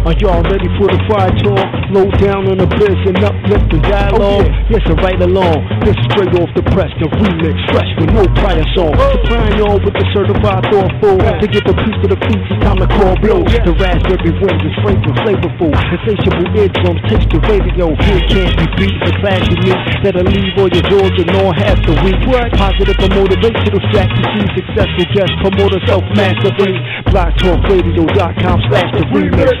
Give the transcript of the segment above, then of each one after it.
Are y'all ready for the fire talk? Low down on the bliss and uplift the dialogue. Yes, I right along. This is straight off the press, the remix, fresh with no prior song. Supplying y'all with the certified thoughtful. To get the piece to the feast, it's time to call blows. The raspberry wind is fragrant, flavorful. Insatiable eardrums, taste the radio. Here can't be beat. The class you meet that'll leave all your doors and all half the week. Positive or motivational strategy, successful guest promoter, self-mastery. BlogTalkRadio.com slash the remix.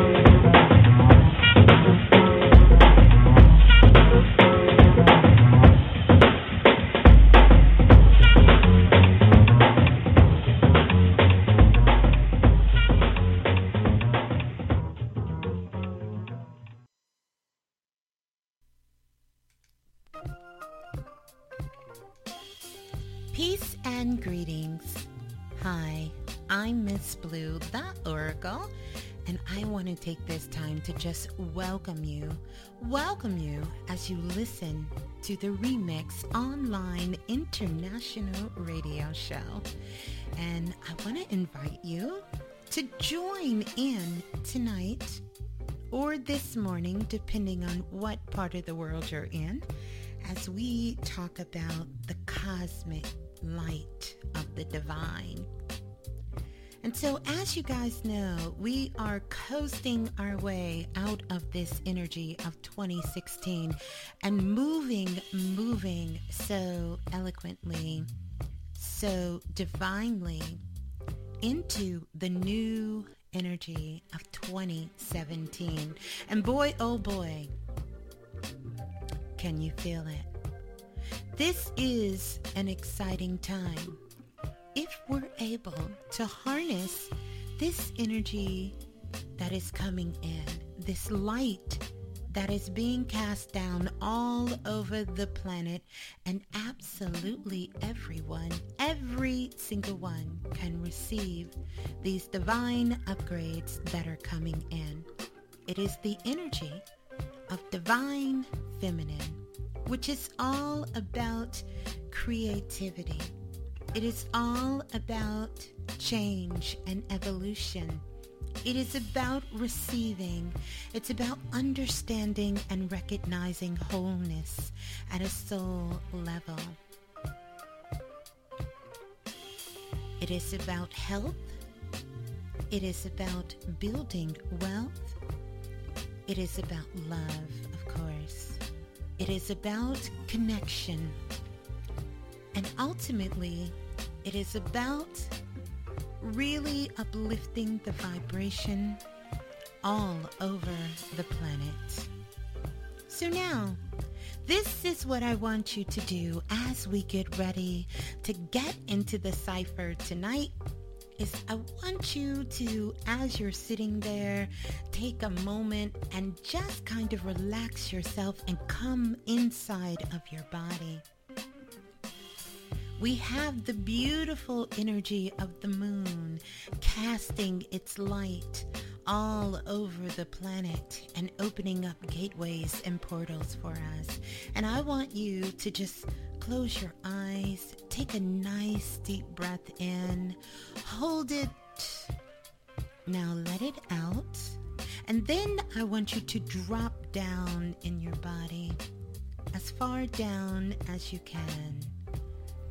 I'm Miss Blue, the Oracle, and I want to take this time to just welcome you, welcome you as you listen to the Remix Online International Radio Show. And I want to invite you to join in tonight or this morning, depending on what part of the world you're in, as we talk about the cosmic light of the divine. And so, as you guys know, we are coasting our way out of this energy of 2016 and moving, moving so eloquently, so divinely into the new energy of 2017. And boy, oh boy, can you feel it? This is an exciting time. If we're able to harness this energy that is coming in, this light that is being cast down all over the planet and absolutely everyone, every single one can receive these divine upgrades that are coming in. It is the energy of divine feminine, which is all about creativity. It is all about change and evolution. It is about receiving. It's about understanding and recognizing wholeness at a soul level. It is about health. It is about building wealth. It is about love, of course. It is about connection. And ultimately, it is about really uplifting the vibration all over the planet. So now, this is what I want you to do as we get ready to get into the cipher tonight is I want you to, as you're sitting there, take a moment and just kind of relax yourself and come inside of your body. We have the beautiful energy of the moon casting its light all over the planet and opening up gateways and portals for us. And I want you to just close your eyes, take a nice deep breath in, hold it, now let it out. And then I want you to drop down in your body as far down as you can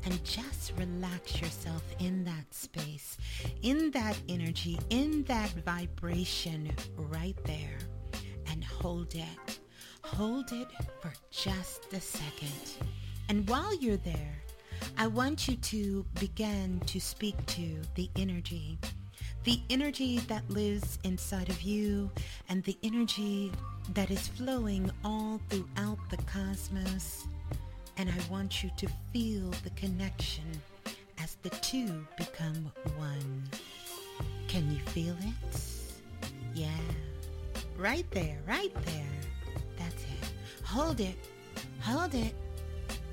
and just relax yourself in that space, in that energy, in that vibration right there and hold it. Hold it for just a second. And while you're there, I want you to begin to speak to the energy. The energy that lives inside of you and the energy that is flowing all throughout the cosmos and I want you to feel the connection as the two become one. Can you feel it? Yeah. Right there, right there. That's it. Hold it. Hold it.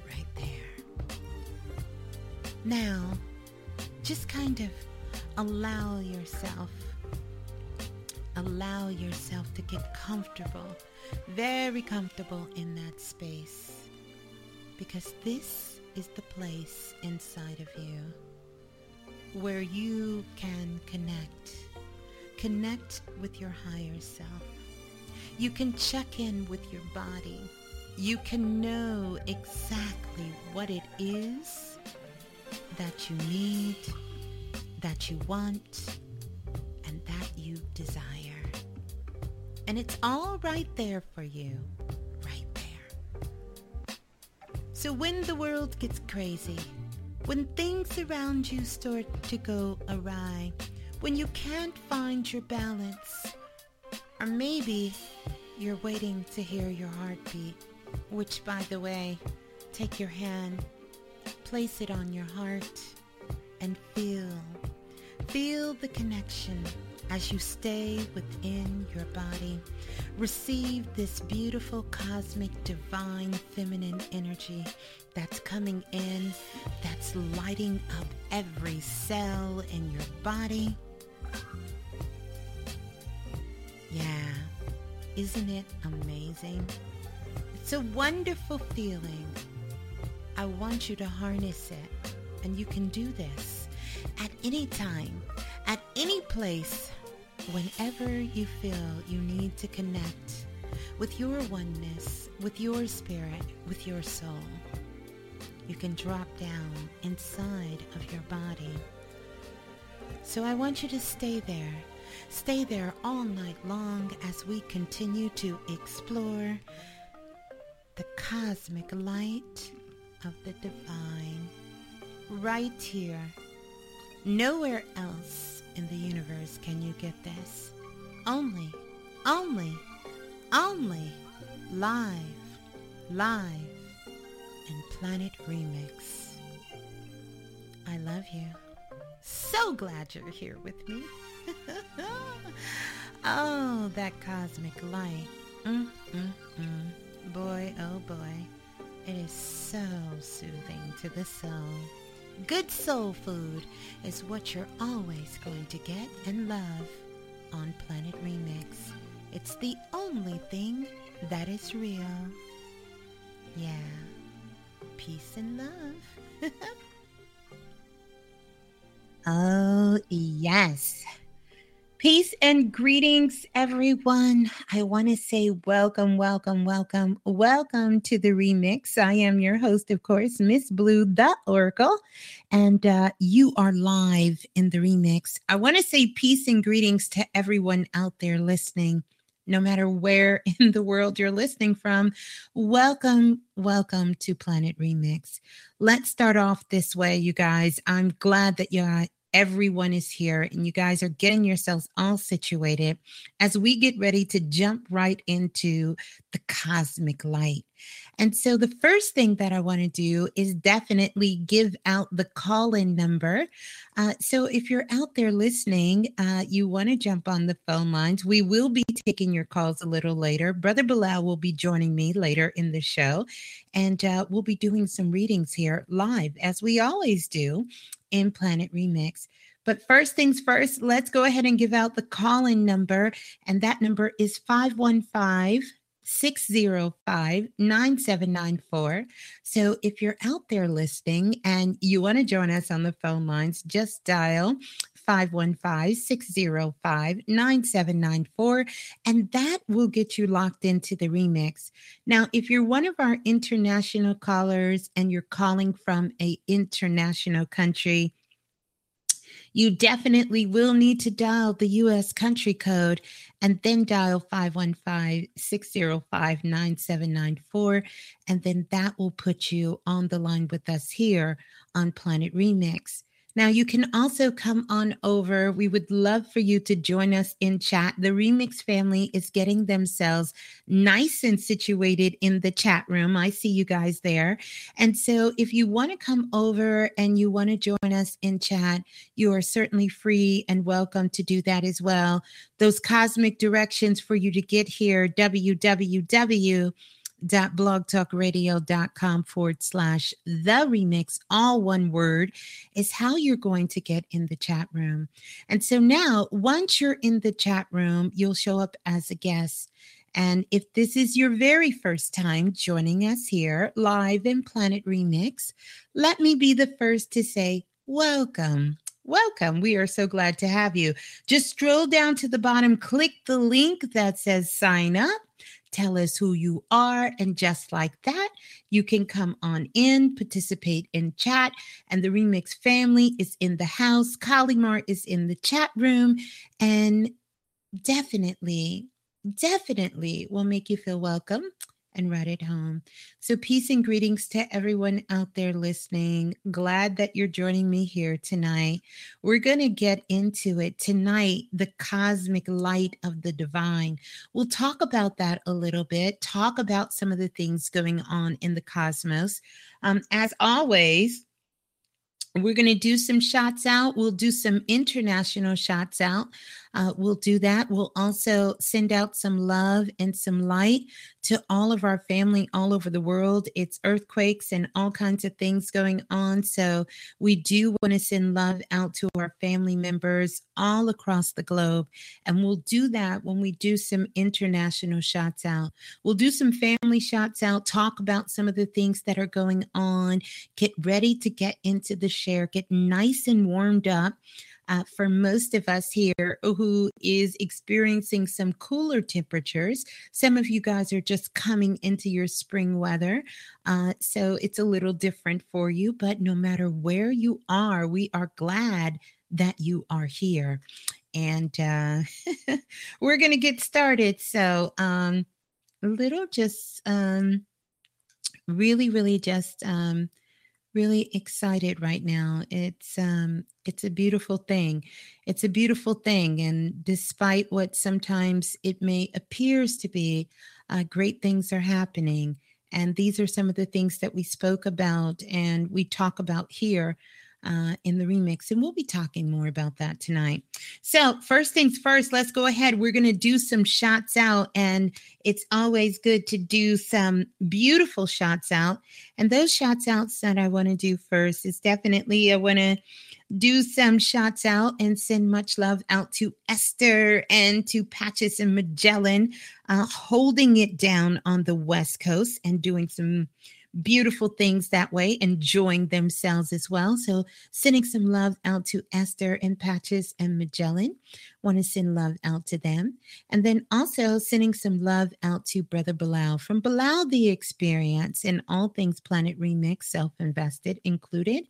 Right there. Now, just kind of allow yourself allow yourself to get comfortable, very comfortable in that space. Because this is the place inside of you where you can connect. Connect with your higher self. You can check in with your body. You can know exactly what it is that you need, that you want, and that you desire. And it's all right there for you. So when the world gets crazy, when things around you start to go awry, when you can't find your balance, or maybe you're waiting to hear your heartbeat, which by the way, take your hand, place it on your heart, and feel. Feel the connection as you stay within your body. Receive this beautiful cosmic divine feminine energy that's coming in, that's lighting up every cell in your body. Yeah, isn't it amazing? It's a wonderful feeling. I want you to harness it, and you can do this at any time, at any place, whenever you feel you need to connect with your oneness, with your spirit, with your soul. You can drop down inside of your body. So I want you to stay there. Stay there all night long as we continue to explore the cosmic light of the divine right here. Nowhere else in the universe can you get this. Only, only, only live, live in Planet Remix. I love you. So glad you're here with me. oh, that cosmic light. Mm, mm, mm. Boy, oh boy. It is so soothing to the soul. Good soul food is what you're always going to get and love on Planet Remix. It's the only thing that is real. Yeah. Peace and love. oh, yes. Peace and greetings, everyone. I want to say welcome, welcome, welcome, welcome to the remix. I am your host, of course, Miss Blue, the Oracle, and uh, you are live in the remix. I want to say peace and greetings to everyone out there listening, no matter where in the world you're listening from. Welcome, welcome to Planet Remix. Let's start off this way, you guys. I'm glad that you everyone is here and you guys are getting yourselves all situated as we get ready to jump right into the cosmic light. And so, the first thing that I want to do is definitely give out the call in number. Uh, so, if you're out there listening, uh, you want to jump on the phone lines. We will be taking your calls a little later. Brother Balah will be joining me later in the show, and uh, we'll be doing some readings here live, as we always do in Planet Remix. But first things first, let's go ahead and give out the call in number. And that number is 515 605 9794. So if you're out there listening and you want to join us on the phone lines, just dial 515 605 9794, and that will get you locked into the remix. Now, if you're one of our international callers and you're calling from a international country, you definitely will need to dial the US country code and then dial 515 605 9794. And then that will put you on the line with us here on Planet Remix. Now, you can also come on over. We would love for you to join us in chat. The Remix family is getting themselves nice and situated in the chat room. I see you guys there. And so, if you want to come over and you want to join us in chat, you are certainly free and welcome to do that as well. Those cosmic directions for you to get here www blogtalkradio.com forward slash the remix, all one word, is how you're going to get in the chat room. And so now, once you're in the chat room, you'll show up as a guest. And if this is your very first time joining us here live in Planet Remix, let me be the first to say, Welcome. Welcome. We are so glad to have you. Just stroll down to the bottom, click the link that says sign up Tell us who you are. And just like that, you can come on in, participate in chat. And the Remix family is in the house. Kalimar is in the chat room. And definitely, definitely will make you feel welcome and right at home. So, peace and greetings to everyone out there listening. Glad that you're joining me here tonight. We're going to get into it tonight the cosmic light of the divine. We'll talk about that a little bit, talk about some of the things going on in the cosmos. Um, as always, we're going to do some shots out. We'll do some international shots out. Uh, we'll do that. We'll also send out some love and some light to all of our family all over the world. It's earthquakes and all kinds of things going on. So we do want to send love out to our family members all across the globe. And we'll do that when we do some international shots out. We'll do some family shots out, talk about some of the things that are going on, get ready to get into the share, get nice and warmed up uh, for most of us here who is experiencing some cooler temperatures. Some of you guys are just coming into your spring weather. Uh, so it's a little different for you, but no matter where you are, we are glad that you are here. And uh, we're going to get started. So, um, a little just um, really, really just um, really excited right now. It's um it's a beautiful thing. It's a beautiful thing and despite what sometimes it may appears to be, uh, great things are happening. And these are some of the things that we spoke about and we talk about here uh, in the remix. And we'll be talking more about that tonight. So, first things first, let's go ahead. We're going to do some shots out. And it's always good to do some beautiful shots out. And those shots outs that I want to do first is definitely I want to do some shots out and send much love out to Esther and to Patches and Magellan, uh, holding it down on the West Coast and doing some beautiful things that way, enjoying themselves as well. So, sending some love out to Esther and Patches and Magellan. Want to send love out to them. And then also sending some love out to Brother Balah from Balah the Experience and all things Planet Remix, self invested included.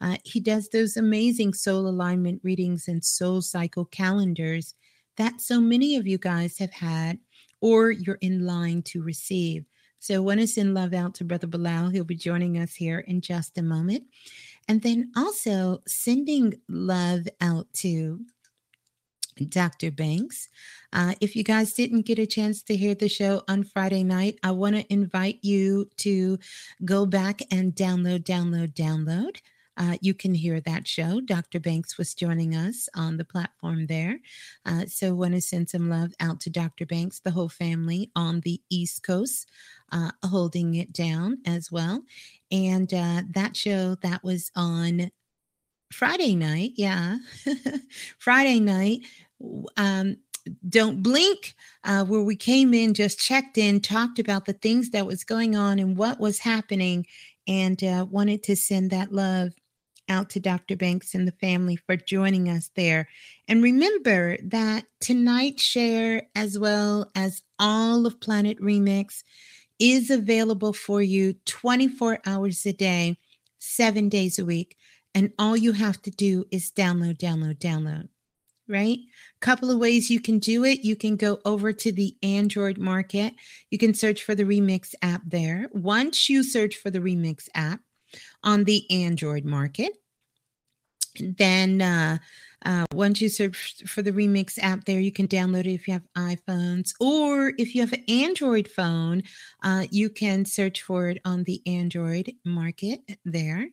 Uh, he does those amazing soul alignment readings and soul cycle calendars that so many of you guys have had or you're in line to receive. So I want to send love out to Brother Balah. He'll be joining us here in just a moment. And then also sending love out to Dr. Banks. Uh, if you guys didn't get a chance to hear the show on Friday night, I want to invite you to go back and download, download, download uh, you can hear that show. Dr. Banks was joining us on the platform there. Uh, so, want to send some love out to Dr. Banks, the whole family on the East Coast, uh, holding it down as well. And uh, that show that was on Friday night, yeah, Friday night. Um, don't blink uh, where we came in just checked in talked about the things that was going on and what was happening and uh, wanted to send that love out to Dr. Banks and the family for joining us there. And remember that tonight's share, as well as all of Planet Remix, is available for you 24 hours a day, seven days a week. And all you have to do is download, download, download, right? Couple of ways you can do it. You can go over to the Android market. You can search for the Remix app there. Once you search for the Remix app, on the Android market. then uh, uh, once you search for the Remix app there, you can download it if you have iPhones, or if you have an Android phone, uh, you can search for it on the Android market there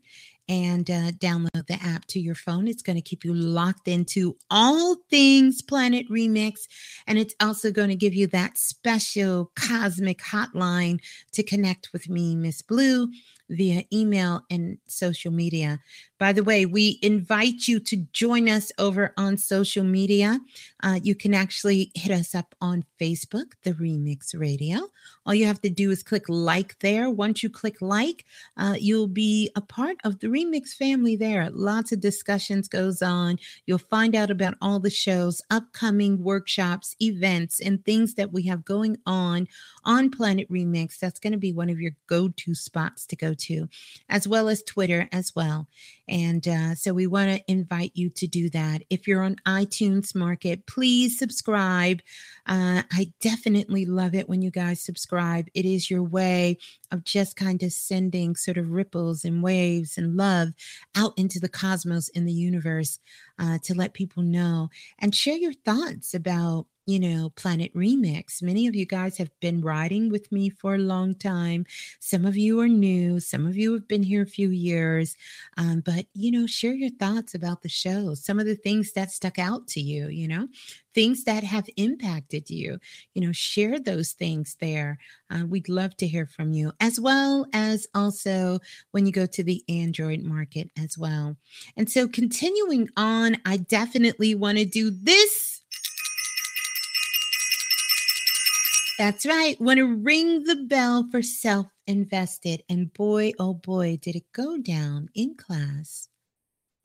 and uh, download the app to your phone. It's going to keep you locked into all things Planet Remix. And it's also going to give you that special cosmic hotline to connect with me, Miss Blue via email and social media. By the way, we invite you to join us over on social media. Uh, you can actually hit us up on Facebook, The Remix Radio. All you have to do is click like there. Once you click like, uh, you'll be a part of the Remix family there. Lots of discussions goes on. You'll find out about all the shows, upcoming workshops, events, and things that we have going on on Planet Remix. That's going to be one of your go-to spots to go to, as well as Twitter as well. And uh, so we want to invite you to do that. If you're on iTunes Market, please subscribe. Uh, I definitely love it when you guys subscribe. It is your way of just kind of sending sort of ripples and waves and love out into the cosmos in the universe uh, to let people know and share your thoughts about you know, Planet Remix. Many of you guys have been riding with me for a long time. Some of you are new, some of you have been here a few years. Um, but, you know, share your thoughts about the show, some of the things that stuck out to you, you know, things that have impacted you. You know, share those things there. Uh, we'd love to hear from you, as well as also when you go to the Android market as well. And so, continuing on, I definitely want to do this That's right. Want to ring the bell for self invested. And boy, oh boy, did it go down in class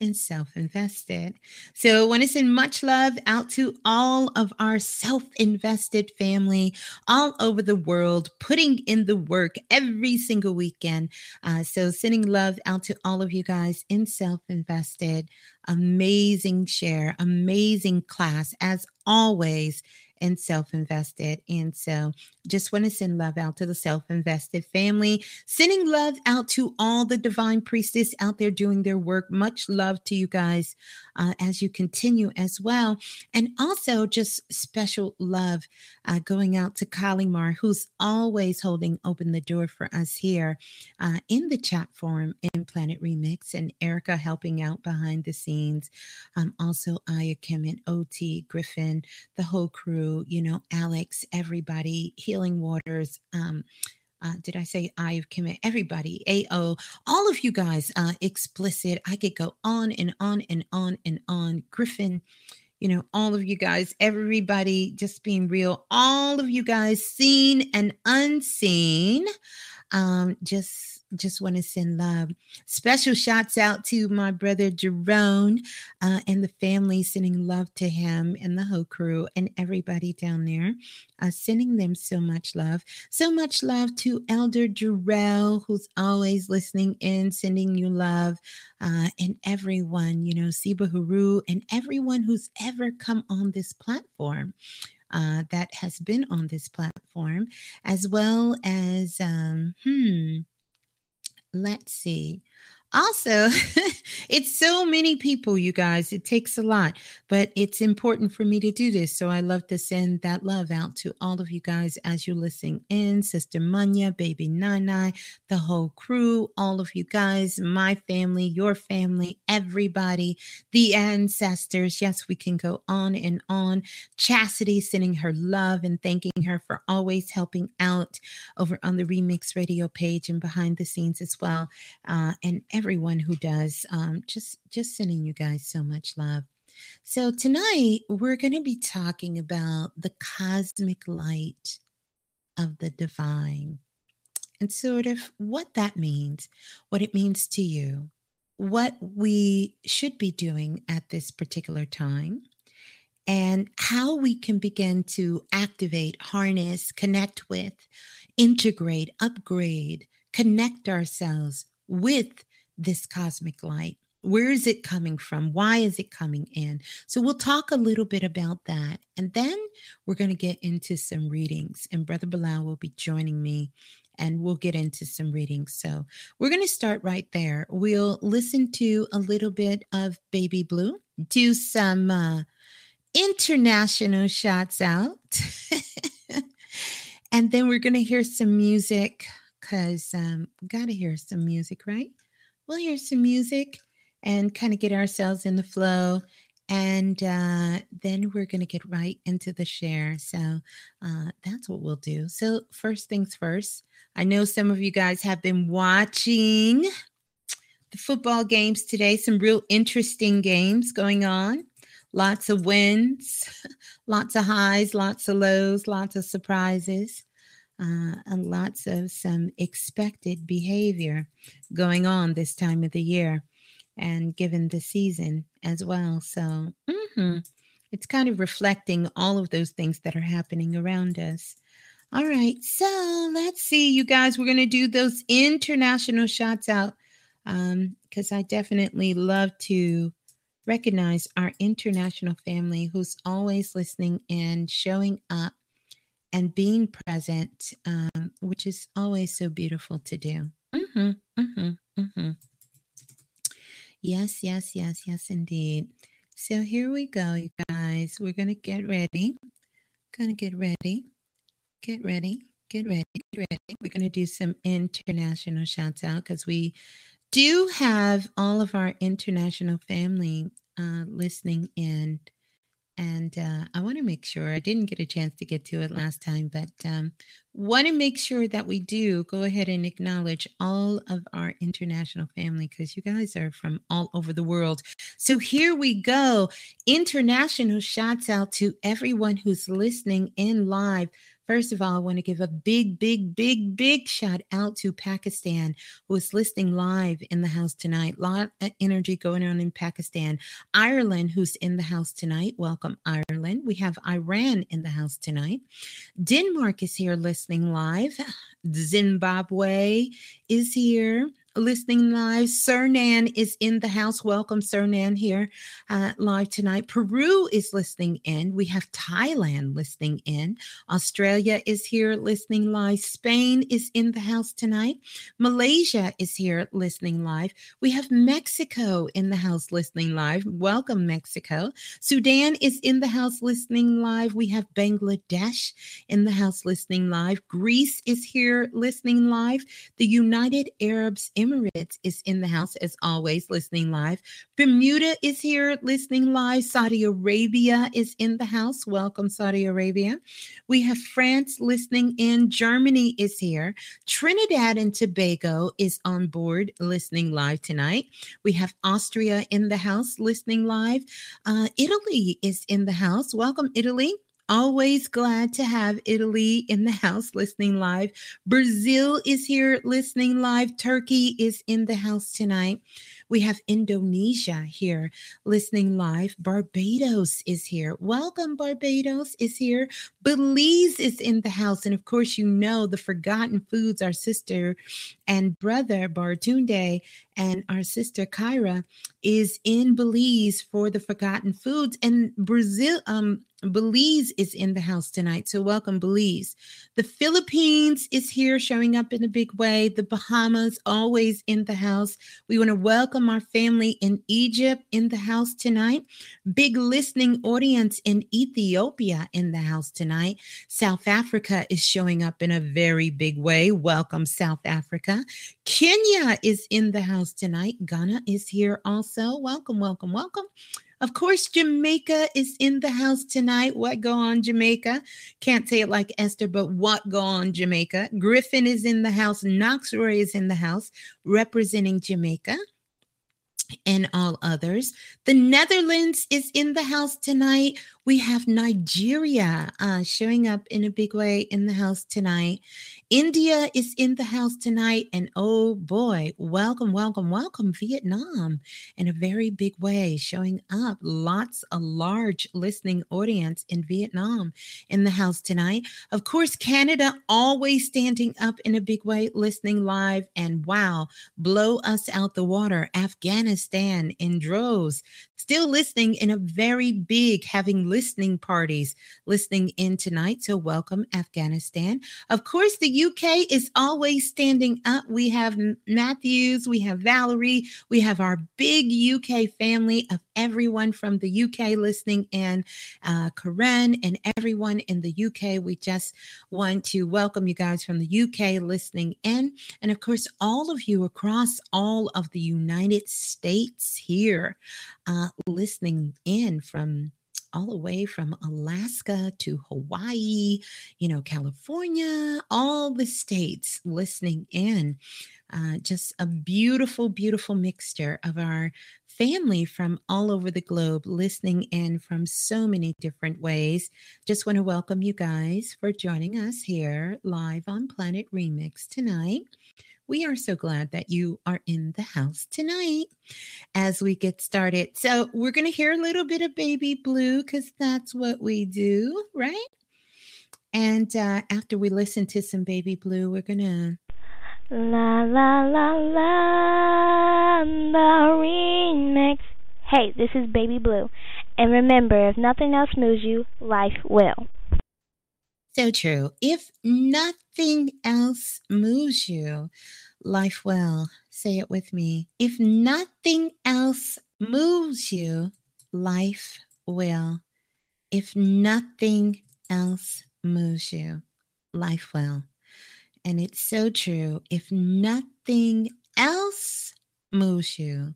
and self invested. So, I want to send much love out to all of our self invested family all over the world, putting in the work every single weekend. Uh, so, sending love out to all of you guys in self invested. Amazing share, amazing class as always and self invested. And so just want to send love out to the self invested family, sending love out to all the divine priestess out there doing their work. Much love to you guys uh, as you continue as well. And also just special love uh, going out to Kalimar, who's always holding open the door for us here uh, in the chat forum in Planet Remix, and Erica helping out behind the scenes. Um, also, Aya Kim and OT Griffin, the whole crew, you know, Alex, everybody, Healing Waters. Um, uh, did I say I have committed everybody? AO, all of you guys, uh, explicit. I could go on and on and on and on. Griffin, you know, all of you guys, everybody just being real, all of you guys, seen and unseen. Um, just just want to send love. Special shouts out to my brother Jerome uh, and the family, sending love to him and the whole crew and everybody down there, uh, sending them so much love. So much love to Elder Jarrell, who's always listening in, sending you love, uh, and everyone, you know, Siba Haru, and everyone who's ever come on this platform. Uh, that has been on this platform, as well as, um, hmm, let's see. Also, it's so many people, you guys. It takes a lot, but it's important for me to do this. So I love to send that love out to all of you guys as you're listening in. Sister Munya, Baby Nana, the whole crew, all of you guys, my family, your family, everybody, the ancestors. Yes, we can go on and on. Chastity sending her love and thanking her for always helping out over on the Remix Radio page and behind the scenes as well. Uh, and everyone who does. Um, just just sending you guys so much love. So tonight we're going to be talking about the cosmic light of the divine and sort of what that means, what it means to you, what we should be doing at this particular time, and how we can begin to activate, harness, connect with, integrate, upgrade, connect ourselves with this cosmic light? Where is it coming from? Why is it coming in? So, we'll talk a little bit about that. And then we're going to get into some readings. And Brother Balah will be joining me and we'll get into some readings. So we're going to start right there. We'll listen to a little bit of Baby Blue, do some uh, international shots out, and then we're going to hear some music because um, got to hear some music, right? We'll hear some music and kind of get ourselves in the flow and uh, then we're going to get right into the share. So uh, that's what we'll do. So, first things first, I know some of you guys have been watching the football games today, some real interesting games going on. Lots of wins, lots of highs, lots of lows, lots of surprises. Uh, and lots of some expected behavior going on this time of the year and given the season as well. So mm-hmm, it's kind of reflecting all of those things that are happening around us. All right, so let's see, you guys. We're going to do those international shots out because um, I definitely love to recognize our international family who's always listening and showing up and being present, um, which is always so beautiful to do. Mm-hmm, mm-hmm, mm-hmm. Yes, yes, yes, yes, indeed. So here we go, you guys. We're going to get ready. Going to get ready. Get ready. Get ready. Get ready. We're going to do some international shouts out because we do have all of our international family uh, listening in and uh, I want to make sure I didn't get a chance to get to it last time, but um, want to make sure that we do go ahead and acknowledge all of our international family because you guys are from all over the world. So here we go. International shouts out to everyone who's listening in live First of all, I want to give a big, big, big, big shout out to Pakistan, who is listening live in the house tonight. A lot of energy going on in Pakistan. Ireland, who's in the house tonight. Welcome, Ireland. We have Iran in the house tonight. Denmark is here listening live. Zimbabwe is here listening live. Cernan is in the house. Welcome, Cernan, here uh, live tonight. Peru is listening in. We have Thailand listening in. Australia is here listening live. Spain is in the house tonight. Malaysia is here listening live. We have Mexico in the house listening live. Welcome, Mexico. Sudan is in the house listening live. We have Bangladesh in the house listening live. Greece is here listening live. The United Arabs Emirates is in the house as always, listening live. Bermuda is here listening live. Saudi Arabia is in the house. Welcome, Saudi Arabia. We have France listening in. Germany is here. Trinidad and Tobago is on board listening live tonight. We have Austria in the house listening live. Uh, Italy is in the house. Welcome, Italy. Always glad to have Italy in the house listening live. Brazil is here listening live. Turkey is in the house tonight. We have Indonesia here listening live. Barbados is here. Welcome, Barbados is here. Belize is in the house. And of course, you know the Forgotten Foods, our sister and brother Bartunde and our sister Kyra is in Belize for the Forgotten Foods. And Brazil, um, Belize is in the house tonight. So welcome, Belize. The Philippines is here showing up in a big way. The Bahamas always in the house. We want to welcome our family in Egypt in the house tonight. Big listening audience in Ethiopia in the house tonight. South Africa is showing up in a very big way. Welcome, South Africa. Kenya is in the house tonight. Ghana is here also. Welcome, welcome, welcome. Of course, Jamaica is in the house tonight. What go on, Jamaica? Can't say it like Esther, but what go on, Jamaica? Griffin is in the house. Knoxroy is in the house representing Jamaica and all others. The Netherlands is in the house tonight. We have Nigeria uh, showing up in a big way in the house tonight. India is in the house tonight. And oh boy, welcome, welcome, welcome, Vietnam in a very big way, showing up. Lots, a large listening audience in Vietnam in the house tonight. Of course, Canada always standing up in a big way, listening live. And wow, blow us out the water. Afghanistan in droves still listening in a very big, having listening parties listening in tonight. So, welcome, Afghanistan. Of course, the UK is always standing up. We have Matthews, we have Valerie, we have our big UK family of everyone from the UK listening, in, uh, Karen and everyone in the UK. We just want to welcome you guys from the UK listening in. And of course, all of you across all of the United States here uh, listening in from all the way from Alaska to Hawaii, you know, California, all the states listening in. Uh, just a beautiful, beautiful mixture of our family from all over the globe listening in from so many different ways. Just want to welcome you guys for joining us here live on Planet Remix tonight. We are so glad that you are in the house tonight as we get started. So, we're going to hear a little bit of Baby Blue because that's what we do, right? And uh, after we listen to some Baby Blue, we're going to. La la la la, the remix. Hey, this is Baby Blue. And remember, if nothing else moves you, life will. So true. If nothing else moves you, life will. Say it with me. If nothing else moves you, life will. If nothing else moves you, life will. And it's so true. If nothing else moves you,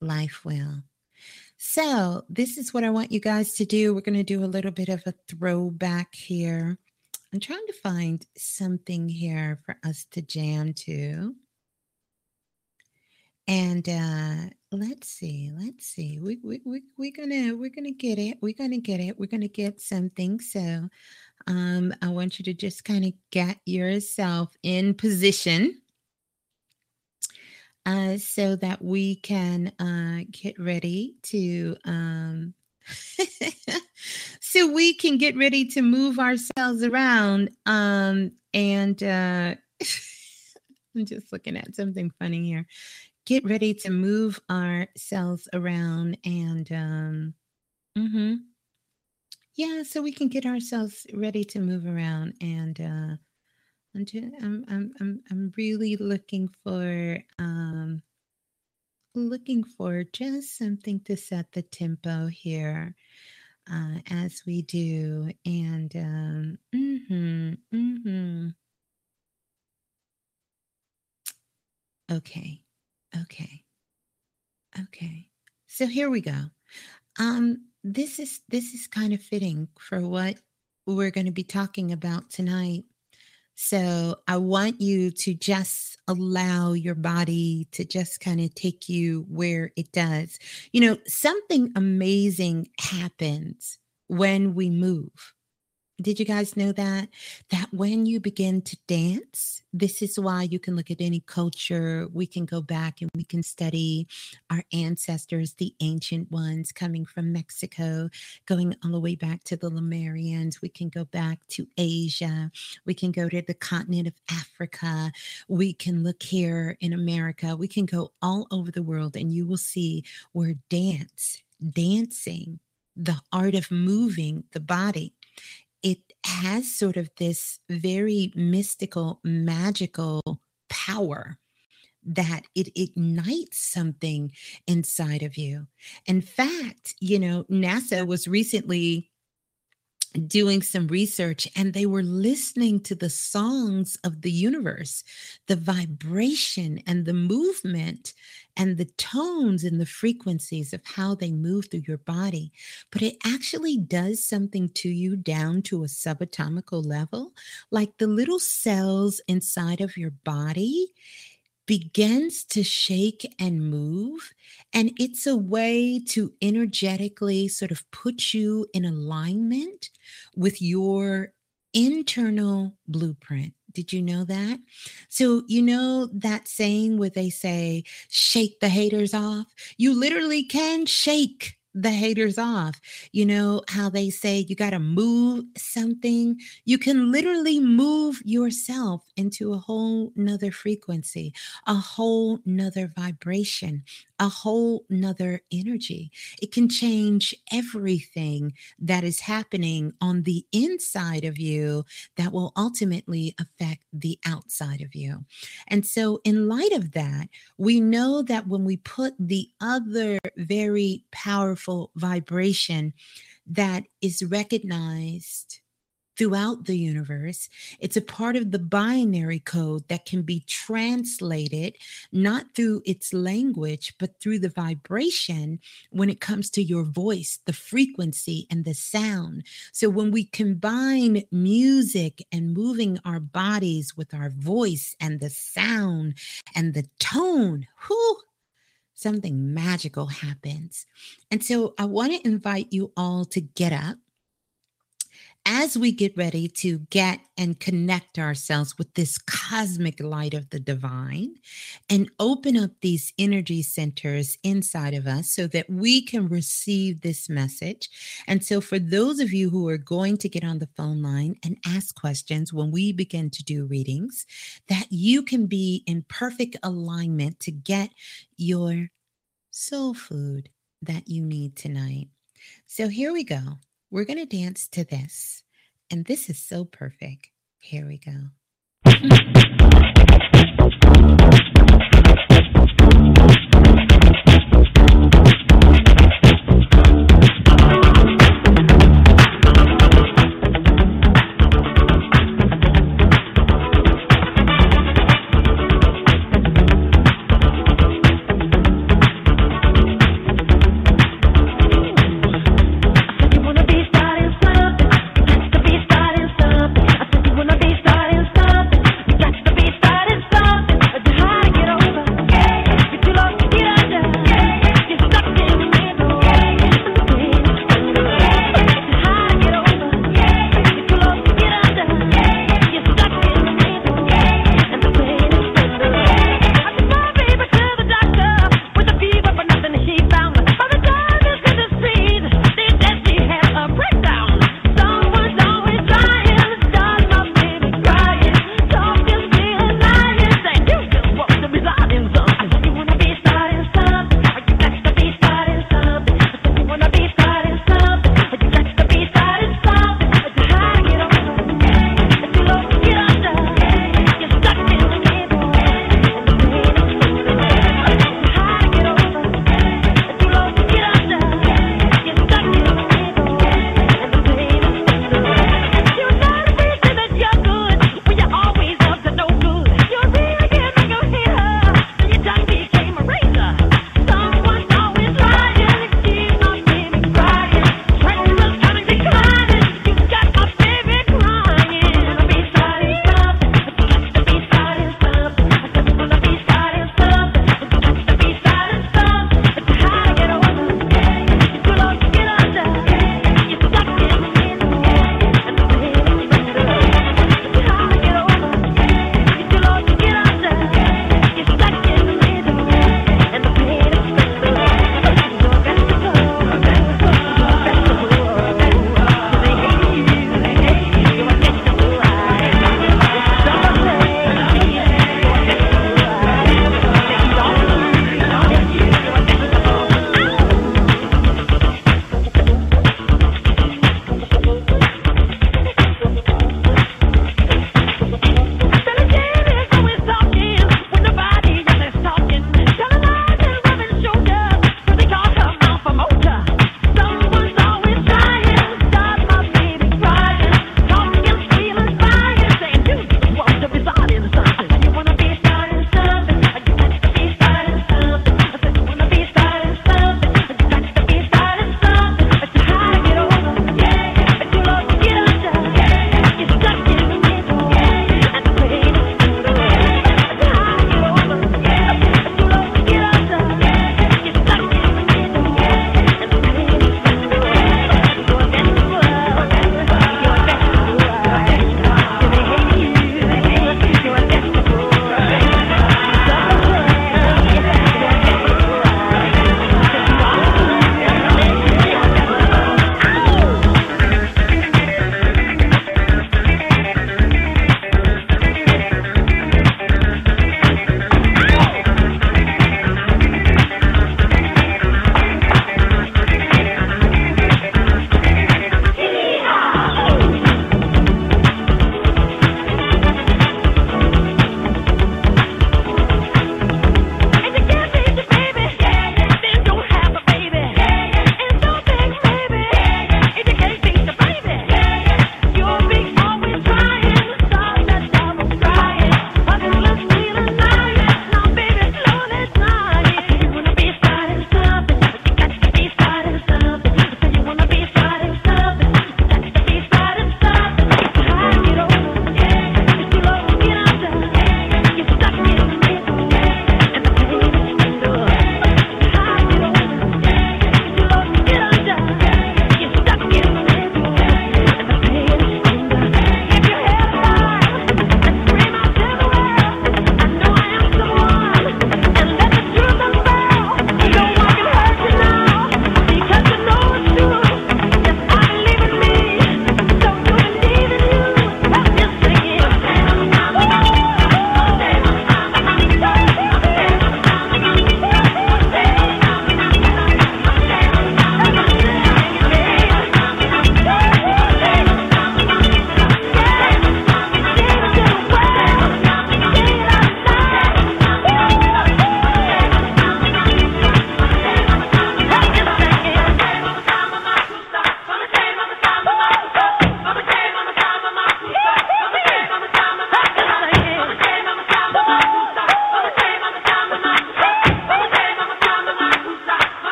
life will. So, this is what I want you guys to do. We're going to do a little bit of a throwback here. I'm trying to find something here for us to jam to. And uh let's see, let's see. We we we we're gonna we're gonna get it. We're gonna get it. We're gonna get something. So um I want you to just kind of get yourself in position uh so that we can uh get ready to um so we can get ready to move ourselves around. Um, and uh, I'm just looking at something funny here. Get ready to move ourselves around and um, mm-hmm. yeah, so we can get ourselves ready to move around and uh, I'm, I'm, I'm, I'm really looking for um, looking for just something to set the tempo here uh, as we do. And um, mm-hmm, mm-hmm. okay, okay, okay. So here we go. Um, this is this is kind of fitting for what we're going to be talking about tonight. So I want you to just allow your body to just kind of take you where it does. You know, something amazing happens when we move. Did you guys know that? That when you begin to dance, this is why you can look at any culture. We can go back and we can study our ancestors, the ancient ones coming from Mexico, going all the way back to the Lemurians. We can go back to Asia. We can go to the continent of Africa. We can look here in America. We can go all over the world and you will see where dance, dancing, the art of moving the body has sort of this very mystical, magical power that it ignites something inside of you. In fact, you know, NASA was recently doing some research and they were listening to the songs of the universe, the vibration and the movement and the tones and the frequencies of how they move through your body. But it actually does something to you down to a subatomical level, like the little cells inside of your body begins to shake and move. And it's a way to energetically sort of put you in alignment with your internal blueprint. Did you know that? So, you know that saying where they say, shake the haters off? You literally can shake the haters off. You know how they say you got to move something? You can literally move yourself into a whole nother frequency, a whole nother vibration, a whole nother energy. It can change everything that is happening on the inside of you that will ultimately affect the outside of you. And so, in light of that, we know that when we put the other very powerful vibration that is recognized throughout the universe. It's a part of the binary code that can be translated not through its language, but through the vibration when it comes to your voice, the frequency, and the sound. So when we combine music and moving our bodies with our voice and the sound and the tone, whoo, something magical happens. And so I want to invite you all to get up as we get ready to get and connect ourselves with this cosmic light of the divine and open up these energy centers inside of us so that we can receive this message. And so, for those of you who are going to get on the phone line and ask questions when we begin to do readings, that you can be in perfect alignment to get your soul food that you need tonight. So, here we go. We're going to dance to this. And this is so perfect. Here we go.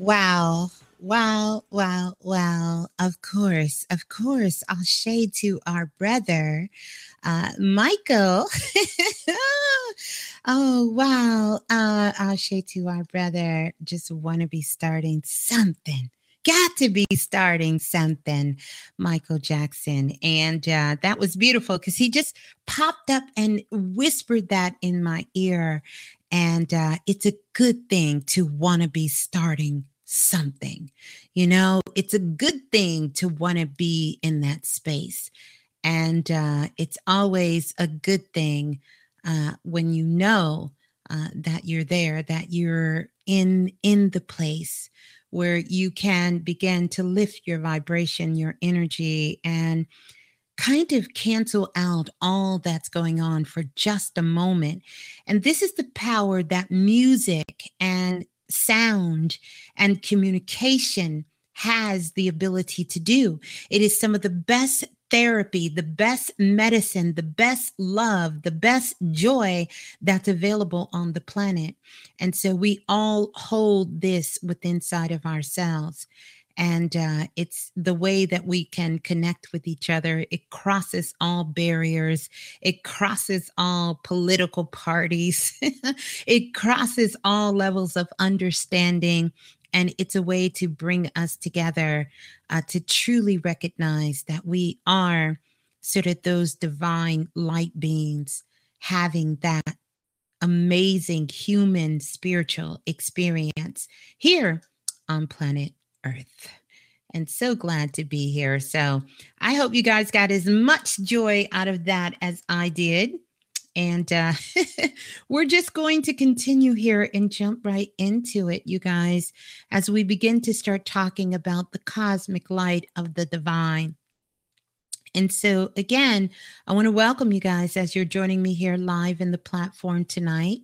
Wow. Wow, wow, wow. Of course, of course. I'll shade to our brother, uh, Michael. oh, wow. Uh, I'll shade to our brother. Just want to be starting something. Got to be starting something, Michael Jackson. And uh, that was beautiful because he just popped up and whispered that in my ear. And uh, it's a good thing to want to be starting something. You know, it's a good thing to want to be in that space. And uh, it's always a good thing uh, when you know uh, that you're there, that you're in in the place where you can begin to lift your vibration, your energy, and kind of cancel out all that's going on for just a moment. And this is the power that music and sound and communication has the ability to do. It is some of the best therapy, the best medicine, the best love, the best joy that's available on the planet. And so we all hold this within inside of ourselves and uh, it's the way that we can connect with each other. It crosses all barriers, it crosses all political parties, it crosses all levels of understanding. And it's a way to bring us together uh, to truly recognize that we are sort of those divine light beings having that amazing human spiritual experience here on planet Earth. And so glad to be here. So I hope you guys got as much joy out of that as I did. And uh, we're just going to continue here and jump right into it, you guys, as we begin to start talking about the cosmic light of the divine. And so, again, I want to welcome you guys as you're joining me here live in the platform tonight.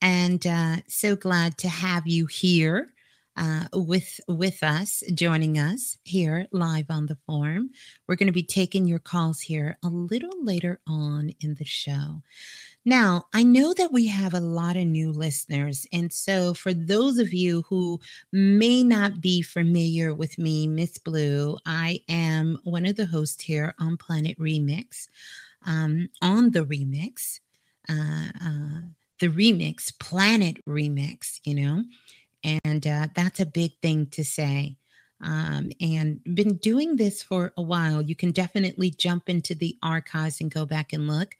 And uh, so glad to have you here uh, with with us, joining us here live on the forum. We're going to be taking your calls here a little later on in the show. Now, I know that we have a lot of new listeners. And so, for those of you who may not be familiar with me, Miss Blue, I am one of the hosts here on Planet Remix. Um, on the remix, uh, uh, the remix, Planet Remix, you know. And uh, that's a big thing to say. Um, and been doing this for a while. You can definitely jump into the archives and go back and look.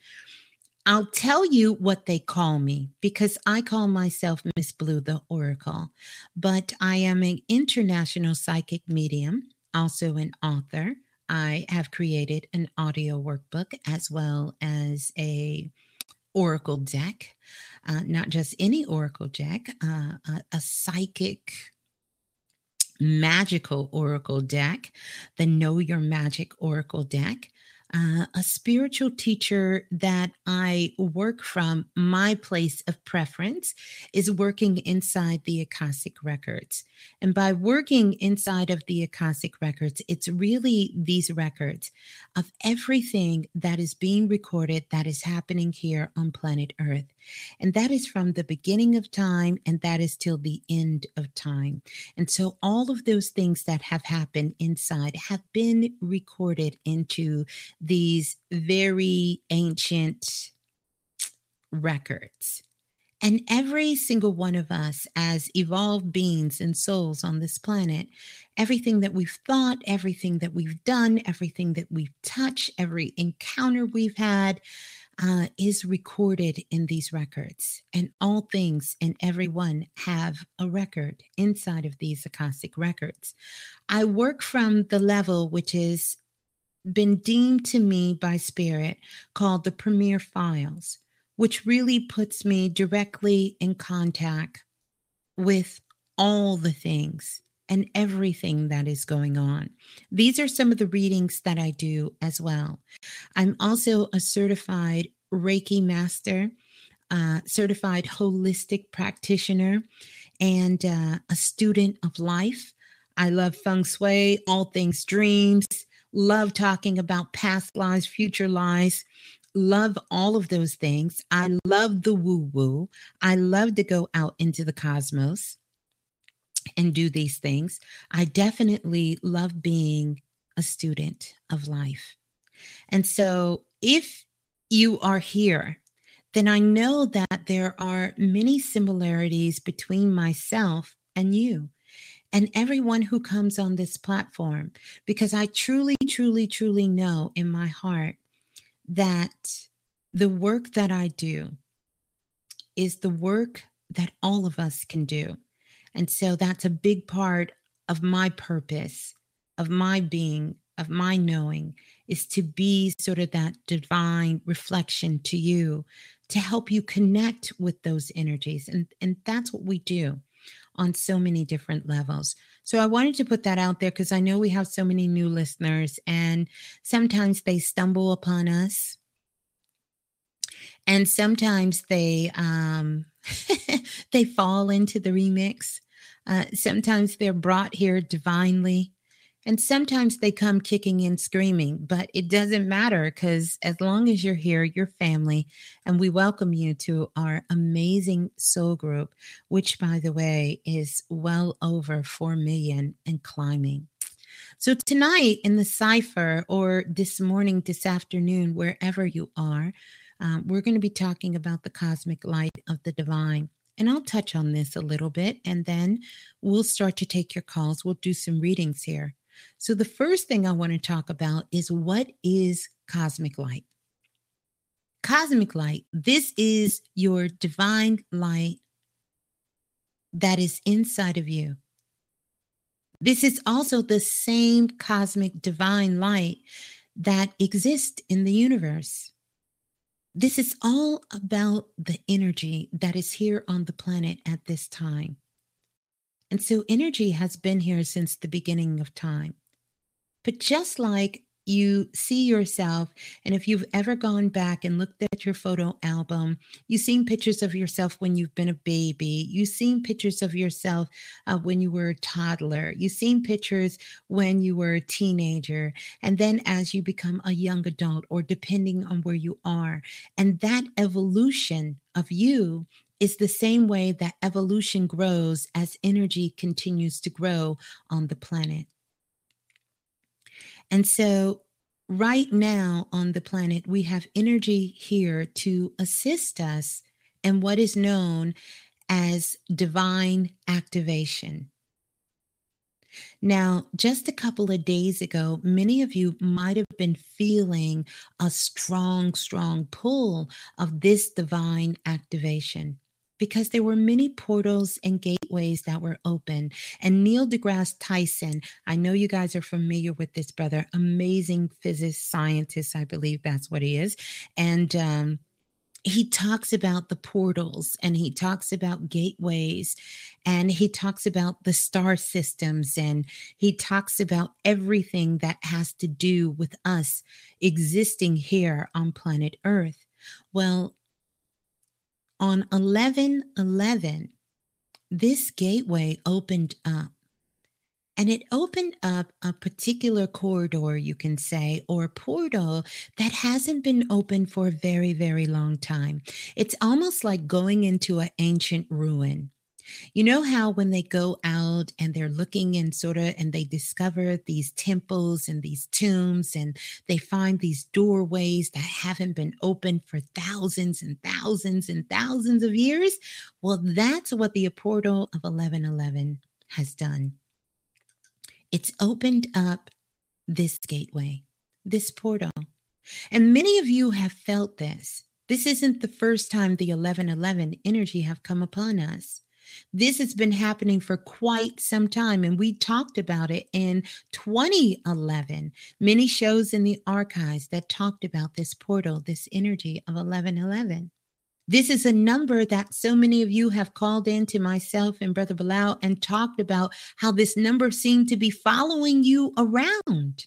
I'll tell you what they call me because I call myself Miss Blue the Oracle, but I am an international psychic medium, also an author. I have created an audio workbook as well as a oracle deck uh, not just any oracle deck, uh, a, a psychic magical oracle deck, the Know Your Magic oracle deck, uh, a spiritual teacher that I work from, my place of preference is working inside the Akashic records. And by working inside of the Akashic records, it's really these records of everything that is being recorded that is happening here on planet Earth. And that is from the beginning of time and that is till the end of time. And so all of those things that have happened inside have been recorded into these very ancient records. And every single one of us, as evolved beings and souls on this planet, everything that we've thought, everything that we've done, everything that we've touched, every encounter we've had, uh, is recorded in these records. And all things and everyone have a record inside of these Akashic records. I work from the level which is been deemed to me by spirit called the premier files which really puts me directly in contact with all the things and everything that is going on. These are some of the readings that I do as well. I'm also a certified Reiki master, uh, certified holistic practitioner, and uh, a student of life. I love feng shui, all things dreams, love talking about past lives, future lives, love all of those things. I love the woo woo. I love to go out into the cosmos. And do these things. I definitely love being a student of life. And so if you are here, then I know that there are many similarities between myself and you and everyone who comes on this platform, because I truly, truly, truly know in my heart that the work that I do is the work that all of us can do. And so that's a big part of my purpose, of my being, of my knowing, is to be sort of that divine reflection to you to help you connect with those energies. And, and that's what we do on so many different levels. So I wanted to put that out there because I know we have so many new listeners, and sometimes they stumble upon us. And sometimes they um, they fall into the remix. Uh, sometimes they're brought here divinely. And sometimes they come kicking and screaming, but it doesn't matter because as long as you're here, you're family. And we welcome you to our amazing soul group, which, by the way, is well over 4 million and climbing. So, tonight in the cipher, or this morning, this afternoon, wherever you are, um, we're going to be talking about the cosmic light of the divine. And I'll touch on this a little bit, and then we'll start to take your calls. We'll do some readings here. So, the first thing I want to talk about is what is cosmic light? Cosmic light, this is your divine light that is inside of you. This is also the same cosmic divine light that exists in the universe. This is all about the energy that is here on the planet at this time. And so energy has been here since the beginning of time. But just like you see yourself, and if you've ever gone back and looked at your photo album, you've seen pictures of yourself when you've been a baby, you've seen pictures of yourself uh, when you were a toddler, you've seen pictures when you were a teenager, and then as you become a young adult, or depending on where you are. And that evolution of you is the same way that evolution grows as energy continues to grow on the planet. And so, right now on the planet, we have energy here to assist us in what is known as divine activation. Now, just a couple of days ago, many of you might have been feeling a strong, strong pull of this divine activation because there were many portals and gateways that were open. And Neil deGrasse Tyson, I know you guys are familiar with this brother, amazing physicist, scientist, I believe that's what he is. And um, he talks about the portals and he talks about gateways and he talks about the star systems and he talks about everything that has to do with us existing here on planet Earth. Well, on 11 11, this gateway opened up. And it opened up a particular corridor, you can say, or portal that hasn't been open for a very, very long time. It's almost like going into an ancient ruin. You know how when they go out and they're looking and sort of and they discover these temples and these tombs and they find these doorways that haven't been opened for thousands and thousands and thousands of years? Well, that's what the portal of 1111 has done. It's opened up this gateway, this portal. And many of you have felt this. This isn't the first time the 1111 energy have come upon us. This has been happening for quite some time, and we talked about it in 2011. Many shows in the archives that talked about this portal, this energy of 1111. This is a number that so many of you have called in to myself and Brother Balah and talked about how this number seemed to be following you around.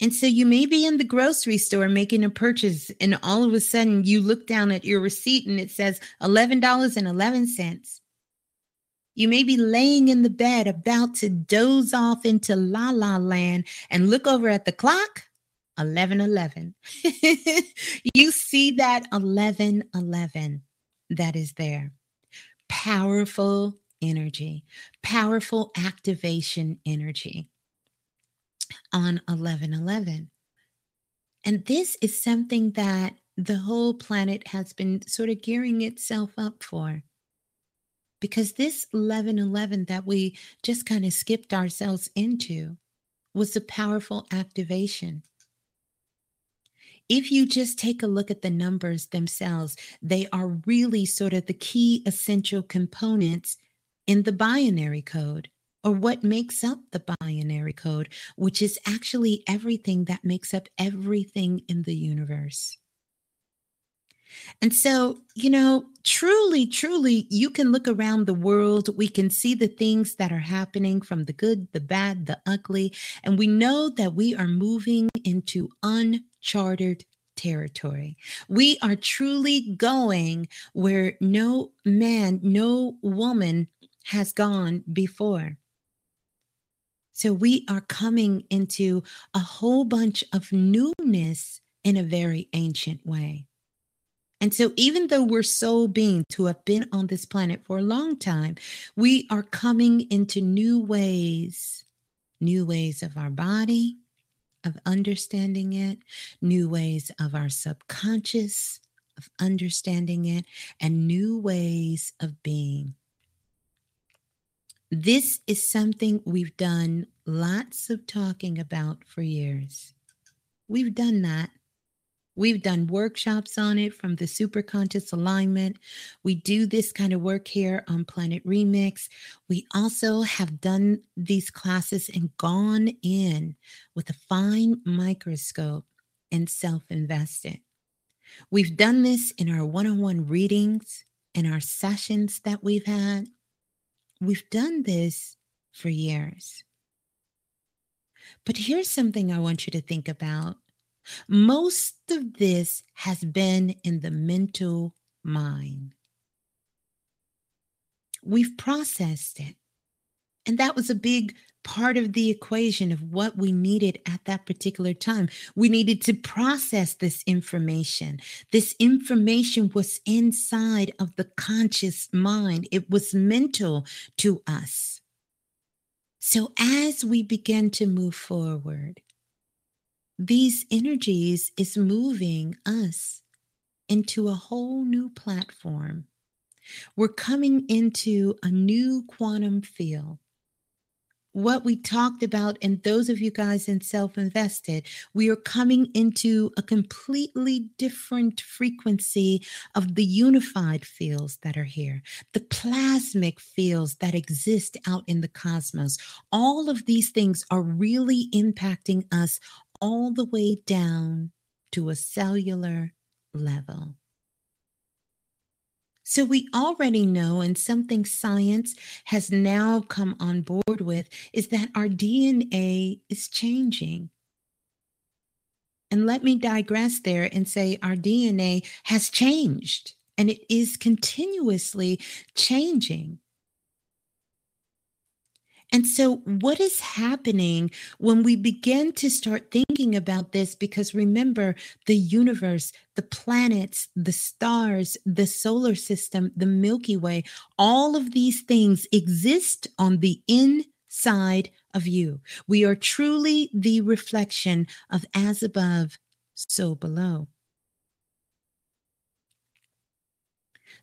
And so you may be in the grocery store making a purchase, and all of a sudden you look down at your receipt and it says $11.11. You may be laying in the bed about to doze off into la la land and look over at the clock 1111. you see that 1111 that is there. Powerful energy, powerful activation energy on 1111. And this is something that the whole planet has been sort of gearing itself up for. Because this 1111 that we just kind of skipped ourselves into was a powerful activation. If you just take a look at the numbers themselves, they are really sort of the key essential components in the binary code or what makes up the binary code, which is actually everything that makes up everything in the universe. And so, you know, truly, truly, you can look around the world. We can see the things that are happening from the good, the bad, the ugly. And we know that we are moving into uncharted territory. We are truly going where no man, no woman has gone before. So we are coming into a whole bunch of newness in a very ancient way. And so, even though we're soul beings who have been on this planet for a long time, we are coming into new ways, new ways of our body, of understanding it, new ways of our subconscious, of understanding it, and new ways of being. This is something we've done lots of talking about for years. We've done that. We've done workshops on it from the superconscious alignment. We do this kind of work here on Planet Remix. We also have done these classes and gone in with a fine microscope and self invested. We've done this in our one on one readings and our sessions that we've had. We've done this for years. But here's something I want you to think about. Most of this has been in the mental mind. We've processed it. And that was a big part of the equation of what we needed at that particular time. We needed to process this information. This information was inside of the conscious mind, it was mental to us. So as we begin to move forward, these energies is moving us into a whole new platform. We're coming into a new quantum field what we talked about, and those of you guys in self invested, we are coming into a completely different frequency of the unified fields that are here, the plasmic fields that exist out in the cosmos. All of these things are really impacting us all the way down to a cellular level. So we already know, and something science has now come on board with, is that our DNA is changing. And let me digress there and say our DNA has changed and it is continuously changing. And so, what is happening when we begin to start thinking about this? Because remember, the universe, the planets, the stars, the solar system, the Milky Way, all of these things exist on the inside of you. We are truly the reflection of as above, so below.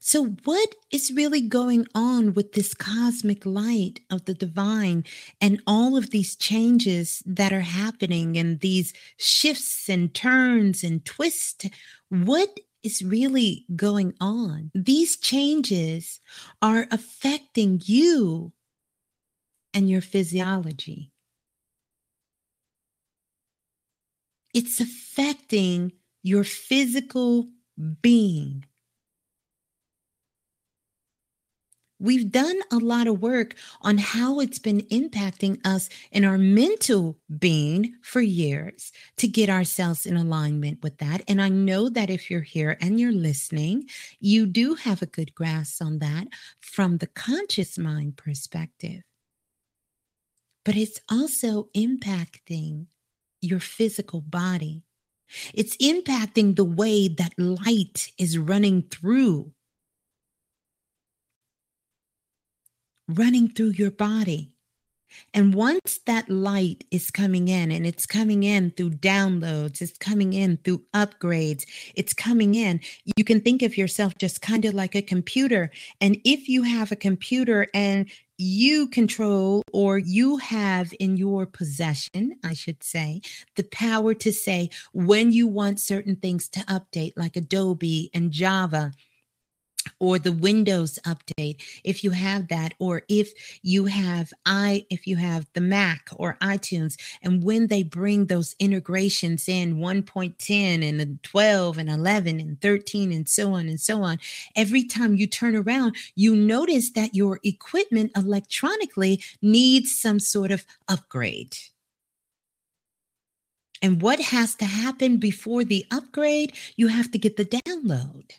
So, what is really going on with this cosmic light of the divine and all of these changes that are happening and these shifts and turns and twists? What is really going on? These changes are affecting you and your physiology. It's affecting your physical being. We've done a lot of work on how it's been impacting us in our mental being for years to get ourselves in alignment with that. And I know that if you're here and you're listening, you do have a good grasp on that from the conscious mind perspective. But it's also impacting your physical body. It's impacting the way that light is running through running through your body. And once that light is coming in, and it's coming in through downloads, it's coming in through upgrades, it's coming in, you can think of yourself just kind of like a computer. And if you have a computer and you control or you have in your possession, I should say, the power to say when you want certain things to update, like Adobe and Java or the windows update if you have that or if you have i if you have the mac or itunes and when they bring those integrations in 1.10 and 12 and 11 and 13 and so on and so on every time you turn around you notice that your equipment electronically needs some sort of upgrade. And what has to happen before the upgrade? You have to get the download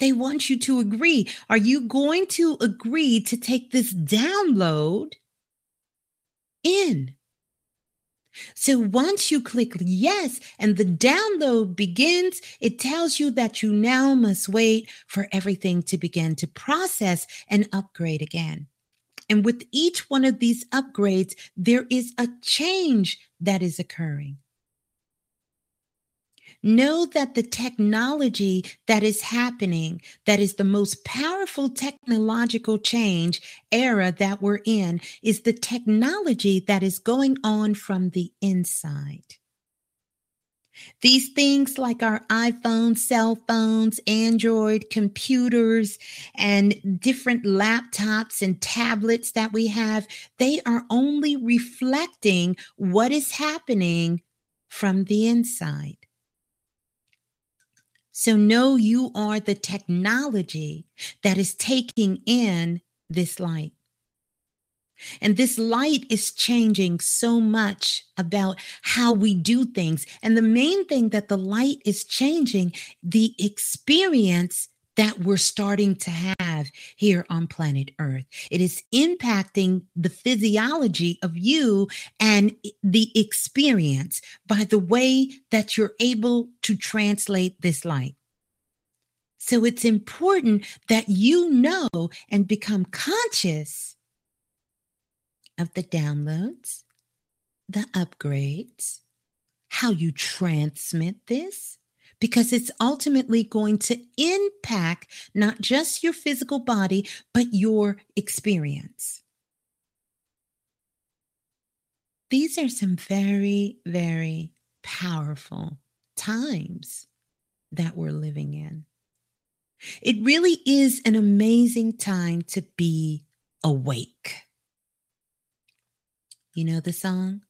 they want you to agree. Are you going to agree to take this download in? So once you click yes and the download begins, it tells you that you now must wait for everything to begin to process and upgrade again. And with each one of these upgrades, there is a change that is occurring. Know that the technology that is happening, that is the most powerful technological change era that we're in, is the technology that is going on from the inside. These things like our iPhones, cell phones, Android computers, and different laptops and tablets that we have, they are only reflecting what is happening from the inside. So know you are the technology that is taking in this light. And this light is changing so much about how we do things. And the main thing that the light is changing, the experience that we're starting to have here on planet Earth. It is impacting the physiology of you and the experience by the way that you're able to translate this light. So it's important that you know and become conscious of the downloads, the upgrades, how you transmit this, because it's ultimately going to impact not just your physical body, but your experience. These are some very, very powerful times that we're living in. It really is an amazing time to be awake. You know the song?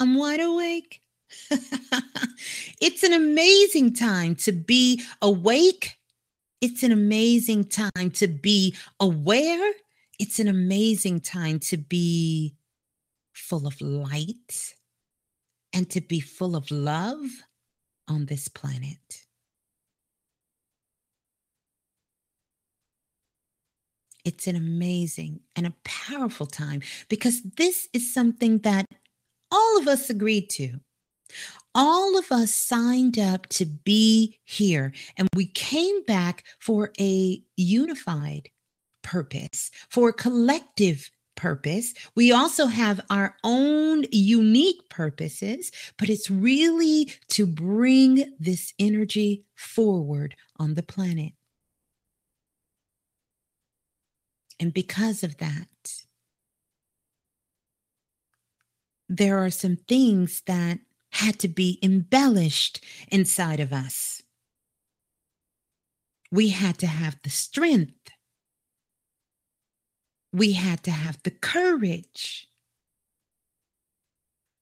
I'm wide awake. it's an amazing time to be awake. It's an amazing time to be aware. It's an amazing time to be full of light and to be full of love on this planet. It's an amazing and a powerful time because this is something that all of us agreed to. All of us signed up to be here, and we came back for a unified purpose, for a collective purpose. We also have our own unique purposes, but it's really to bring this energy forward on the planet. And because of that, there are some things that had to be embellished inside of us. We had to have the strength. We had to have the courage.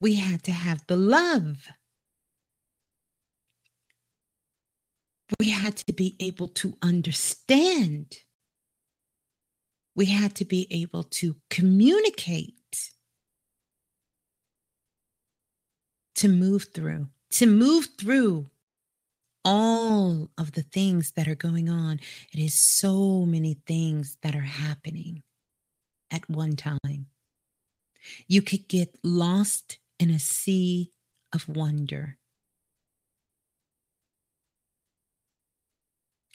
We had to have the love. We had to be able to understand we had to be able to communicate, to move through, to move through all of the things that are going on. It is so many things that are happening at one time. You could get lost in a sea of wonder.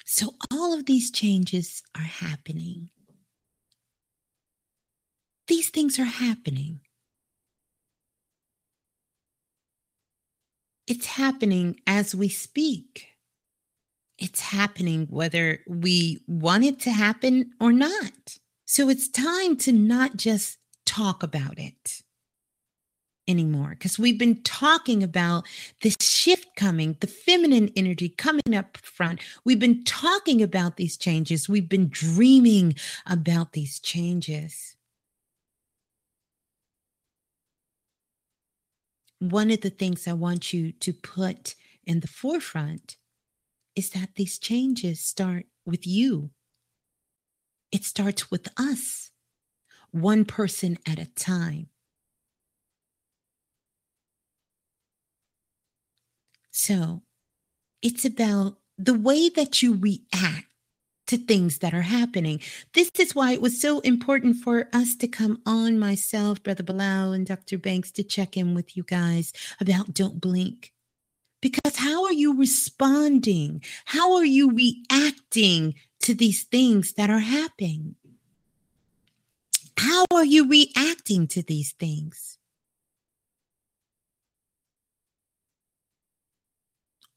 So, all of these changes are happening. These things are happening. It's happening as we speak. It's happening whether we want it to happen or not. So it's time to not just talk about it anymore because we've been talking about this shift coming, the feminine energy coming up front. We've been talking about these changes. We've been dreaming about these changes. One of the things I want you to put in the forefront is that these changes start with you. It starts with us, one person at a time. So it's about the way that you react to things that are happening. This is why it was so important for us to come on, myself, Brother Balah, and Dr. Banks, to check in with you guys about Don't Blink. Because how are you responding? How are you reacting to these things that are happening? How are you reacting to these things?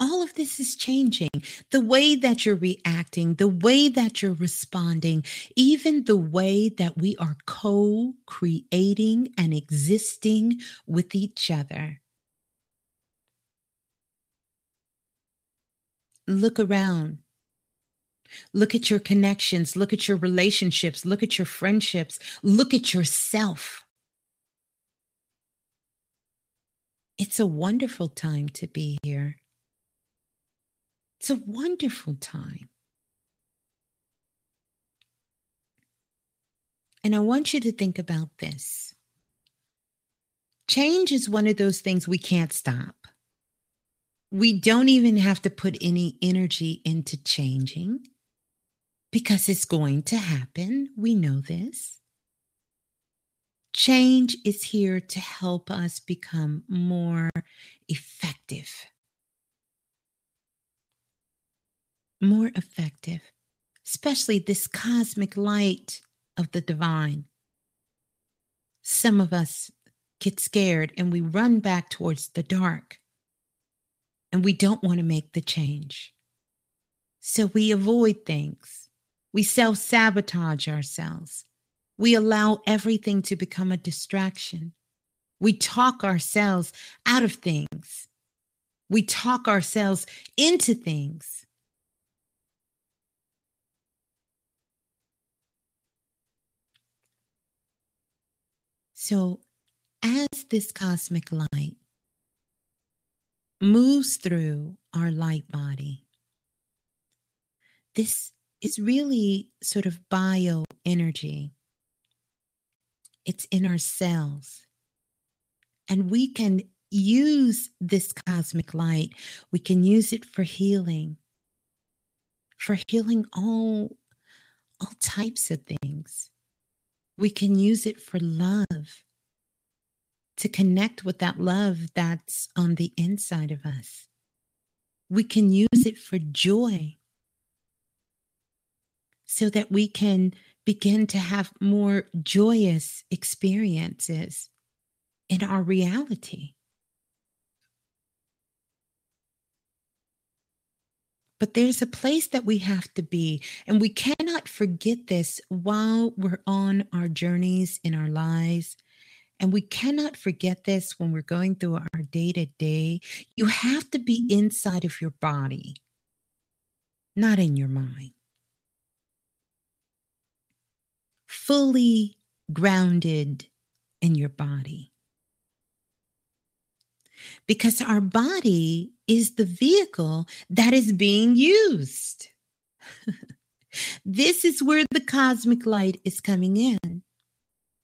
All of this is changing. The way that you're reacting, the way that you're responding, even the way that we are co creating and existing with each other. Look around. Look at your connections. Look at your relationships. Look at your friendships. Look at yourself. It's a wonderful time to be here. It's a wonderful time. And I want you to think about this. Change is one of those things we can't stop. We don't even have to put any energy into changing because it's going to happen. We know this. Change is here to help us become more effective. More effective, especially this cosmic light of the divine. Some of us get scared and we run back towards the dark and we don't want to make the change. So we avoid things. We self sabotage ourselves. We allow everything to become a distraction. We talk ourselves out of things. We talk ourselves into things. So, as this cosmic light moves through our light body, this is really sort of bio energy. It's in our cells. And we can use this cosmic light, we can use it for healing, for healing all, all types of things. We can use it for love, to connect with that love that's on the inside of us. We can use it for joy so that we can begin to have more joyous experiences in our reality. But there's a place that we have to be. And we cannot forget this while we're on our journeys in our lives. And we cannot forget this when we're going through our day to day. You have to be inside of your body, not in your mind. Fully grounded in your body because our body is the vehicle that is being used. this is where the cosmic light is coming in.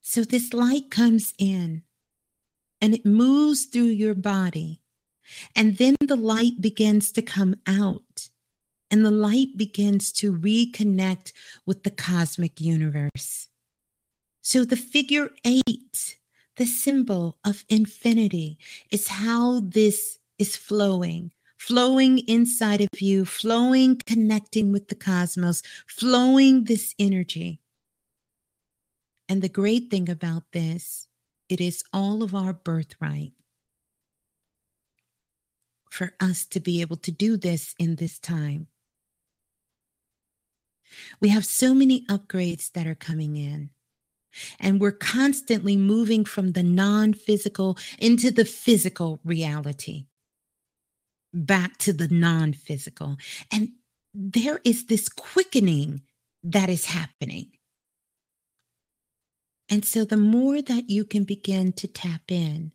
So, this light comes in and it moves through your body. And then the light begins to come out, and the light begins to reconnect with the cosmic universe. So, the figure eight the symbol of infinity is how this is flowing, flowing inside of you, flowing, connecting with the cosmos, flowing this energy. And the great thing about this, it is all of our birthright for us to be able to do this in this time. We have so many upgrades that are coming in. And we're constantly moving from the non physical into the physical reality, back to the non physical. And there is this quickening that is happening. And so, the more that you can begin to tap in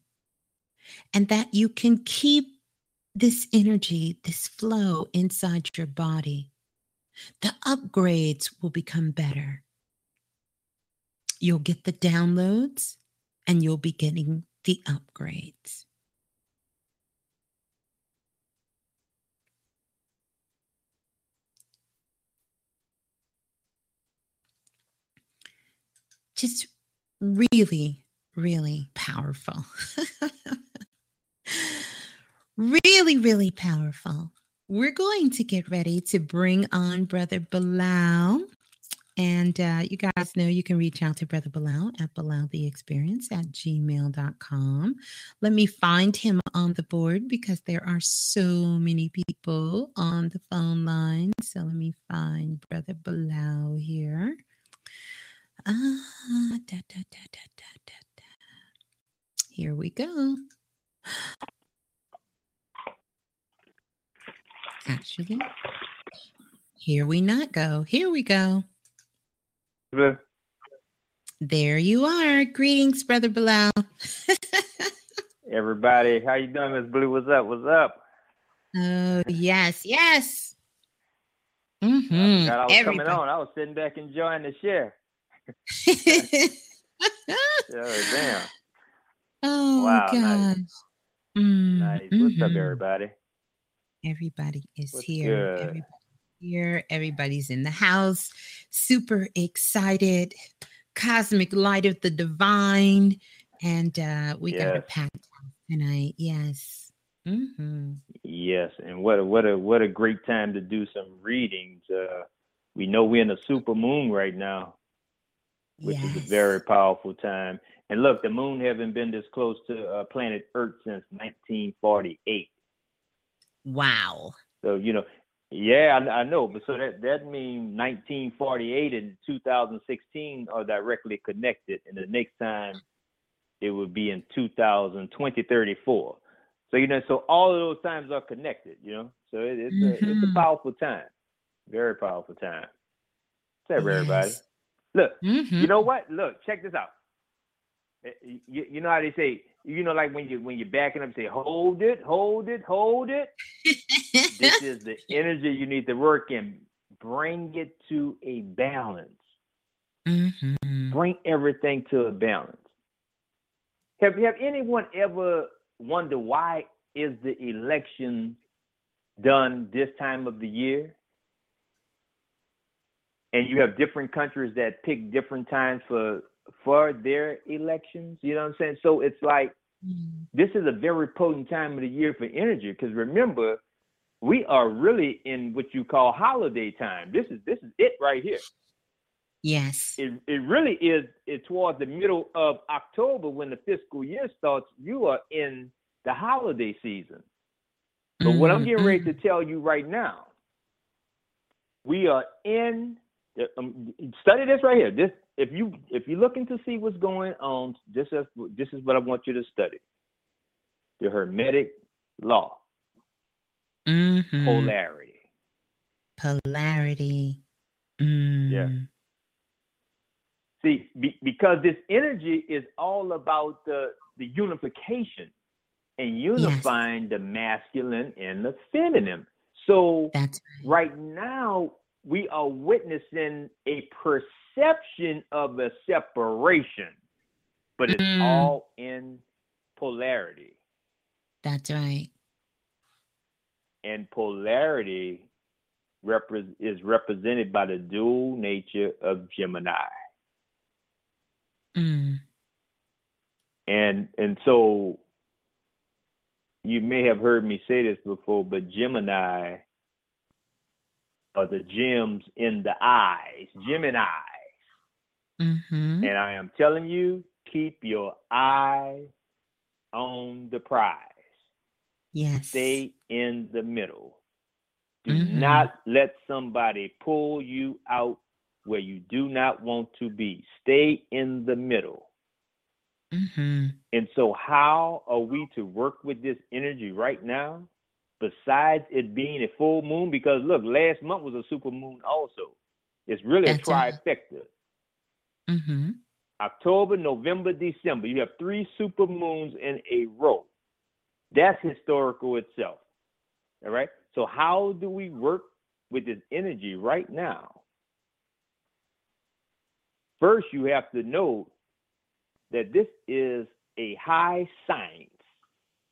and that you can keep this energy, this flow inside your body, the upgrades will become better. You'll get the downloads and you'll be getting the upgrades. Just really, really powerful. really, really powerful. We're going to get ready to bring on Brother Balah. And uh, you guys know you can reach out to Brother Balah at Balah the Experience at gmail.com. Let me find him on the board because there are so many people on the phone line. So let me find Brother Balah here. Ah, da, da, da, Here we go. Actually, here we not go. Here we go. There you are. Greetings, Brother Balah. Everybody, how you doing, Miss Blue? What's up? What's up? Oh yes, yes. Mm-hmm. I, I was Everybody. coming on. I was sitting back enjoying the share. oh, damn. Oh wow, gosh. Nice. Mm, nice. What's mm-hmm. up, everybody? Everybody is What's here. Everybody here. Everybody's in the house. Super excited. Cosmic light of the divine. And uh, we yes. got a packed tonight. Yes. Mm-hmm. Yes. And what a what a what a great time to do some readings. Uh, we know we're in a super moon right now, which yes. is a very powerful time. And look, the moon haven't been this close to uh, planet Earth since 1948. Wow. So you know, yeah, I, I, know, but so that that means 1948 and 2016 are directly connected, and the next time it would be in 2000 2034. So you know, so all of those times are connected. You know, so it, it's mm-hmm. a it's a mm-hmm. powerful time, very powerful time. Say yes. everybody. Look, mm-hmm. you know what? Look, check this out. Eh, you, you know how they say you know, like when you when you're backing up, say, hold it, hold it, hold it. this is the energy you need to work in. Bring it to a balance. Mm-hmm. Bring everything to a balance. Have have anyone ever wonder why is the election done this time of the year? And you have different countries that pick different times for for their elections. You know what I'm saying? So it's like mm-hmm. this is a very potent time of the year for energy because remember, we are really in what you call holiday time. This is this is it right here. Yes. It it really is it towards the middle of October when the fiscal year starts, you are in the holiday season. But mm-hmm. what I'm getting ready to mm-hmm. tell you right now, we are in um, study this right here. This if you if you're looking to see what's going on, this is this is what I want you to study. The Hermetic law. Mm-hmm. Polarity. Polarity. Mm. Yeah. See, be, because this energy is all about the the unification and unifying yes. the masculine and the feminine. So right. right now we are witnessing a perception of a separation, but it's mm. all in polarity. That's right. And polarity repre- is represented by the dual nature of Gemini. Mm. And and so you may have heard me say this before, but Gemini are the gems in the eyes, Gemini. Mm-hmm. And I am telling you, keep your eye on the prize. Yes. Stay in the middle. Do Mhm. not let somebody pull you out where you do not want to be. Stay in the middle. Mm-hmm. And so, how are we to work with this energy right now? Besides it being a full moon, because look, last month was a super moon also. It's really That's a trifecta. Mm-hmm. October, November, December. You have three super moons in a row. That's historical itself. All right. So, how do we work with this energy right now? First, you have to know that this is a high science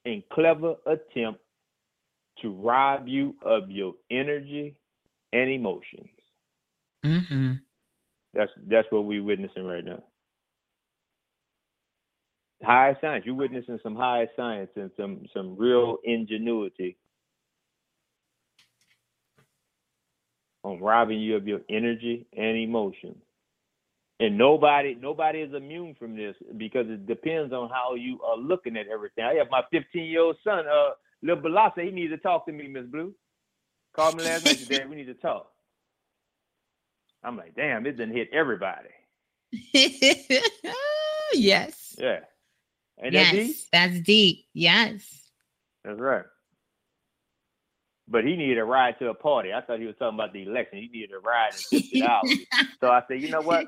and clever attempt to rob you of your energy and emotions. Mm-hmm. That's that's what we're witnessing right now. High science. You're witnessing some high science and some some real ingenuity on robbing you of your energy and emotions. And nobody nobody is immune from this because it depends on how you are looking at everything. I have my 15 year old son, uh, little Balasa, he needs to talk to me, Miss Blue. Called me last night, said, we need to talk. I'm like, damn, it didn't hit everybody. yes. Yeah. Ain't that yes. deep? That's deep. Yes. That's right. But he needed a ride to a party. I thought he was talking about the election. He needed a ride and fifty dollars. so I said, you know what?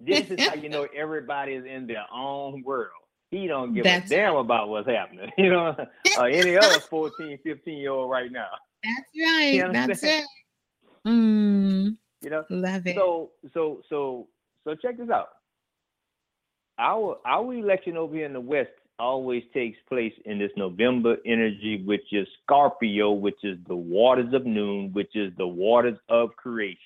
This is how you know everybody is in their own world. He don't give That's a damn about what's happening. You know, or any other 14, 15 year old right now. That's right. You That's it. Mm, You know, love it. so so so so check this out. Our our election over here in the West always takes place in this November energy, which is Scorpio, which is the waters of Nun, which is the waters of creation.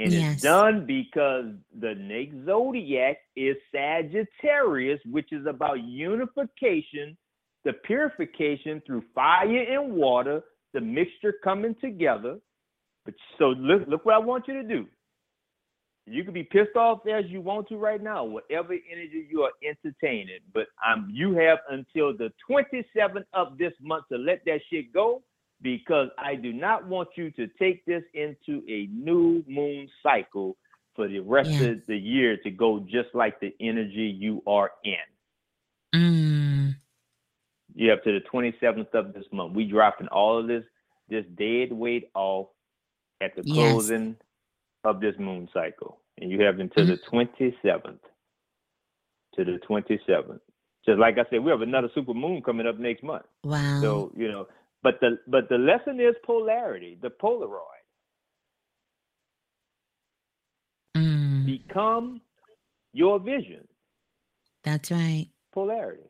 And Yes. it's done because the next zodiac is Sagittarius, which is about unification, the purification through fire and water, the mixture coming together. But so look, look what I want you to do. You can be pissed off as you want to right now, whatever energy you are entertaining. But um, you have until the 27th of this month to let that shit go because I do not want you to take this into a new moon cycle for the rest of the year to go just like the energy you are in. Mm, You have to the 27th of this month. We dropping all of this this dead weight off at the Yes. closing of this moon cycle. And you have until the 27th. To the 27th. Just like I said, we have another super moon coming up next month. wow. So, you know, but the but the lesson is polarity, the Polaroid. Mm, Become your vision. that's right. Polarity.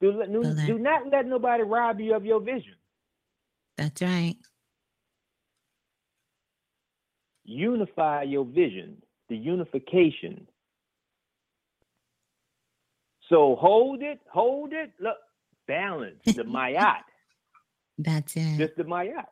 Do, do, Polar- do not let nobody rob you of your vision. That's right. unify your vision, the unification. So hold it, hold it. Look, balance the Ma'at. That's it. Just the Ma'at.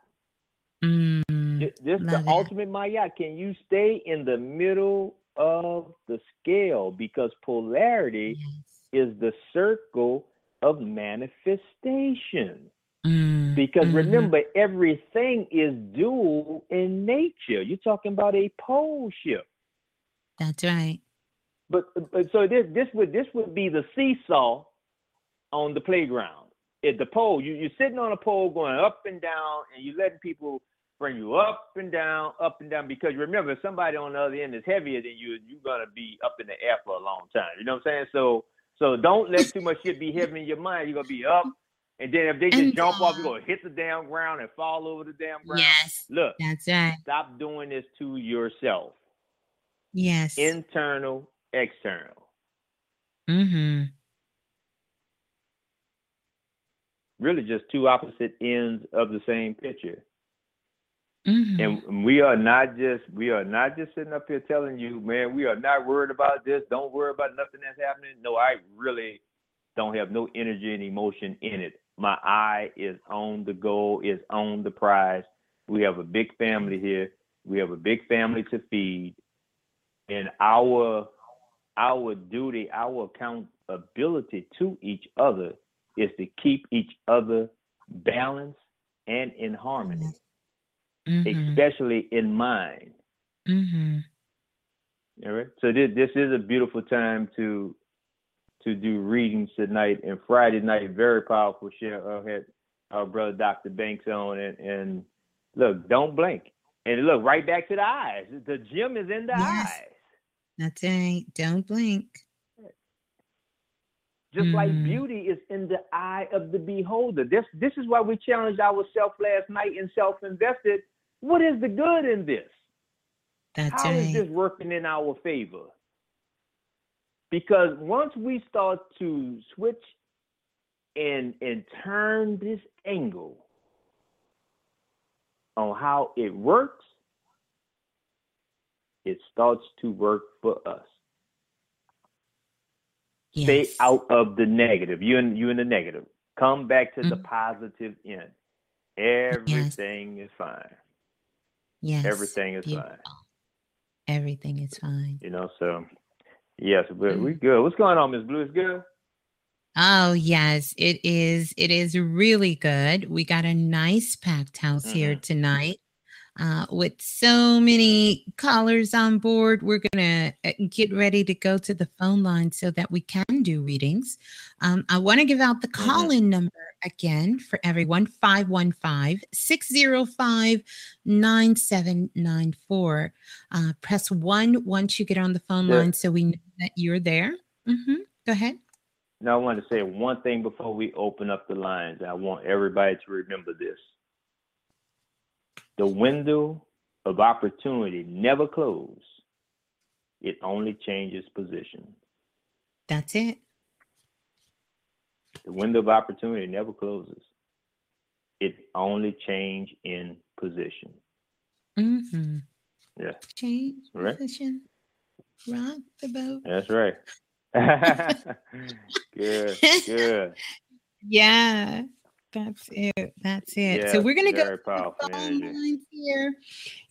Mm, Ju- Just the it. ultimate Maya. Can you stay in the middle of the scale? Because polarity yes. is the circle of manifestation. Mm, Because mhm. remember, everything is dual in nature. You're talking about a pole shift. That's right. But, but so this this would this would be the seesaw on the playground. At the pole, you you're sitting on a pole going up and down, and you're letting people bring you up and down, up and down. Because remember, if somebody on the other end is heavier than you, you're gonna be up in the air for a long time. You know what I'm saying? So so don't let too much shit be heavy in your mind. You're gonna be up, and then if they just And jump off, you're gonna hit the damn ground and fall over the damn ground. Yes. Look, That's right. stop doing this to yourself. Yes. Internal, external. mm-hmm. Really just two opposite ends of the same picture. Mm-hmm. And we are not just we are not just sitting up here telling you, man, we are not worried about this. Don't worry about nothing that's happening. No, I really don't have no energy and emotion in it. My eye is on the goal, is on the prize. We have a big family here. We have a big family to feed. and our our duty, our accountability to each other is to keep each other balanced and in harmony, Mhm. especially in mind. Mhm. All right. So this this is a beautiful time to to do readings tonight and Friday night. Very powerful. Share uh, had our brother Dr. Banks on and and look, don't blink and look right back to the eyes. The gem is in the Yes. eyes. That's right. Don't blink. Just like Mhm. beauty is in the eye of the beholder. This this is why we challenged ourselves last night and self-invested. What is the good in this? That's How is right. this working in our favor? Because once we start to switch and and turn this angle on how it works, it starts to work for us. Stay out of the negative. You in you in the negative. Come back to the Mhm. positive end. Everything is fine. Yes. Everything is Beautiful. fine. Everything is fine. You know, so yes, but we Mm. good. What's going on, Miss Blue? It's good. Oh, yes, it is. It is really good. We got a nice packed house here Mhm. tonight uh, with so many callers on board. We're going to get ready to go to the phone line so that we can do readings. Um, I want to give out the call in number again for everyone 515 605 9794. Uh, Press one once you get on the phone Yeah. line so we know that you're there. hmm Go ahead. Now I want to say one thing before we open up the lines. I want everybody to remember this. The window of opportunity never closes. It only changes position. That's it. The window of opportunity never closes. It only change in position. Mm-hmm. Yeah. Change Right. position. Rock the boat. That's right. good, good. Yeah. That's it. That's it. so we're gonna go to the phone energy. lines here.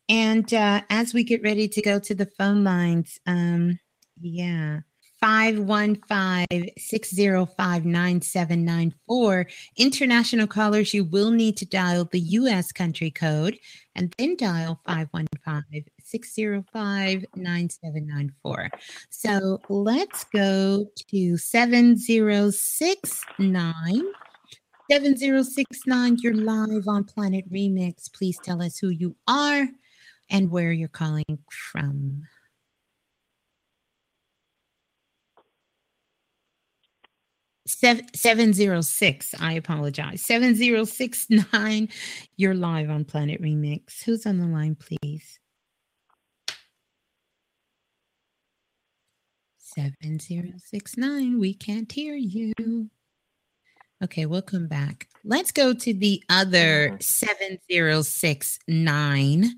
And uh as we get ready to go to the phone lines, um, yeah. 515-605-9794. International callers, you will need to dial the US country code and then dial 515-605-9794. So let's go to 7069. 7069, you're live on Planet Remix. Please tell us who you are and where you're calling from. Seven, 706, I apologize. 7069, you're live on Planet Remix. Who's on the line, please? 7069, we can't hear you. Okay, we'll come back. Let's go to the other 7069.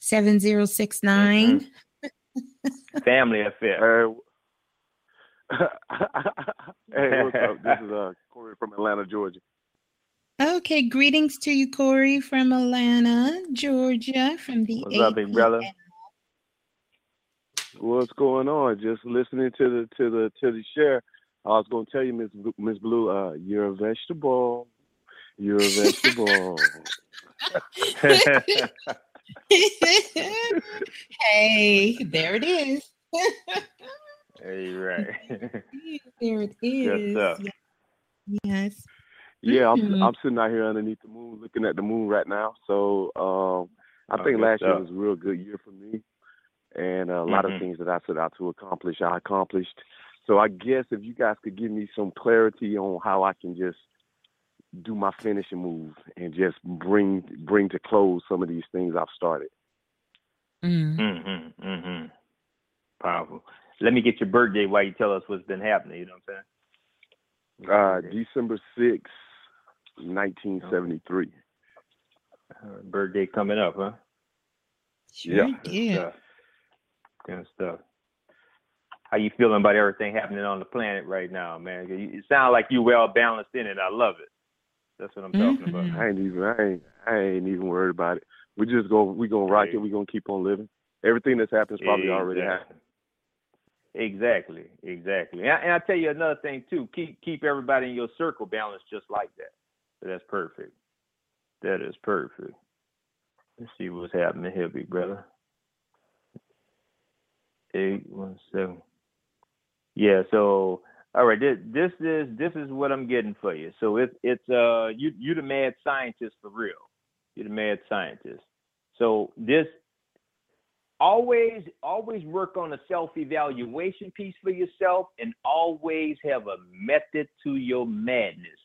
7069. Family affair. Hey, hey, what's up? This is uh, Corey from Atlanta, Georgia. Okay, greetings to you, Corey from Atlanta, Georgia, from the What's up, big brother? What's going on? Just listening to the to the to the share. I was going to tell you, Miss Miss Blue, uh, you're a vegetable. You're a vegetable. hey, there it is. hey, right. there it Good is. stuff. Ye- Yes. yeah, I'm Mhm. I'm sitting out here underneath the moon, looking at the moon right now. So um, I Oh, think good last year was a real good year for me, and a lot Mhm. of things that I set out to accomplish, I accomplished. So I guess if you guys could give me some clarity on how I can just do my finishing move and just bring bring to close some of these things I've started. Mm. Mm-hmm, mm-hmm. Powerful. Let me get your birthday while you tell us what's been happening. You know what I'm saying? Uh, December sixth, nineteen seventy three. Uh, birthday coming up, huh? Sure Yeah. Good did. stuff. Good stuff. How you feeling about everything happening on the planet right now, man? You, sound like you well balanced in it. I love it. That's what I'm talking about. Mhm. I ain't even I ain't I ain't even worried about it. We just go we gonna rock it. We gonna keep on living. Everything that's happened is probably already happened. Exactly, exactly. And, and I tell you another thing too. Keep keep everybody in your circle balanced just like that. So that's perfect. That is perfect. Let's see what's happening here, big brother. Eight one seven. Yeah. So all right. This is this is what I'm getting for you. So it's it's uh you you the mad scientist for real. You're the mad scientist. So this always always work on a self-evaluation piece for yourself and always have a method to your madness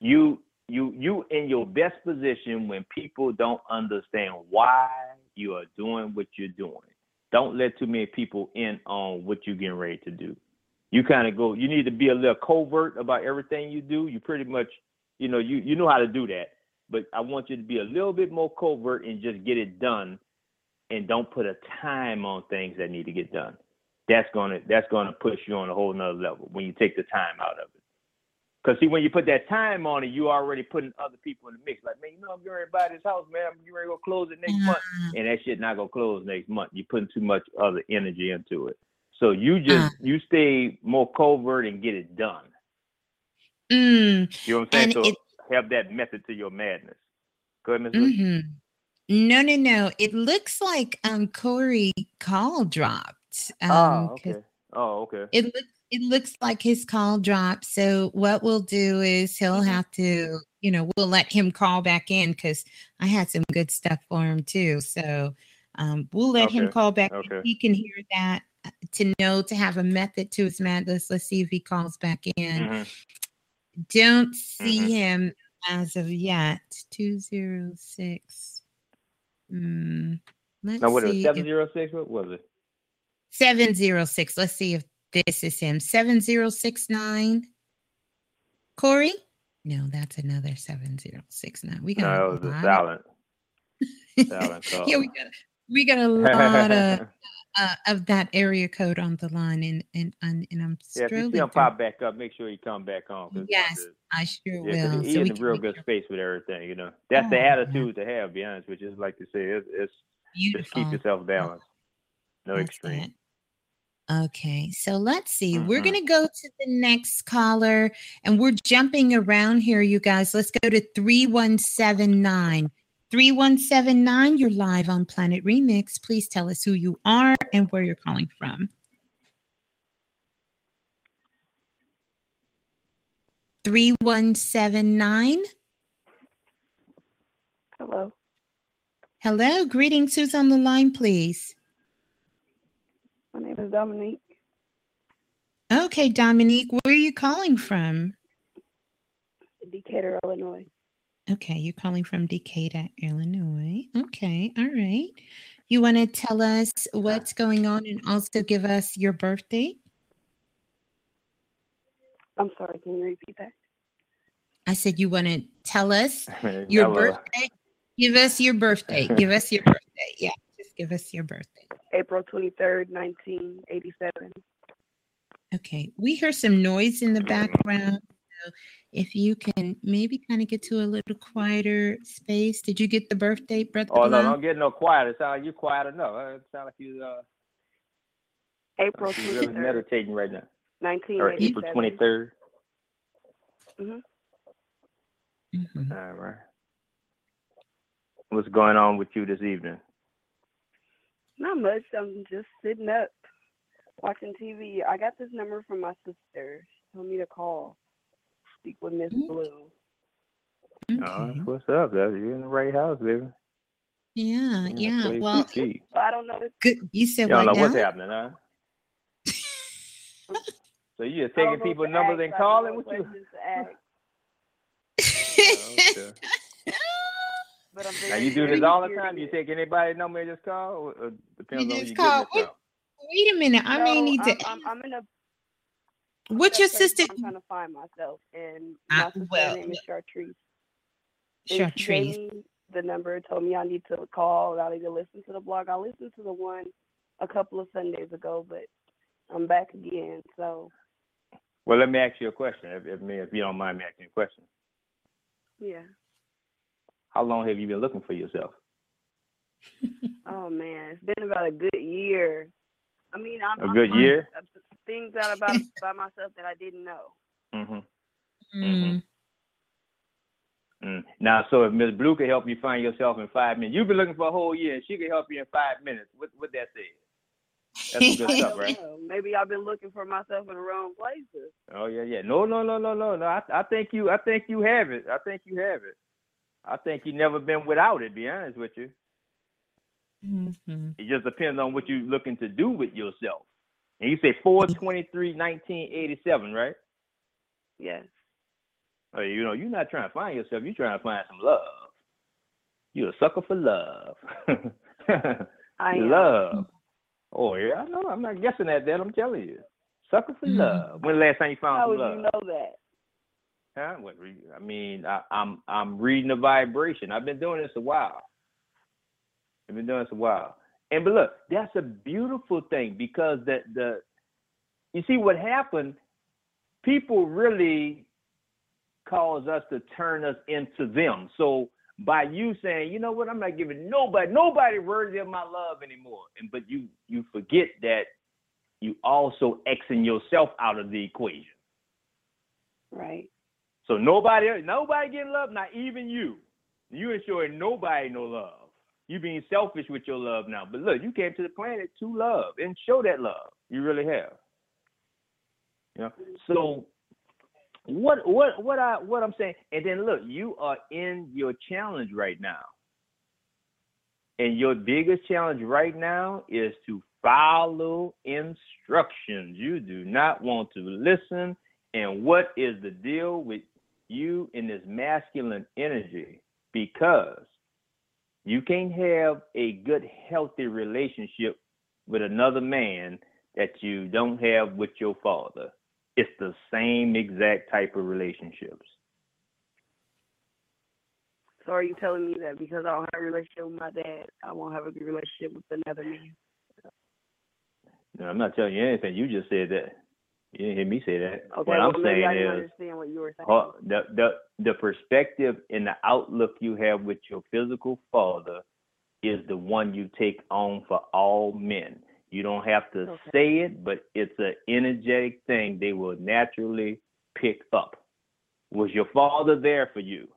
you you you in your best position when people don't understand why you are doing what you're doing don't let too many people in on what you're getting ready to do you kind of go you need to be a little covert about everything you do you pretty much you know you you know how to do that but i want you to be a little bit more covert and just get it done and don't put a time on things that need to get done. That's gonna that's gonna push you on a whole nother level when you take the time out of it. Cause see, when you put that time on it, you already putting other people in the mix. Like, man, you know, I'm getting ready to buy this house, man. I'm getting ready to go close it next month, mm-hmm. and that shit not gonna close next month. You're putting too much other energy into it. So you just uh, you stay more covert and get it done. Mm, you know what I'm saying? So it, have that method to your madness. Go ahead, Ms. Mm-hmm. No, no, no. It looks like um Corey call dropped. Um, oh, okay. Oh, okay. It looks it looks like his call dropped. So what we'll do is he'll mm-hmm. have to, you know, we'll let him call back in because I had some good stuff for him too. So um, we'll let okay. him call back. Okay. He can hear that to know to have a method to his madness. Let's see if he calls back in. Mm-hmm. Don't see mm-hmm. him as of yet. Two zero six. Mm, let's now, what see. 706? What was it? 706. Let's see if this is him. 7069. Corey? No, that's another 7069. We got no, it was a silent. silent yeah, we got we got a lot of uh, of that area code on the line, and and and, and I'm yeah. If you see him pop back up, make sure you come back on. Yes, I sure yeah, will. He's so in real good space with everything. You know, that's oh, the attitude yeah. to have. Be honest with you, just like to say, it's, it's just keep yourself balanced. No that's extreme. It. Okay, so let's see. Mm-hmm. We're going to go to the next caller and we're jumping around here, you guys. Let's go to 3179. 3179, you're live on Planet Remix. Please tell us who you are and where you're calling from. Three one seven nine. Hello. Hello. Greetings. Who's on the line, please? My name is Dominique. Okay, Dominique. Where are you calling from? Decatur, Illinois. Okay, you're calling from Decatur, Illinois. Mm-hmm. Okay, all right. You want to tell us what's going on and also give us your birthday? I'm sorry, can you repeat that? I said you want to tell us your birthday. Give us your birthday. give us your birthday. Yeah, just give us your birthday. April 23rd, 1987. Okay, we hear some noise in the background. So if you can maybe kind of get to a little quieter space. Did you get the birthday, brother? Oh no, don't get no quieter. It sounds like you're quiet enough. It sounds like you uh April 23rd. Really meditating right now. 1987. Or April 23rd. Mm-hmm. Mm-hmm. All right. What's going on with you this evening? Not much. I'm just sitting up watching TV. I got this number from my sister. She told me to call speak with Miss mm-hmm. Blue. Okay. Oh, what's up? You're in the right house, baby. Yeah, yeah. yeah. Well, I don't know. Good. You said you don't know now? what's happening, huh? so you're taking people numbers and calling with you? but now you do this all the time. You take anybody number and just call. Or depends you on just call. Wait, wait, a minute. I no, may need I'm, to. I'm, I'm in a What's your sister? I'm trying to find myself, and my uh, well, name is Chartreuse. Chartreuse. The number told me I need to call. I need to listen to the blog. I listened to the one a couple of Sundays ago, but I'm back again. So. Well, let me ask you a question, if, if, if you don't mind me asking a question. Yeah. How long have you been looking for yourself? oh man, it's been about a good year. I mean, I'm A I'm good finding year? Things out about by myself that I didn't know. Mm-hmm. Mm. Mm. Now, so if Miss Blue could help you find yourself in five minutes, you've been looking for a whole year, and she could help you in five minutes. What what that say? That's some good stuff, right? know. Maybe I've been looking for myself in the wrong places. Oh yeah, yeah. No, no, no, no, no, no. I, I think you, I think you have it. I think you have it. I think you never been without it. Be honest with you. Mm-hmm. It just depends on what you're looking to do with yourself. And you say 423, 1987, right? Yes. Oh, you know, you're not trying to find yourself. You're trying to find some love. You're a sucker for love. I am. love. Oh yeah, I know. I'm not guessing at that. I'm telling you, sucker for Mhm. love. When the last time you found How some would you know that? Huh? What, I mean, I, I'm I'm reading the vibration. I've been doing this a while. I've been doing this a while. And but look, that's a beautiful thing because the the you see what happened. People really cause us to turn us into them. So by you saying, you know what, I'm not giving nobody nobody worthy of my love anymore. And but you you forget that you also Xing yourself out of the equation. Right. So nobody, nobody getting love, not even you. You showing nobody no love. You being selfish with your love now. But look, you came to the planet to love and show that love. You really have. Know. So what what what I what I'm saying, and then look, you are in your challenge right now. And your biggest challenge right now is to follow instructions. You do not want to listen. And what is the deal with you in this masculine energy? Because you can't have a good, healthy relationship with another man that you don't have with your father. It's the same exact type of relationships. So are you telling me that because I don't have a relationship with my dad, I won't have a good relationship with another man? No, I'm not telling you anything. You just said that. You didn't hear me say that. Okay, what I'm saying I didn't is understand what you were saying. Uh, the the the perspective and the outlook you have with your physical father is the one you take on for all men. You don't have to Okay. say it, but it's an energetic thing they will naturally pick up. Was your father there for you?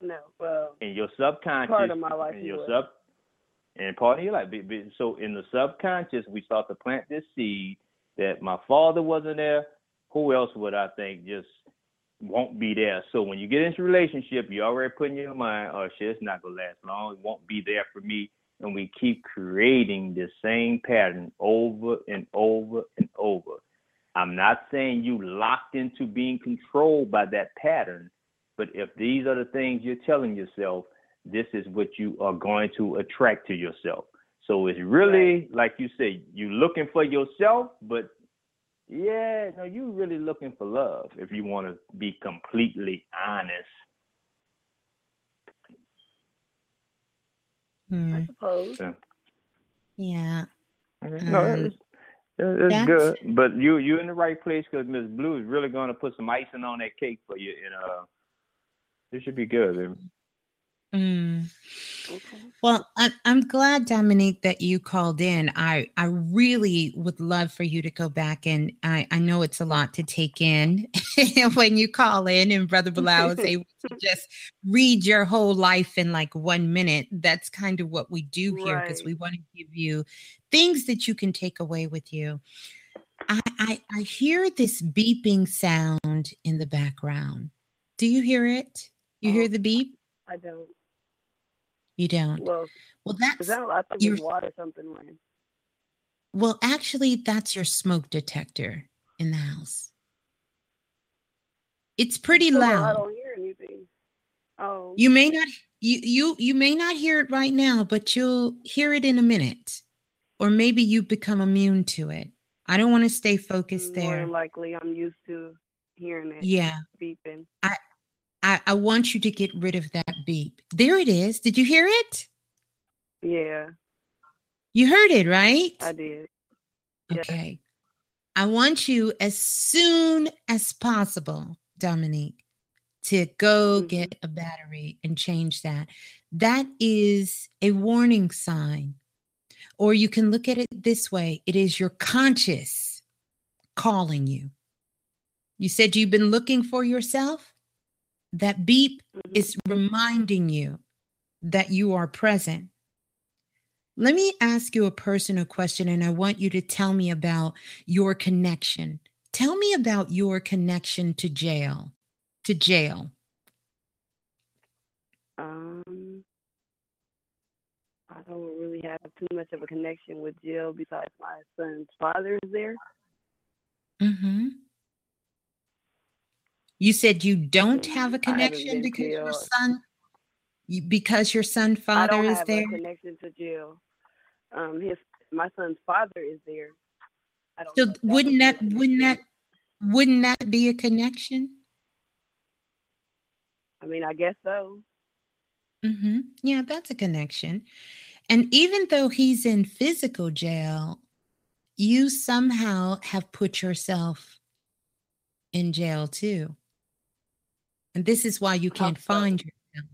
no, well, In your subconscious, Part of my life in your was. sub, and part of your life. So in the subconscious, we start to plant this seed that my father wasn't there. Who else would I think just won't be there? So when you get into a relationship, you already put in your mind, oh shit, it's not gonna last long. It won't be there for me. And we keep creating the same pattern over and over and over. I'm not saying you locked into being controlled by that pattern, but if these are the things you're telling yourself, this is what you are going to attract to yourself. So it's really like you say, you looking for yourself, but yeah, no, you really looking for love if you want to be completely honest. Hmm. I suppose. Yeah. No, Um, it's, it's good, but you you in the right place because Miss Blue is really going to put some icing on that cake for you, and uh, it should be good. Mm. Okay. Well, I'm, I'm glad, Dominique, that you called in. I, I really would love for you to go back and I, I know it's a lot to take in when you call in and Brother Balah is able to just read your whole life in like one minute. That's kind of what we do here because Right. we want to give you things that you can take away with you. I, I, I hear this beeping sound in the background. Do you hear it? You hear Oh. the beep? I don't. You don't. Well, Well, is that's that I think you're- water something running. Well, actually, that's your smoke detector in the house. It's pretty I loud. don't hear anything. Oh. You may not you you you may not hear it right now, but you'll hear it in a minute. Or maybe you become immune to it. I don't want to stay focused More there. than likely, I'm used to hearing it Yeah. beeping. I, I want you to get rid of that beep. There it is. Did you hear it? Yeah, You heard it, right? I did. yeah. Okay. I want you as soon as possible, Dominique, to go Mhm. get a battery and change that. That is a warning sign. Or you can look at it this way it is your conscious calling you. You said you've been looking for yourself. That beep Mhm. is reminding you that you are present. Let me ask you a personal question, and I want you to tell me about your connection. Tell me about your connection to jail. To jail. Um, I don't really have too much of a connection with jail besides my son's father is there. hmm You said you don't have a connection because your son, you, because your son I father don't is have there. a connection to Jill. Um, his my son's father is there. I don't So if wouldn't that wouldn't that wouldn't that be a connection? I mean, I guess so. Mm-hmm. Yeah, that's a connection. And even though he's in physical jail, you somehow have put yourself in jail too. And this is why you can't find yourself.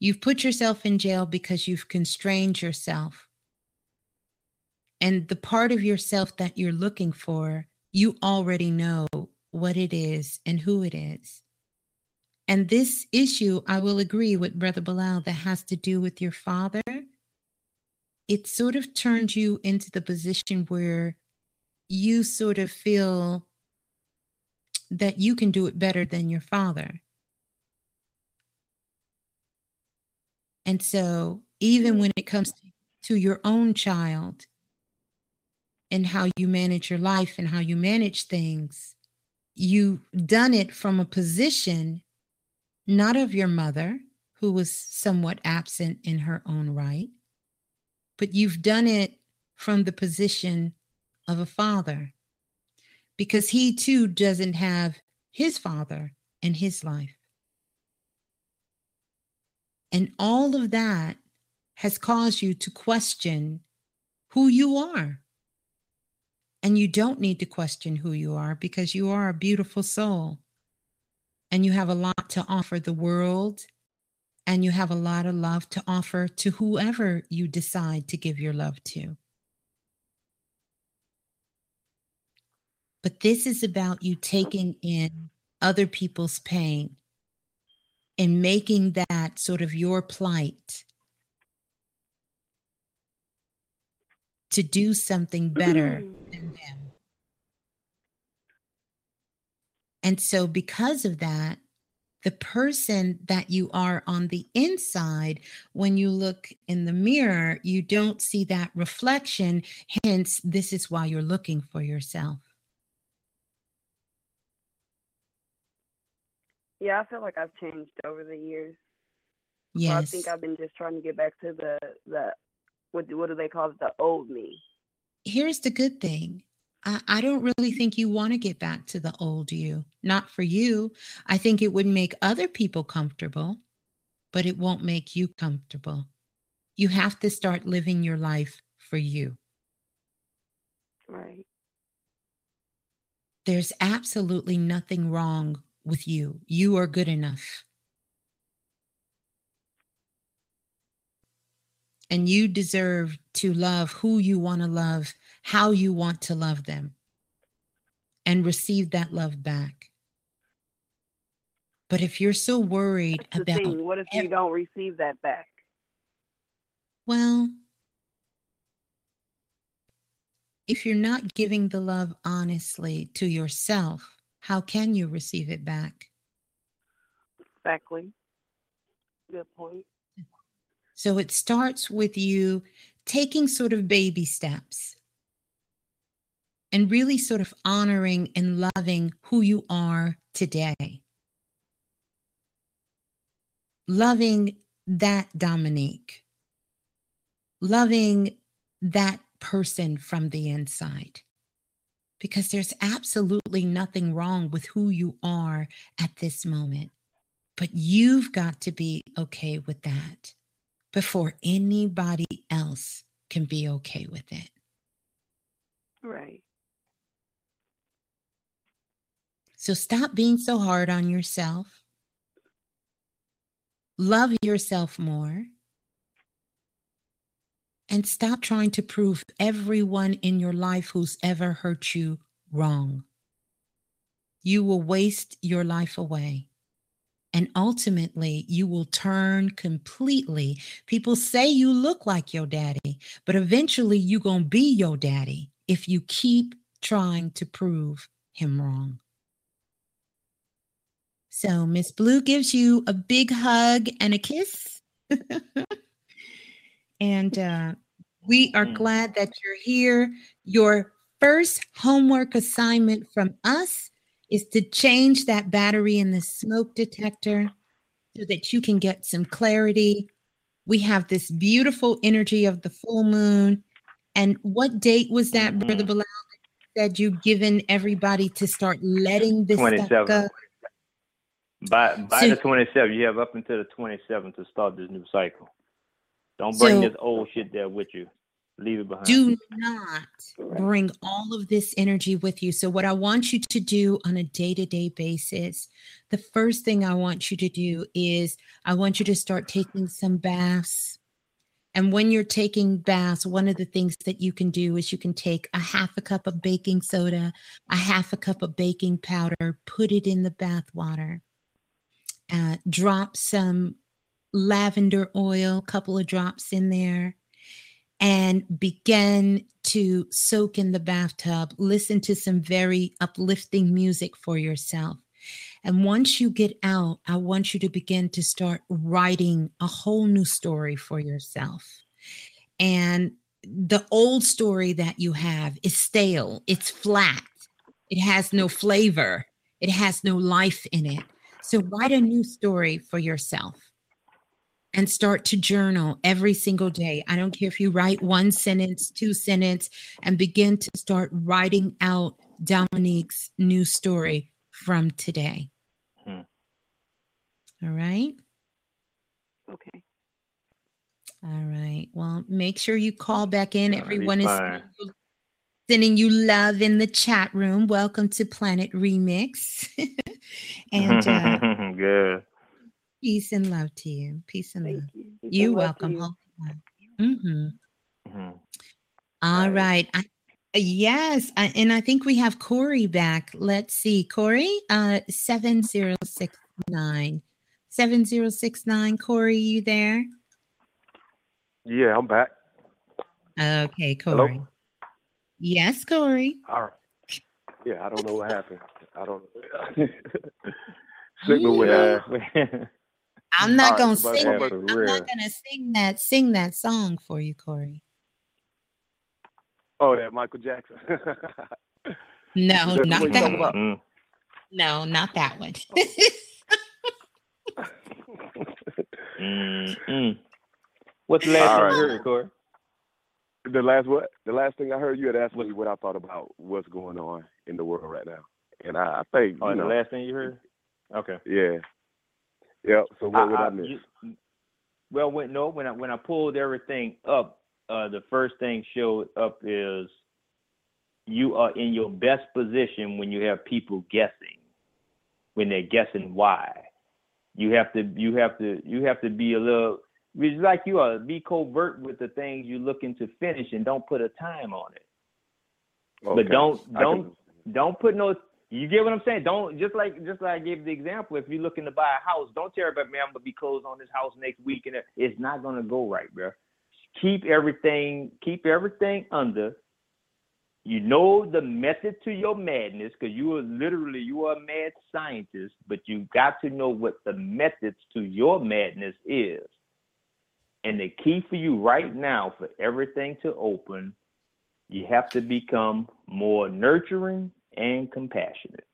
You've put yourself in jail because you've constrained yourself. And the part of yourself that you're looking for, you already know what it is and who it is. And this issue, I will agree with Brother Balah, that has to do with your father. It sort of turned you into the position where you sort of feel that you can do it better than your father. And so, even when it comes to your own child and how you manage your life and how you manage things, you've done it from a position not of your mother, who was somewhat absent in her own right, but you've done it from the position of a father because he too doesn't have his father in his life. And all of that has caused you to question who you are. And you don't need to question who you are because you are a beautiful soul and you have a lot to offer the world and you have a lot of love to offer to whoever you decide to give your love to. But this is about you taking in other people's pain and making that sort of your plight to do something better mm. than them. And so, because of that, the person that you are on the inside, when you look in the mirror, you don't see that reflection. Hence, this is why you're looking for yourself. Yeah, I feel like I've changed over the years. So I think I've been just trying to get back to the the what do, what do they call it? The old me. Here's the good thing. I, I don't really think you want to get back to the old you. Not for you. I think it would make other people comfortable, but it won't make you comfortable. You have to start living your life for you. Right. There's absolutely nothing wrong with you. You are good enough. And you deserve to love who you want to love, how you want to love them, and receive that love back. But if you're so worried That's about, thing. What if you don't receive that back? well, if you're not giving the love honestly to yourself, how can you receive it back? Exactly. Good point. So it starts with you taking sort of baby steps and really sort of honoring and loving who you are today. Loving that Dominique, loving that person from the inside. Because there's absolutely nothing wrong with who you are at this moment. But you've got to be okay with that before anybody else can be okay with it. Right. So stop being so hard on yourself. Love yourself more. And stop trying to prove everyone in your life who's ever hurt you wrong. You will waste your life away. And ultimately, you will turn completely. People say you look like your daddy, but eventually, you're going to be your daddy if you keep trying to prove him wrong. So, Miss Blue gives you a big hug and a kiss. and uh, we are mm. glad that you're here. Your first homework assignment from us is to change that battery in the smoke detector so that you can get some clarity. We have this beautiful energy of the full moon. And what date was that, mm-hmm. Brother Balah, that you've given everybody to start letting this 27. stuff go? By by so, the 27th, you have up until the 27th to start this new cycle. Don't bring so, this old shit there with you. Leave it behind. Do not bring all of this energy with you. So, what I want you to do on a day to day basis, the first thing I want you to do is I want you to start taking some baths. And when you're taking baths, one of the things that you can do is you can take a half a cup of baking soda, a half a cup of baking powder, put it in the bath water, uh, drop some lavender oil, couple of drops in there, and begin to soak in the bathtub. Listen to some very uplifting music for yourself. And once you get out, I want you to begin to start writing a whole new story for yourself. And the old story that you have is stale, it's flat, it has no flavor, it has no life in it. So write a new story for yourself and start to journal every single day. I don't care if you write one sentence, two sentence, and begin to start writing out Dominique's new story from today. Hmm. All right. Okay. All right. Well, make sure you call back in. Everyone is sending you love in the chat room. Welcome to Planet Remix. and uh, good. Peace and love to you. Peace and Thank love. You. You're welcome. You. Mm-hmm. Mm-hmm. All right. I, yes. I, and I think we have Corey back. Let's see. Corey, uh, 7069. 7069. Corey, you there? Yeah, I'm back. Okay, Corey. Hello? Yes, Corey. All right. Yeah, I don't know what happened. I don't signal went out. I'm not gonna sing. I'm not gonna sing that. Sing that song for you, Corey. Oh, that Michael Jackson. no, not that one. Mm. No, not that one. mm, What's the last All thing right. you heard, Corey? The last what? The last thing I heard you had asked me what I thought about what's going on in the world right now, and I, I think. Oh, know, the last thing you heard? Okay. Yeah, yeah. So what would I, I miss? You, well, when no, when I when I pulled everything up, uh, the first thing showed up is you are in your best position when you have people guessing, when they're guessing why. You have to you have to you have to be a little it's like you are be covert with the things you're looking to finish and don't put a time on it. Okay. But don't don't don't put no you get what I'm saying? Don't just like just like I gave the example. If you're looking to buy a house, don't tell everybody, man, I'm gonna be closed on this house next week, and it's not gonna go right, bro. Keep everything, keep everything under. You know the method to your madness, because you are literally you are a mad scientist, but you got to know what the methods to your madness is. And the key for you right now for everything to open, you have to become more nurturing and compassionate.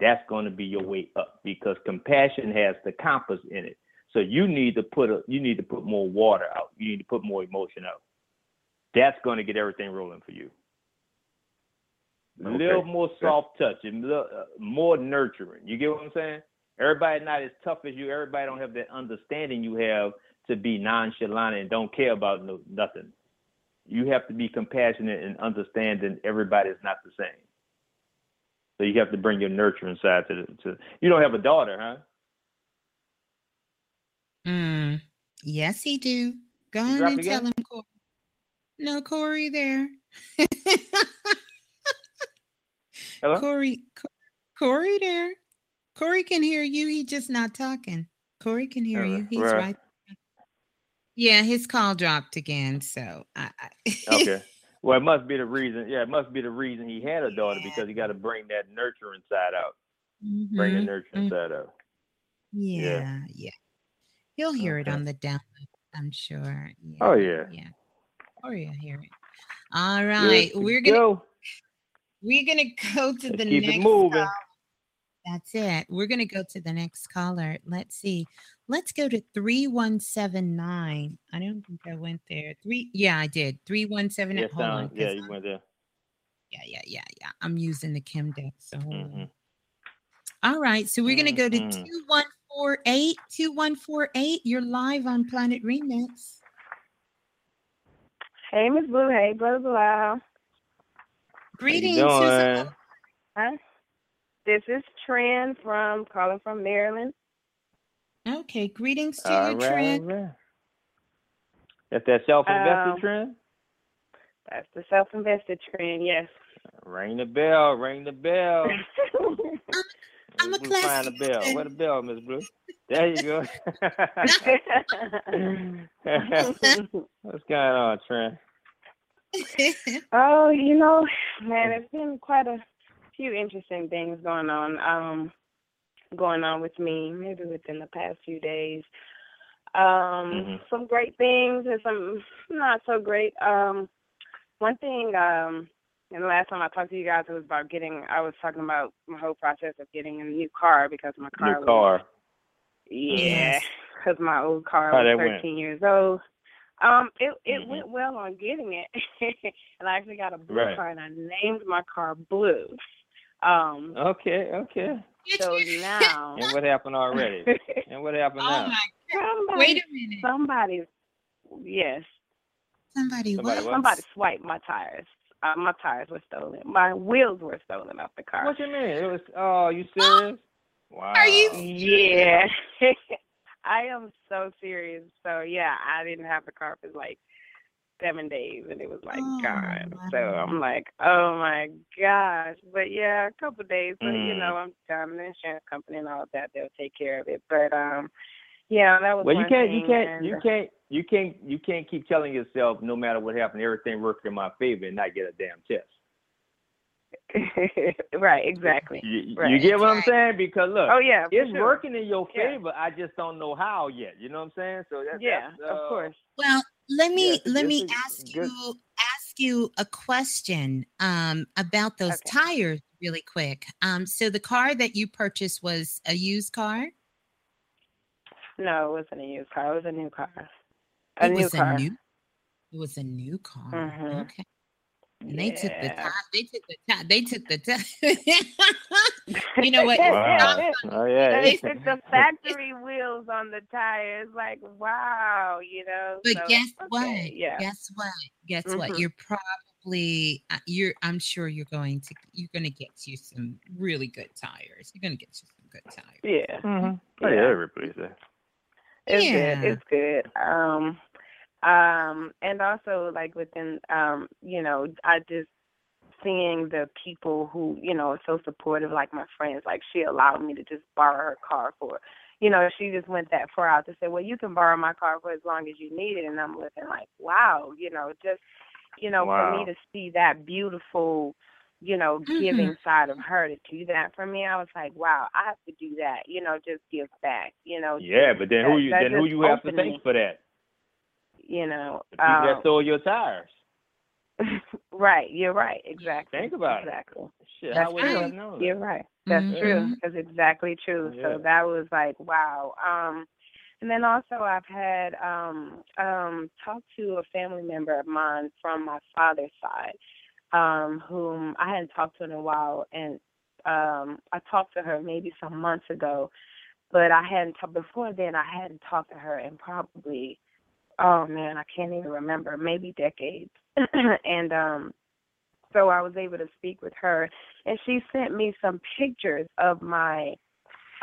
That's going to be your way up because compassion has the compass in it. So you need to put a, you need to put more water out. You need to put more emotion out. That's going to get everything rolling for you. A okay. little more soft touch and little, uh, more nurturing. You get what I'm saying? Everybody not as tough as you. Everybody don't have that understanding you have to be nonchalant and don't care about no, nothing. You have to be compassionate and understanding everybody's not the same. So you have to bring your nurturing side to to. You don't have a daughter, huh? Hmm. Yes, he do. Go ahead and tell him. No Corey there. Hello? Corey, Corey there. Corey can hear you. He just not talking. Corey can hear you. He's right. right. Yeah, his call dropped again. So I, I Okay. Well, it must be the reason. Yeah, it must be the reason he had a daughter because he got to bring that nurturing side out. Bring the Mhm, nurturing mhm. side out. Yeah, yeah. He'll hear it on the download, I'm sure. Yeah, Oh yeah. yeah. Corey will hear it. All right, Good we're gonna go. we're gonna go to Let's the keep next it. That's it. We're going to go to the next caller. Let's see. Let's go to 3179. I don't think I went there. Three. Yeah, I did. 317 Yeah, hold on. sound, yeah, 'cause you I'm- went there. yeah, yeah, yeah, yeah. I'm using the Kim deck. So hold on. Mhm. All right. So we're going to go to Mhm. 2148. 2148. You're live on Planet Remix. Hey, Miss Blue. Hey, Brother Balah. Greetings. How you Who's doing? up? Huh? This is Trent from calling from Maryland. Okay. Greetings to All you, right, Trent. all right. That's that self-invested Um, trend. That's the self-invested trend. Yes. Ring the bell. Ring the bell. I'm a Miss Blue, find the bell. person. Where the bell, Miss Blue? There you go. What's going on, Trent? oh, you know, man, it's been quite a few interesting things going on. Um, going on with me, maybe within the past few days. Um, Mhm. some great things and some not so great. Um, one thing, um, and the last time I talked to you guys, it was about getting. I was talking about my whole process of getting a new car because my car New was car. yeah, because my old car How was that went? 13 years old. Um, it it Mhm. went well on getting it, and I actually got a blue Right. car, and I named my car Blue. Um, Okay, okay. so now, And what happened already? And what happened Oh now? my somebody, Wait a minute. somebody, yes, Somebody, Somebody what? what? somebody swiped my tires. Uh, my tires were stolen. My wheels were stolen off the car. What you mean? It was. Oh, you serious? Wow. Are you Yeah. I am so serious. So yeah, I didn't have the car for like seven days and it was like Oh, gone. So. I'm like, oh my gosh. But yeah, a couple of days, but you Mm. know, I'm done. The insurance company and all of that, they'll take care of it. But um yeah, that was Well, you can't, you can't, and- you can't, you can't, you can't keep telling yourself no matter what happened, everything worked in my favor and not get a damn test. right, exactly. You, you get what I'm saying? Because look, Oh yeah, it's sure. working in your Yeah. favor. I just don't know how yet. You know what I'm saying? So that's Yeah, that's, of uh, course. Well, let me Yes, let me ask good. you ask you a question um, about those Okay. tires really quick. Um, so the car that you purchased was a used car. No, it wasn't a used car. It was a new car. A it new was car. a new. It was a new car. Mhm. Okay. And they took the Yeah. time. They took the time. They took the time. you know what? Wow. Oh yeah. They it's- took the factory wheels on the tires. Like, wow, you know. But so, guess okay, what? Yeah. Guess what? Guess what? Mhm. You're probably uh, you're. I'm sure you're going to. You're going to get you some really good tires. You're going to get you some good tires. Yeah. Mm-hmm. Oh, yeah, Yeah. everybody's there. It's Yeah. good. It's good. Um, um, and also like within, um, you know, I just seeing the people who, you know, are so supportive, like my friends. Like she allowed me to just borrow her car for, you know, she just went that far out to say, well, you can borrow my car for as long as you need it. And I'm looking like, wow, you know, just, you know, for me to see that beautiful you know, giving side of her to do that for me, I was like, wow, I have to do that, you know, just give back, you know. Yeah, but then who you then who you have to opened me, thank for that? You know, The people um, that stole your tires. right, you're right, exactly. Think about it. exactly. Shit, That's how would true. You're right. That's Mhm. true. That's exactly true. Yeah. So that was like, wow. Um and then also I've had um um talked to a family member of mine from my father's side, um, whom I hadn't talked to in a while and um I talked to her maybe some months ago, but I hadn't talked before then I hadn't talked to her in probably oh man, I can't even remember, maybe decades. and um so I was able to speak with her and she sent me some pictures of my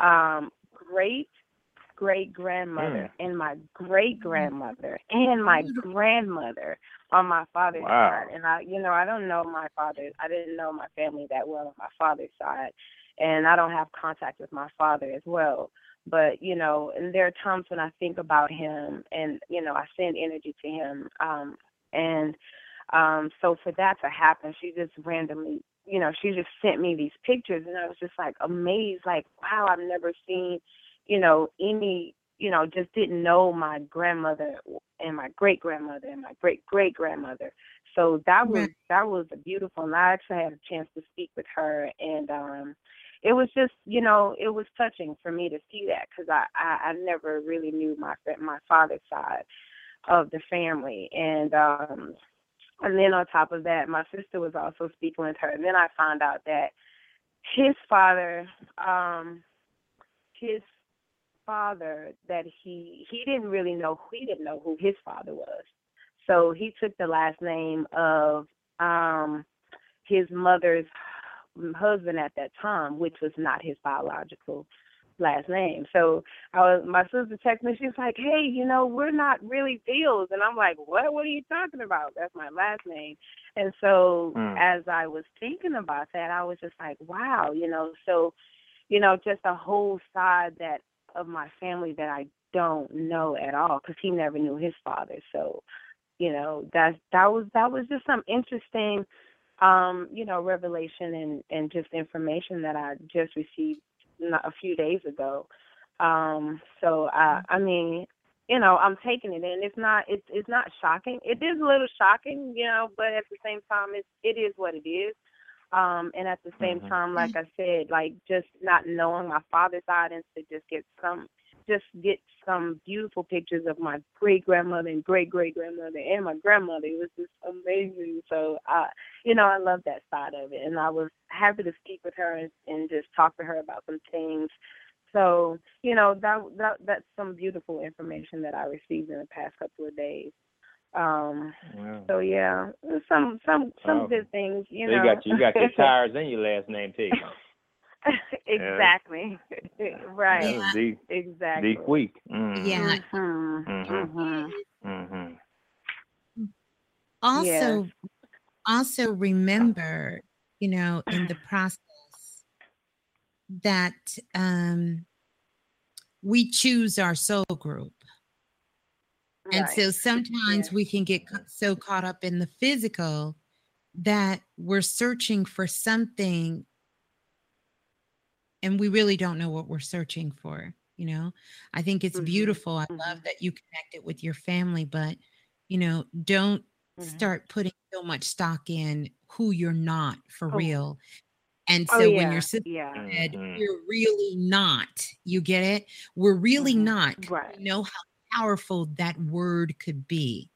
um great great grandmother mm. and my great grandmother and my grandmother on my father's wow. side. And I, you know, I don't know my father. I didn't know my family that well on my father's side, and I don't have contact with my father as well. But you know, and there are times when I think about him, and you know, I send energy to him. Um, and um, so for that to happen, she just randomly, you know, she just sent me these pictures, and I was just like amazed, like, wow, I've never seen, you know, any you know, just didn't know my grandmother and my great grandmother and my great great grandmother. So that was that was a beautiful and I actually had a chance to speak with her and um it was just, you know, it was touching for me to see that because I, I I never really knew my my father's side of the family and um and then on top of that my sister was also speaking with her and then I found out that his father um his father that he he didn't really know he didn't know who his father was. So he took the last name of um his mother's husband at that time, which was not his biological last name. So I was my sister texted me, she's like, Hey, you know, we're not really Fields and I'm like, What what are you talking about? That's my last name. And so mm. as I was thinking about that, I was just like, Wow, you know, so you know, just a whole side that of my family that I don't know at all because he never knew his father. So, you know, that that was that was just some interesting, um, you know, revelation and and just information that I just received a few days ago. Um, so I I mean, you know, I'm taking it in. It's not it's it's not shocking. It is a little shocking, you know, but at the same time, it's it is what it is. Um, and at the same mm-hmm. time, like I said, like just not knowing my father's side and to just get some, just get some beautiful pictures of my great grandmother and great great grandmother and my grandmother. It was just amazing. So, I, you know, I love that side of it, and I was happy to speak with her and, and just talk to her about some things. So, you know, that that that's some beautiful information that I received in the past couple of days. Um, wow. So yeah, some some some good things. You so know, you got you got your tires and your last name too. exactly. right. Yeah. The, exactly. The week. Mm-hmm. Yeah. Mm-hmm. Mm-hmm. mm-hmm. Also, yes. also remember, you know, in the process that um, we choose our soul group. And so sometimes yeah. we can get so caught up in the physical that we're searching for something and we really don't know what we're searching for. You know, I think it's mm-hmm. beautiful. I mm-hmm. love that you connect it with your family, but, you know, don't mm-hmm. start putting so much stock in who you're not for oh. real. And oh, so oh, yeah. when you're sitting yeah. said, mm-hmm. we're really not, you get it? We're really mm-hmm. not. Right. You know how powerful that word could be.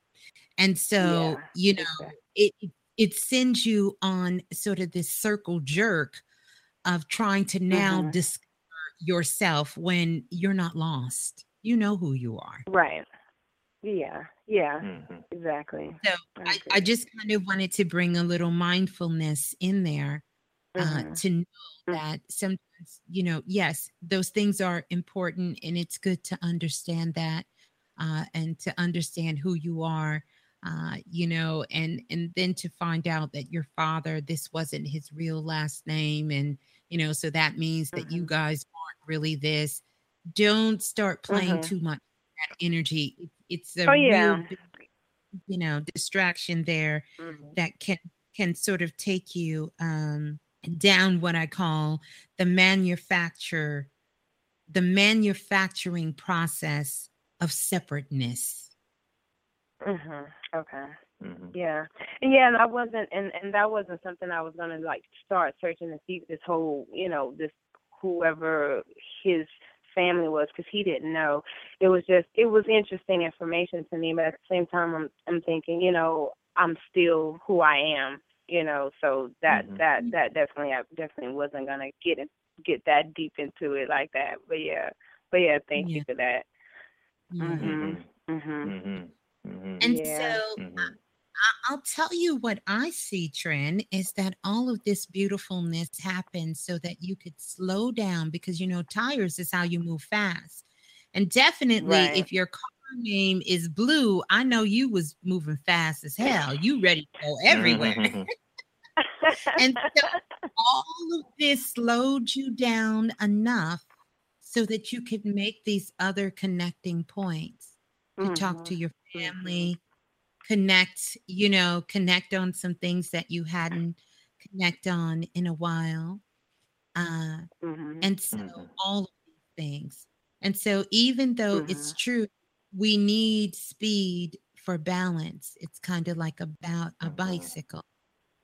And so, yeah, you know, exactly. it it sends you on sort of this circle jerk of trying to now mm-hmm. discover yourself when you're not lost. You know who you are. Right. Yeah. Yeah. Mm-hmm. Exactly. So I, I, just kind of wanted to bring a little mindfulness in there uh, mm-hmm. to know mm. that sometimes, you know, yes, those things are important and it's good to understand that uh, and to understand who you are uh, you know and and then to find out that your father this wasn't his real last name and you know so that means that mm-hmm. you guys aren't really this don't start playing mm-hmm. too much that energy it's a oh, yeah. real you know distraction there mm-hmm. that can can sort of take you um down what i call the manufacture the manufacturing process of separateness. Mhm. Okay. Mm-hmm. Yeah, and yeah, and I wasn't, and and that wasn't something I was gonna like start searching to see this whole, you know, this whoever his family was because he didn't know. It was just, it was interesting information to me, but at the same time, I'm I'm thinking, you know, I'm still who I am, you know, so that mm-hmm. that that definitely I definitely wasn't gonna get in, get that deep into it like that. But yeah, but yeah, thank yeah. you for that. Mm Mhm. Mm Mhm. Mhm. And Yeah. so Mm-hmm. I, will tell you what I see, Trent, is that all of this beautifulness happens so that you could slow down because you know tires is how you move fast. And definitely Right. if your car name is blue, I know you was moving fast as hell. You ready to go everywhere. Mhm. and so all of this slowed you down enough so that you could make these other connecting points to talk to your family, connect, you know, connect on some things that you hadn't connect on in a while. Uh, Mhm. and so Mhm. all of these things. And so even though it's true, we need speed for balance. It's kind of like about a Mhm. bicycle,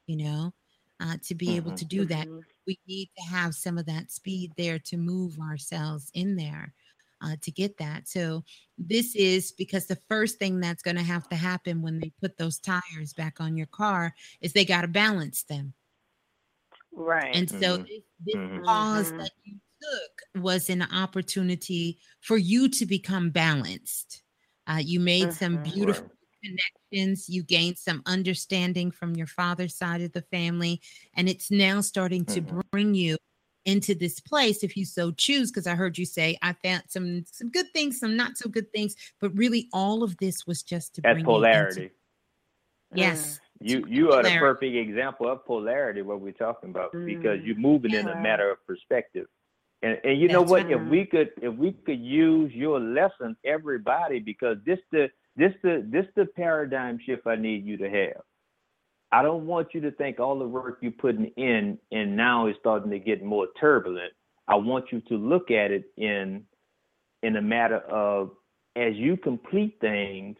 you know, uh, to be able Mhm. to do that. We need to have some of that speed there to move ourselves in there uh, to get that. So this is because the first thing that's going to have to happen when they put those tires back on your car is they got to balance them. Right. And so Mhm. this, this Mhm. pause Mhm. that you took was an opportunity for you to become balanced. Uh, you made some Mhm. beautiful connections. You gained some understanding from your father's side of the family, and it's now starting to Mhm. bring you into this place if you so choose. Because I heard you say I found some some good things, some not so good things, but really all of this was just to That's bring polarity. you into yes. You to you are the perfect example of polarity. What we're talking about because Mm. you're moving in a matter of perspective. And and you know That's what? If we could if we could use your lesson, everybody, because this the this the this the paradigm shift I need you to have. I don't want you to think all the work you're putting in and now is starting to get more turbulent. I want you to look at it in in a matter of as you complete things,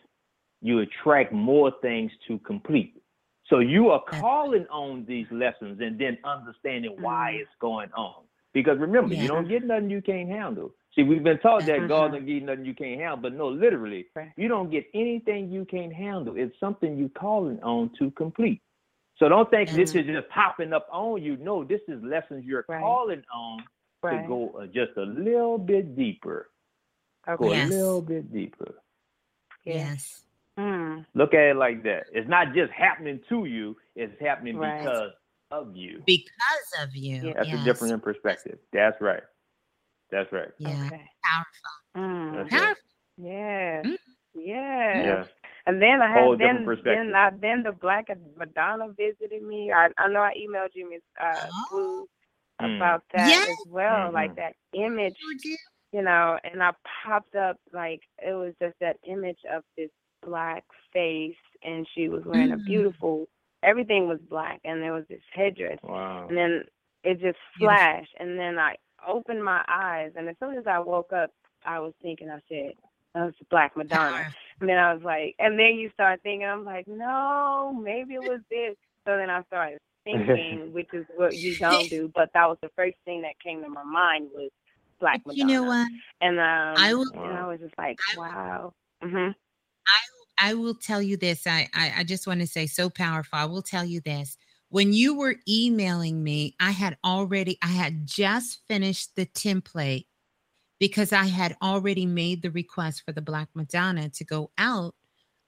you attract more things to complete. So you are calling on these lessons and then understanding why Mhm. it's going on. Because remember, Yeah. you don't get nothing you can't handle. See, we've been taught that. God don't give you nothing you can't handle, but no, literally, Right. you don't get anything you can't handle. It's something you're calling on to complete. So don't think this Mhm. is just popping up on you. No, this is lessons you're Right. calling on Right. to go uh, just a little bit deeper. Go Okay. Yes. a little bit deeper. Yes. Mm. Look at it like that. It's not just happening to you, it's happening Right. because of you. Because of you. Yeah. That's yes. a different perspective. That's right. That's right. Yeah. Okay. Powerful. Mm. That's right. Powerful. Yes. Mm. Yes. Yeah. And then I Whole had different then perspective. then I, then the Black Madonna visited me. I I know I emailed you Miss uh, Blue Mm. about that Yes. as well. Like Mhm. that image, You know. And I popped up like it was just that image of this black face, and she was wearing a Mm. beautiful. Everything was black, and there was this headdress. Wow. And then it just Beautiful. flashed, and then I opened my eyes, and as soon as I woke up, I was thinking, I said, "That's Black Madonna." And then I was like, and then you start thinking, I'm like, no, maybe it was this. So then I started thinking, which is what you don't do, but that was the first thing that came to my mind was Black But Madonna. you know what? And um, I will and I was just like, I- wow. Mhm. I will tell you this. I, I I just want to say so powerful. I will tell you this. When you were emailing me, I had already I had just finished the template because I had already made the request for the Black Madonna to go out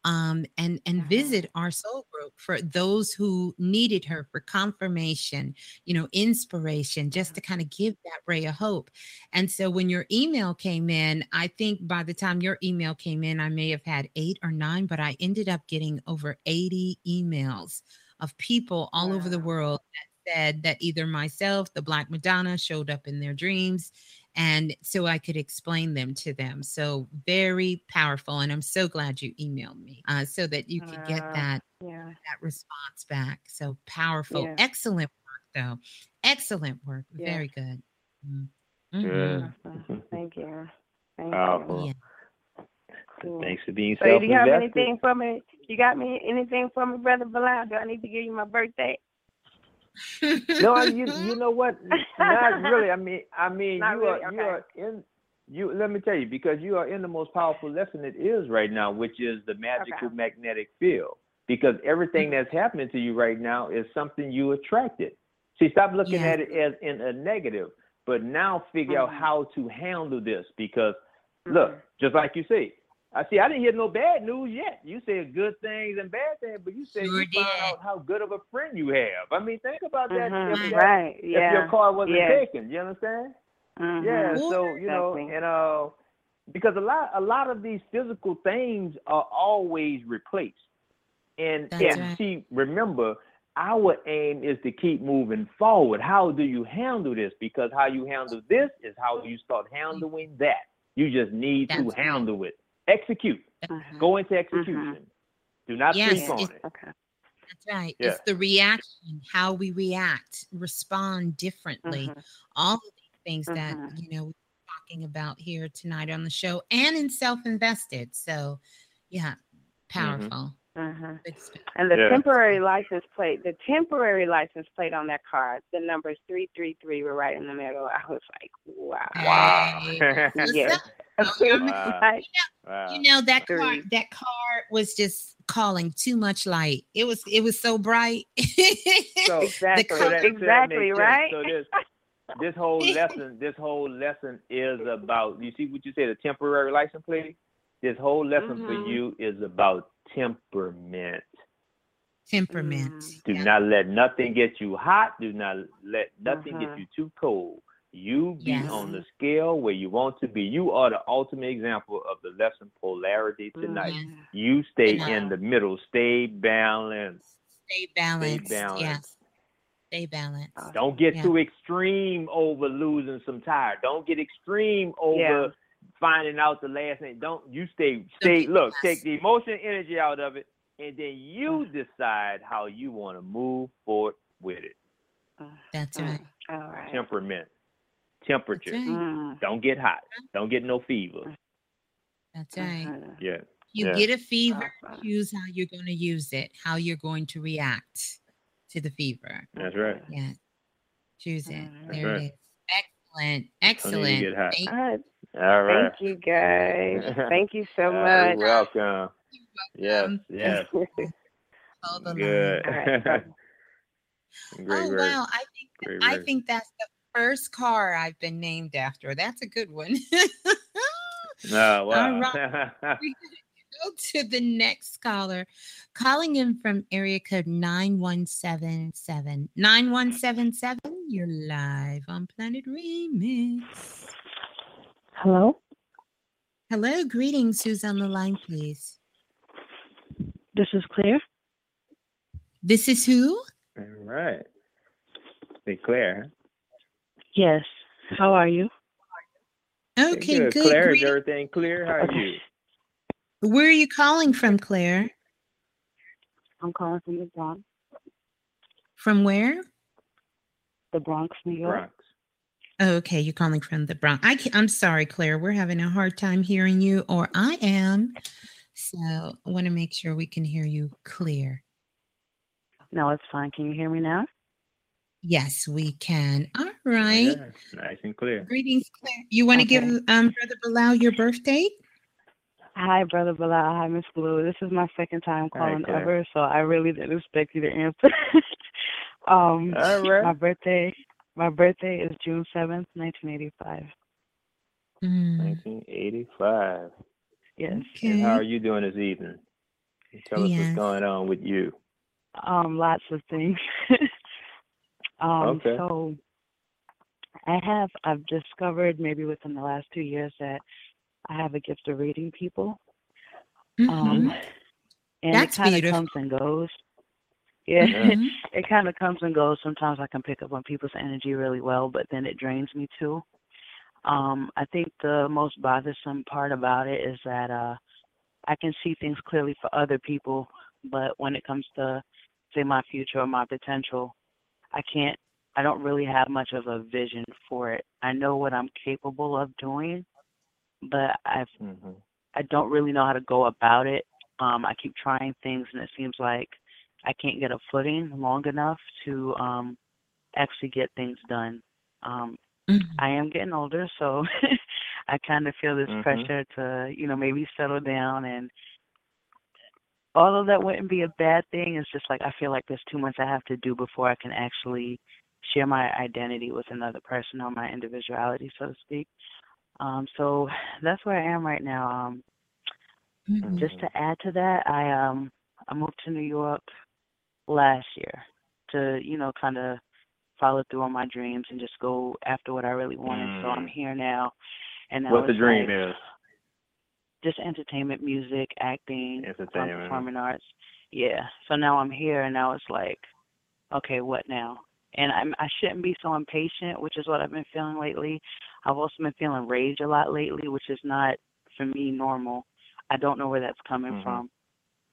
um and and visit our soul group for those who needed her for confirmation, you know, inspiration, just to kind of give that ray of hope. And so when your email came in, I think by the time your email came in, I may have had eight or nine, but I ended up getting over 80 emails of people all over the world that said that either myself, the Black Madonna, showed up in their dreams. And so I could explain them to them. So very powerful. And I'm so glad you emailed me uh, so that you could get that Yeah. that response back. So powerful. Yeah. Excellent work, though. Excellent work. Yeah. Very good. Mm-hmm. Awesome. Thank you. Thank Powerful. you. Yeah. Cool. Thanks for being So do you have anything for me? You got me anything for me, brother Balah? Do I need to give you my birthday? no, I- you you know what? Not really. I mean, I mean, Not you really? are you Okay. are in you. Let me tell you, because you are in the most powerful lesson it is right now, which is the magical Okay. magnetic field. Because everything that's happening to you right now is something you attracted. See, stop looking Yeah. at it as in a negative, but now figure out Mhm. how to handle this. Because look, Mhm. just like you say, I see. I didn't hear no bad news yet. You said good things and bad things, but you said Sure you found did. out how good of a friend you have. I mean, think about that. Mhm. If, that, Right. if Yeah. your car wasn't yeah. taken, you understand? Mhm. Yeah. So you know, Exactly. and uh, because a lot a lot of these physical things are always replaced. And, That's and right. see, remember, our aim is to keep moving forward. How do you handle this? Because how you handle this is how you start handling that. You just need That's to right. handle it. Execute. Mhm. Go into execution. Do not Yes, sleep on it's- it. Okay. That's right. Yeah. It's the reaction, how we react, respond differently. Mhm. All of these things that, you know, we're talking about here tonight on the show and in self invested. So, yeah, powerful. Good stuff. And the Yeah. temporary license plate, the temporary license plate on that car, the number is three three three. We're right in the middle. I was like, wow. Wow. Hey, what's Yeah. up? Oh, Wow. Like, Wow. You know that car. Three. That car was just calling too much light. It was. It was so bright. So, exactly, color- So that- so that exactly, right? So this this whole lesson, this whole lesson is about. You see what you said, a temporary license plate. This whole lesson for Mhm. you is about temperament. Temperament. Mm. Do Yeah. not let nothing get you hot. Do not let nothing get Mhm. you too cold. You be Yes. on the scale where you want to be. You are the ultimate example of the lesson polarity tonight. Mhm. You stay And, in the middle. Stay balanced. Stay balanced. balanced. Yes. Stay balanced. Awesome. Don't get Yeah. too extreme over losing some tire. Don't get extreme over Yeah. finding out the last name. Don't you stay stay get look, lost. take the emotion energy out of it and then you decide how you want to move forward with it. That's Mm. right. All right. Temperament. Temperature. Right. Mm. Don't get hot. Don't get no fever. That's right. Mhm. Yeah. You Yeah. get a fever. Choose how you're going to use it. How you're going to react to the fever. That's right. Yeah. Choose it. Mhm. That's There right. it is. Excellent. Don't even Excellent. get hot. Thank All right. All right. Thank you, guys. Thank you so Uh, much. You're welcome. Yes, yes. Hold the. Good. All right, bye. great oh work. wow! I think Great I work. think that's the first car I've been named after. That's a good one. Oh, wow. We go to the next caller, calling in from area code 9177. 9177, you're live on Planet Remix. Hello, Hello, greetings. Who's on the line, please? this is Claire. This is who? All right. Hey, Claire. Yes. How are you? Okay, good. Claire, is everything clear? How are you? Where are you calling from, Claire? I'm calling from the Bronx, From where? the Bronx, New York. Bronx. Oh, okay, you're calling from the Bronx. I can, I'm sorry, Claire. We're having a hard time hearing you, or I am. So I want to make sure we can hear you clear. No, it's fine. Can you hear me now? Yes, we can. All right. Yeah, nice and clear. Greetings, Claire. You want to Okay. give um Brother Balah your birth date? Hi, Brother Balah. Hi, Miss Blue. This is my second time calling Claire. ever, so I really didn't expect you to answer. um, All right. my birthday, my birthday is June seventh, nineteen eighty-five. Mm, 1985. Yes. And how are you doing this evening? Tell us Yes. what's going on with you. Um, lots of things. um, Okay. so I have I've discovered maybe within the last two years that I have a gift of reading people. Mhm. Um, and That's it kind of comes and goes. Yeah, Yeah. Mhm. it kind of comes and goes. Sometimes I can pick up on people's energy really well, but then it drains me too. Um, I think the most bothersome part about it is that uh, I can see things clearly for other people, but when it comes to say my future or my potential, I can't. I don't really have much of a vision for it. I know what I'm capable of doing, but I've hmm I don't really know how to go about it. Um, I keep trying things, and it seems like I can't get a footing long enough to um, actually get things done. Um, Mhm. I am getting older, so I kind of feel this Mhm. pressure to, you know, maybe settle down. And although that wouldn't be a bad thing, it's just like I feel like there's too much I have to do before I can actually share my identity with another person or my individuality, so to speak. Um, so that's where I am right now. Um, Mhm. just to add to that, I um I moved to New York last year to you know kind of follow through on my dreams and just go after what I really wanted. So I'm Mm. here now, and What the dream like, is. just entertainment, music, acting, um, Entertainment. performing arts. Yeah. So now I'm here, and now it's like, okay, what now? And I'm, I shouldn't be so impatient, which is what I've been feeling lately. I've also been feeling rage a lot lately, which is not for me normal. I don't know where that's coming Mhm. from.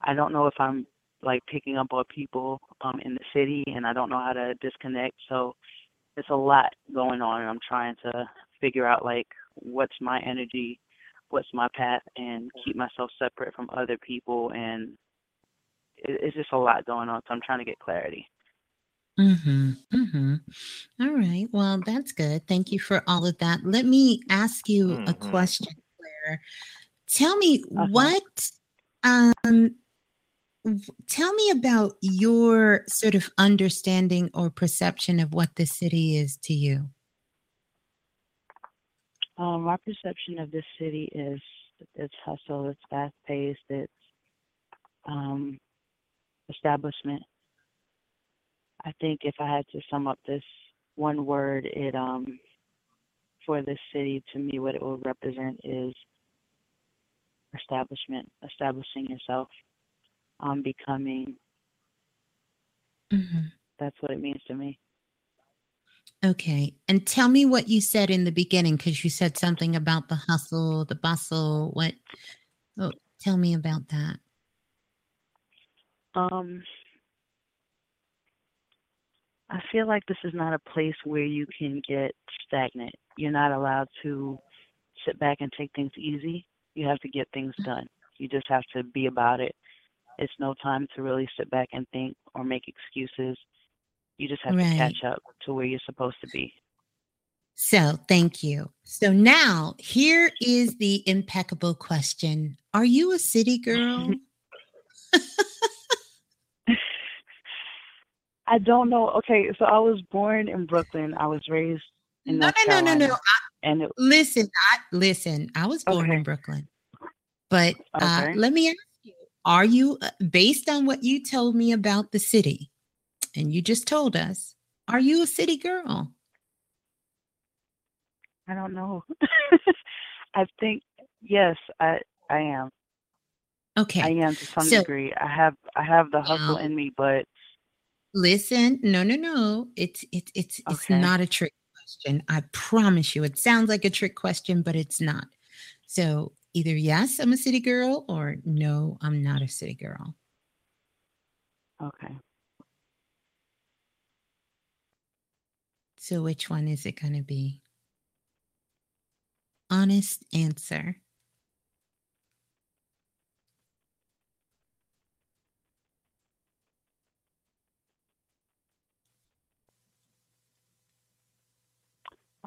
I don't know if I'm like picking up on people um in the city, and I don't know how to disconnect. So it's a lot going on, and I'm trying to figure out like what's my energy, what's my path, and keep myself separate from other people. And it, it's just a lot going on. So I'm trying to get clarity. Mm-hmm. Mm-hmm. All right. Well, that's good. Thank you for all of that. Let me ask you a Mhm. question, Claire. Tell me Uh-huh. what um tell me about your sort of understanding or perception of what the city is to you. Um, my perception of this city is it's hustle, it's fast paced, it's um, establishment. I think if I had to sum up this one word, it um for this city to me what it will represent is establishment, establishing yourself, um, becoming. Mm-hmm. That's what it means to me. Okay. And tell me what you said in the beginning, because you said something about the hustle, the bustle. What? Oh, tell me about that. Um, I feel like this is not a place where you can get stagnant. You're not allowed to sit back and take things easy. You have to get things mm-hmm. done. You just have to be about it. It's no time to really sit back and think or make excuses. You just have Right. to catch up to where you're supposed to be. So, thank you. So, now here is the impeccable question Are you a city girl? I don't know. Okay, so I was born in Brooklyn. I was raised in no, North no, no, no, Carolina. no. I, And it, listen, I, listen, I was born in Brooklyn. But uh, Okay. let me ask you Are you, uh, based on what you told me about the city, and you just told us, are you a city girl? I don't know. I think yes, I I am. Okay. I am to some So- degree. I have I have the hustle Now- in me, but Listen, no, no, no. It's it's it's it's not a trick question. I promise you. It sounds like a trick question, but it's not. So either yes, I'm a city girl, or no, I'm not a city girl. okay. So which one is it going to be? Honest answer.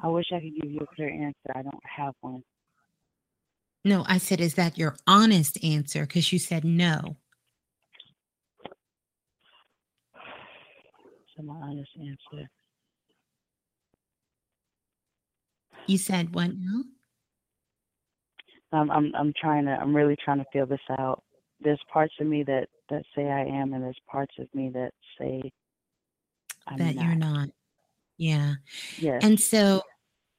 I wish I could give you a clear answer. I don't have one. No, I said, is that your honest answer? Because you said no. So my honest answer. You said what now? I'm I'm I'm trying to I'm really trying to feel this out. There's parts of me that that say I am, and there's parts of me that say I'm that not. you're not. Yeah. Yes. And so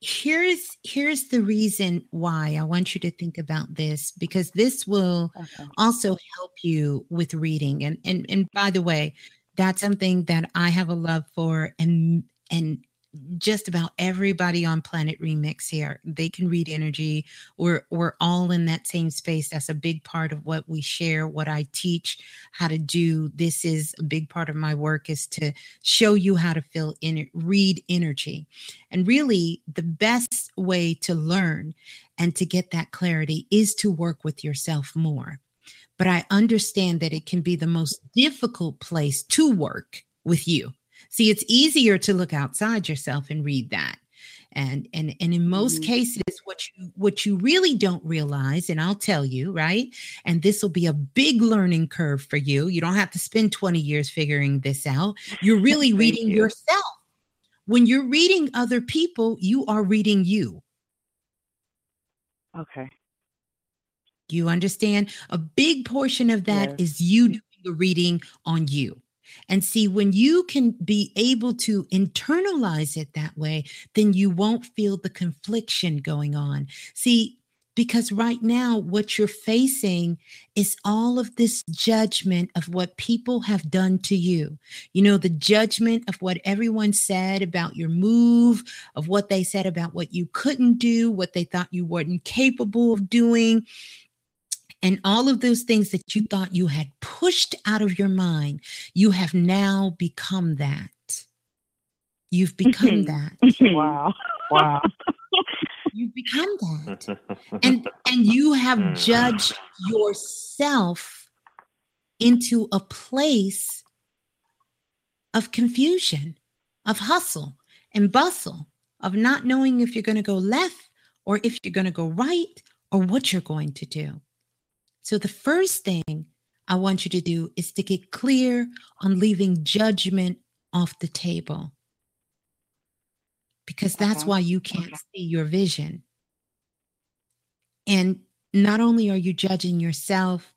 here's here's the reason why I want you to think about this because this will okay. also help you with reading and and and by the way that's something that i have a love for and and just about everybody on planet remix here they can read energy. We're we're all in that same space. That's a big part of what we share what i teach how to do. This is a big part of my work is to show you how to feel in read energy. And really the best way to learn and to get that clarity is to work with yourself more. But I understand that it can be the most difficult place to work with you. See, it's easier to look outside yourself and read that. And and and in most Mhm. cases what you what you really don't realize and I'll tell you, right? And this will be a big learning curve for you. You don't have to spend 20 years figuring this out. You're really reading you. yourself. When you're reading other people, you are reading you. Okay. You understand? A big portion of that Yes. is you doing the reading on you. And see, when you can be able to internalize it that way, then you won't feel the confliction going on. See, Because right now, what you're facing is all of this judgment of what people have done to you. You know, the judgment of what everyone said about your move, of what they said about what you couldn't do, what they thought you weren't capable of doing. And all of those things that you thought you had pushed out of your mind, you have now become that. You've become mm-hmm. that. Mm-hmm. wow. Wow. You've become that. And and you have mm. judged yourself into a place of confusion, of hustle and bustle, of not knowing if you're going to go left or if you're going to go right or what you're going to do. So the first thing I want you to do is to get clear on leaving judgment off the table because that's Okay. why you can't see your vision. And not only are you judging yourself,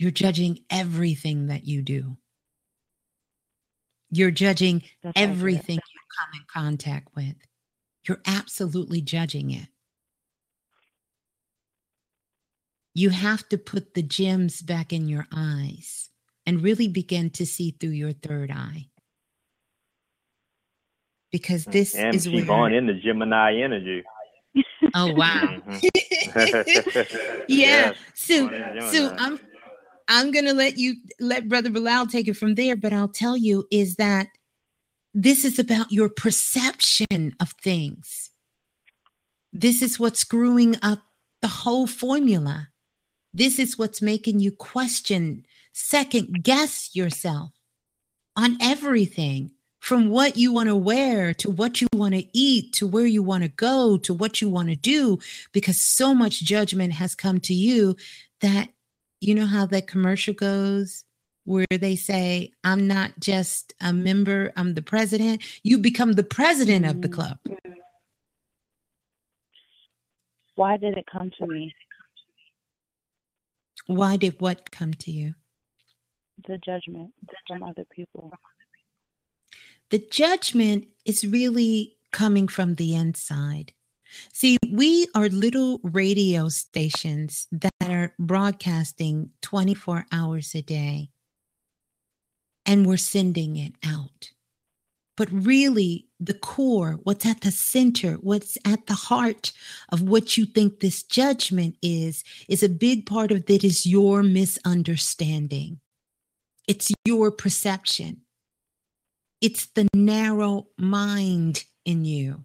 you're judging everything that you do. You're judging That's everything you come in contact with. You're absolutely judging it. You have to put the gems back in your eyes and really begin to see through your third eye. Because this and is keep on in the Gemini energy. Oh wow. Mhm. yeah. Yes, So so I'm I'm gonna let you let Brother Balah take it from there, but I'll tell you is that this is about your perception of things. This is what's screwing up the whole formula. This is what's making you question, second guess yourself on everything from what you want to wear to what you want to eat to where you want to go to what you want to do because so much judgment has come to you that you know how that commercial goes where they say i'm not just a member i'm the president you become the president of the Mm. club Why did it come to me? Why did what come to you The judgment from other people. the judgment is really coming from the inside. See, we are little radio stations that are broadcasting 24 hours a day, and we're sending it out. But really, the core, what's at the center, what's at the heart of what you think this judgment is, is a big part of it is your misunderstanding. It's your perception it's the narrow mind in you.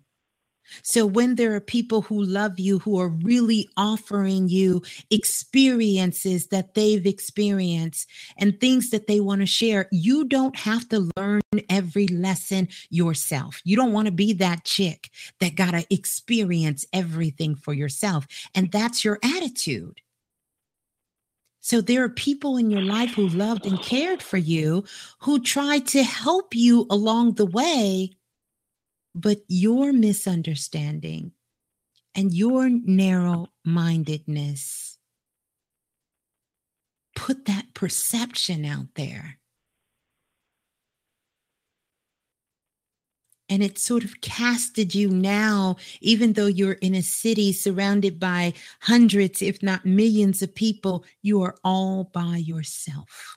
So when there are people who love you, who are really offering you experiences that they've experienced and things that they want to share, you don't have to learn every lesson yourself. You don't want to be that chick that got to experience everything for yourself. And that's your attitude. So there are people in your life who loved and cared for you who tried to help you along the way, but your misunderstanding and your narrow mindedness put that perception out there. And it sort of casted you now, even though you're in a city surrounded by hundreds, if not millions of people, you are all by yourself.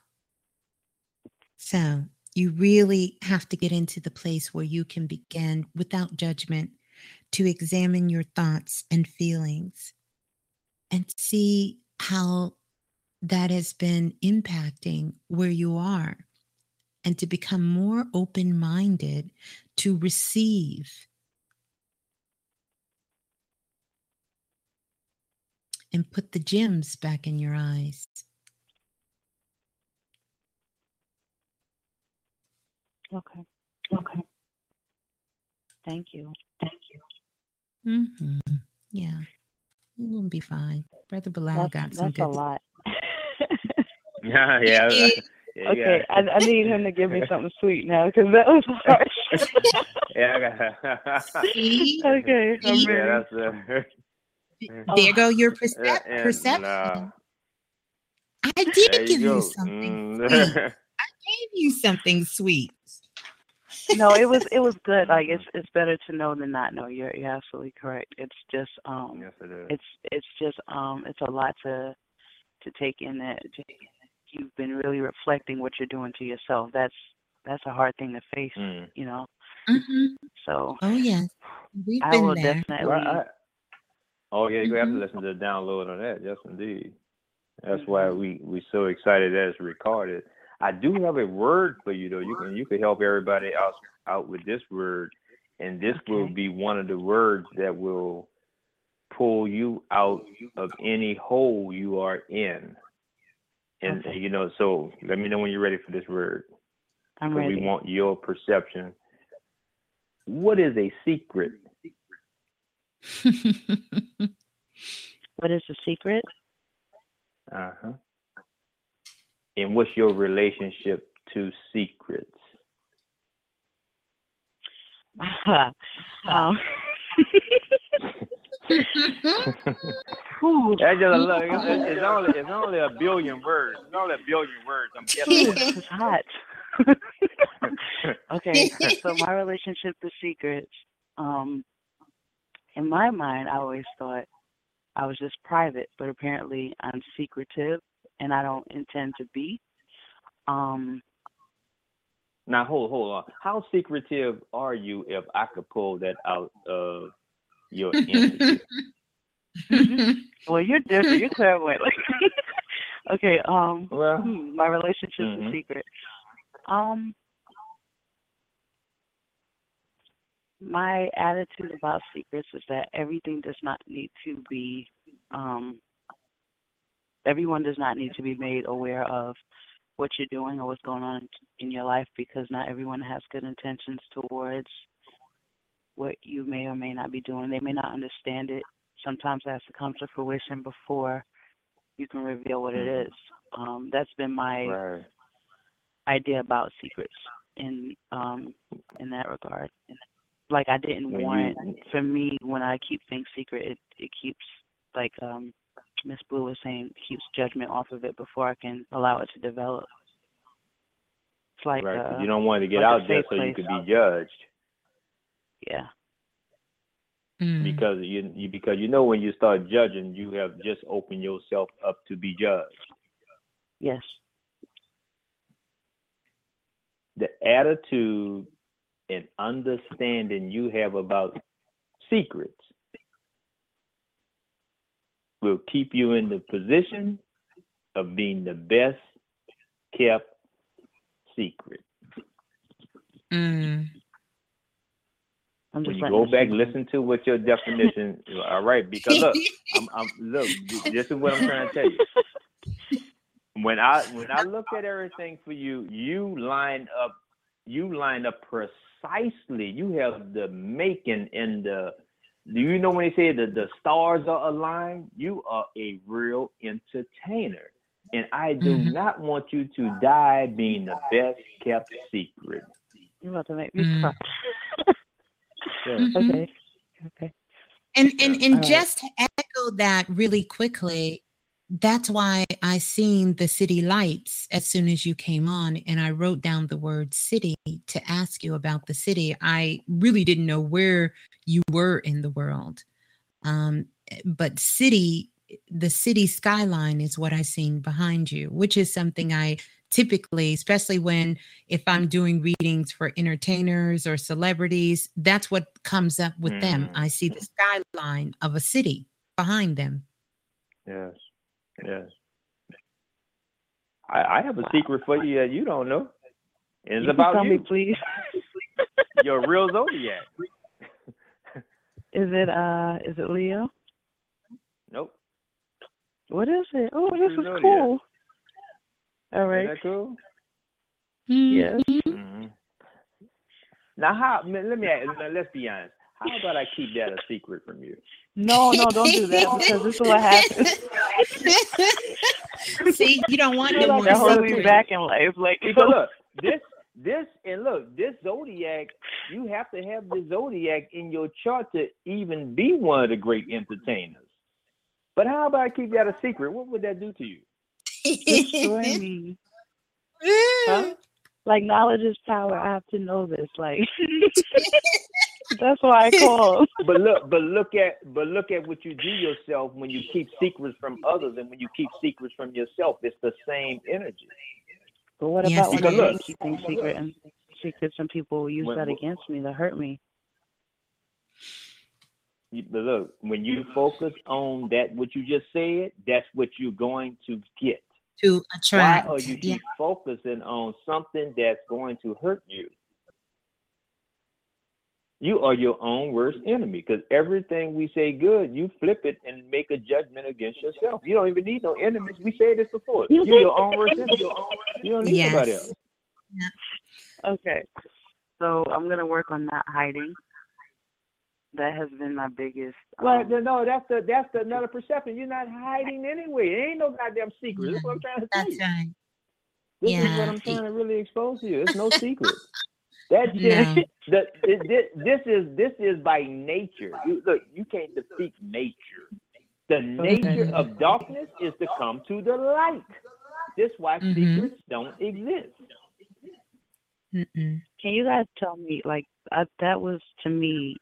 So you really have to get into the place where you can begin without judgment to examine your thoughts and feelings and see how that has been impacting where you are and to become more open minded to receive and put the gems back in your eyes. Okay. Okay. Thank you. Thank you. hmm Yeah, you're gonna be fine. Brother Balah That's, got some that's a lot. Yeah, yeah. yeah, okay, I, I need him to give me something sweet now because that was harsh. yeah, I got- See? okay, I'm See? ready. yeah, that's uh, There go your percep- yeah, and, perception. uh, I did give you go. something Mm. sweet. I gave you something sweet. No, it was it was good. Like it's it's better to know than not know. You're you're absolutely correct. It's just um Yes, it is. it's it's just um it's a lot to to take in that you've been really reflecting what you're doing to yourself. That's that's a hard thing to face, Mm. you know. hmm So Oh yes, we've I been will there. definitely Well, I, oh yeah, you have to Mhm. listen to the download on that. Yes, indeed. That's why we we so excited that it's recorded. I do have a word for you though. You can you can help everybody else out with this word, and this will be one of the words that will pull you out of any hole you are in. And Okay. you know, so let me know when you're ready for this word. I'm ready. we want your perception. What is a secret? What is the secret? Uh huh. And what's your relationship to secrets? um, That's just a look. It's, it's only it's only a billion words. It's only a billion words. I'm guessing. hot. okay, so my relationship to secrets. Um, in my mind, I always thought I was just private, but apparently I'm secretive, and I don't intend to be. Um, Now hold hold on. How secretive are you? If I could pull that out of your energy. well, you're different. You're clairvoyant. okay. Um, Well, hmm, my relationship Mhm. to secret. Um, my attitude about secrets is that everything does not need to be um everyone does not need to be made aware of what you're doing or what's going on in your life because not everyone has good intentions towards what you may or may not be doing. They may not understand it. Sometimes it has to come to fruition before you can reveal what it Mhm. is. Um, that's been my right. idea about secrets in um in that regard. Like I didn't When want you- for me when I keep things secret it it keeps like um Miss Blue was saying keeps judgment off of it before I can allow it to develop. It's like right. 'cause uh you don't want to get like out there so you place. could be judged yeah. Mm. because you, you because you know when you start judging you have just opened yourself up to be judged. Yes. the attitude and understanding you have about secrets will keep you in the position of being the best kept secret. Mm. I'm When you go back, listen to what your definition. all right, because look, I'm, I'm look. This is what I'm trying to tell you. When I when I look at everything for you, you line up. You line up precisely. You have the making and the. Do you know when they say that the stars are aligned? You are a real entertainer, and I do Mhm. not want you to die being the best kept secret. You're about to make me Mm. cry. Yeah. Mhm. okay. Okay. And and and All right. just to echo that really quickly, that's why I seen the city lights as soon as you came on, and I wrote down the word city to ask you about the city. I really didn't know where you were in the world, um, but city, the city skyline is what I seen behind you, which is something I typically, especially when if I'm doing readings for entertainers or celebrities, that's what comes up with them. Mm. I see the skyline of a city behind them. Yes. Yes. I, I have a secret for you that you don't know. And it's You about tell me, you. please. You're real zodiac. Is it uh is it Leo? Nope. What is it? Oh, this is Zodiac. cool. All right. Isn't right. that cool? Yes. hmm Now, how? Let me. ask- Let's be honest. How about I keep that a secret from you? No, no, don't do that because this is what happens. See, you don't want I no feel more like that holds me back in life. Like Because look, this, this, and look, this zodiac. You have to have the zodiac in your chart to even be one of the great entertainers. But how about I keep that a secret? What would that do to you? destroy me. Huh? like knowledge is power. I have to know this. Like that's why I called. but look, but look at, but look at what you do yourself when you keep secrets from others, and when you keep secrets from yourself. It's the same energy. But what Yes, about when it I is. didn't keep things secret and secrets and people use When- that against me to hurt me? But look, when you focus on that, what you just said, that's what you're going to get. to attract. Why attract. are you yeah. keep focusing on something that's going to hurt you? You are your own worst enemy because everything we say good, you flip it and make a judgment against yourself. You don't even need no enemies. We said this before. You're your own worst enemy. You don't need somebody Yes. else. Okay. So I'm gonna work on not hiding. That has been my biggest. Well, um, no, no, that's the that's the another perception. You're not hiding anyway. It ain't no goddamn secret. That's what I'm trying to tell That's you. right. This is what I'm trying to really expose to you. It's no secret. That No. shit, the, this, this is this is by nature. You, look, you can't defeat nature. The nature of darkness is to come to the light. This why Mhm. secrets don't exist. Mm-mm. Can you guys tell me, like, I, that was to me,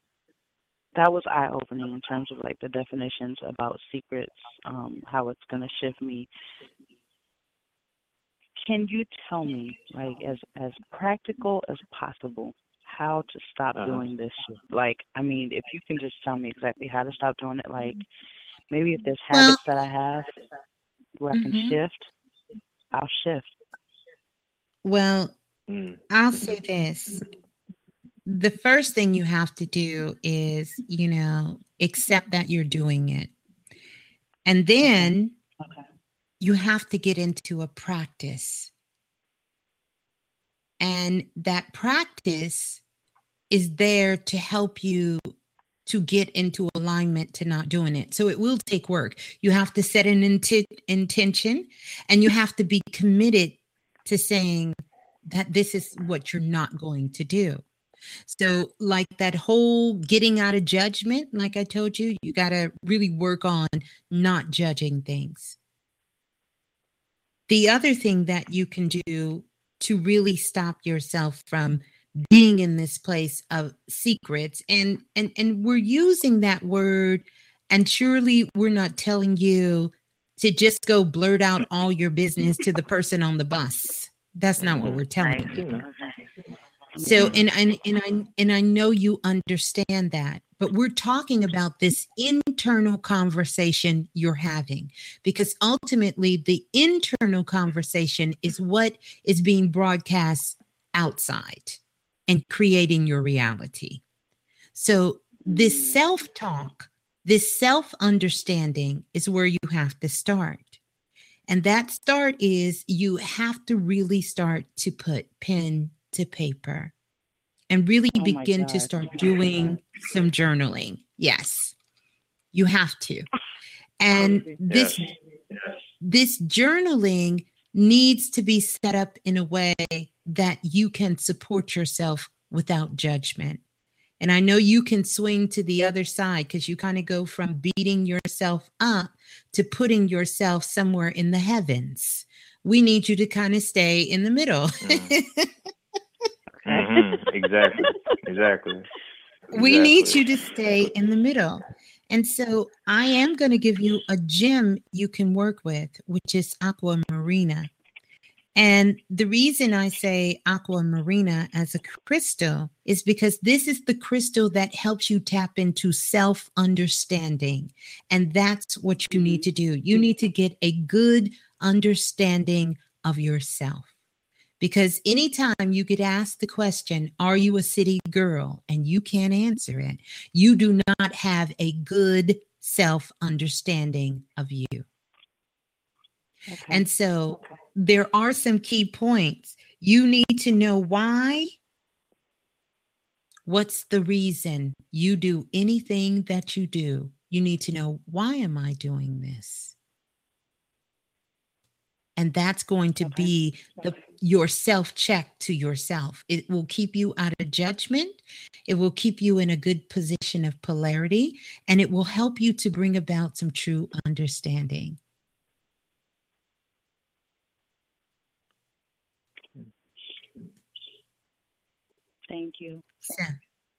that was eye opening in terms of like the definitions about secrets, um, how it's gonna shift me. Can you tell me, like, as as practical as possible, how to stop Uh-huh. doing this shit? Like, I mean, if you can just tell me exactly how to stop doing it, like, maybe if there's Well- habits that I have where I can Mhm. shift, I'll shift. Well, Mm. I'll say this. The first thing you have to do is, you know, accept that you're doing it. And then Okay. You have to get into a practice. And that practice is there to help you to get into alignment to not doing it. So it will take work. You have to set an inti- intention and you have to be committed to saying that this is what you're not going to do. So, like that whole getting out of judgment, like I told you, you got to really work on not judging things. The other thing that you can do to really stop yourself from being in this place of secrets and and and we're using that word and surely we're not telling you to just go blurt out all your business to the person on the bus. That's not what we're telling you. So and and and I and I know you understand that, but we're talking about this internal conversation you're having because ultimately the internal conversation is what is being broadcast outside and creating your reality. So this mm. self-talk, this self-understanding is where you have to start. And that start is you have to really start to put pen to paper and really Oh begin to start doing some journaling. Yes, you have to. And this this journaling needs to be set up in a way that you can support yourself without judgment. And I know you can swing to the other side because you kind of go from beating yourself up to putting yourself somewhere in the heavens. We need you to kind of stay in the middle. Mm. Mhm. Exactly. Exactly. we need you to stay in the middle. And so I am going to give you a gem you can work with, which is aquamarina. And the reason I say aquamarina as a crystal is because this is the crystal that helps you tap into self understanding. And that's what you need to do. You need to get a good understanding of yourself. Because anytime you get asked the question, Are you a city girl? and you can't answer it, you do not have a good self understanding of you. Okay. And so there are some key points. You need to know why. What's the reason you do anything that you do? You need to know why am I doing this? And that's going to Okay. be the your self check to yourself. It will keep you out of judgment. It will keep you in a good position of polarity and it will help you to bring about some true understanding. Thank you. So,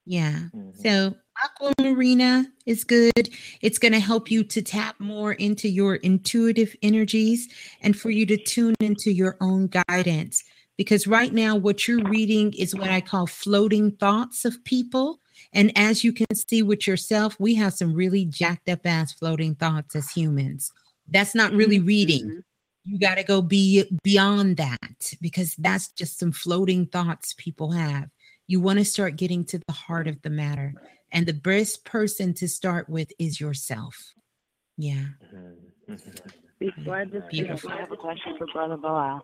yeah. Mhm. So aquamarina is good. It's going to help you to tap more into your intuitive energies and for you to tune into your own guidance. Because right now, what you're reading is what I call floating thoughts of people. And as you can see with yourself, we have some really jacked up ass floating thoughts as humans. That's not really reading. Mhm. You got to go be beyond that because that's just some floating thoughts people have. You want to start getting to the heart of the matter. And the best person to start with is yourself. Yeah. Mhm. Mhm. Before I dismiss, Beautiful. I have a question for Brother Balah.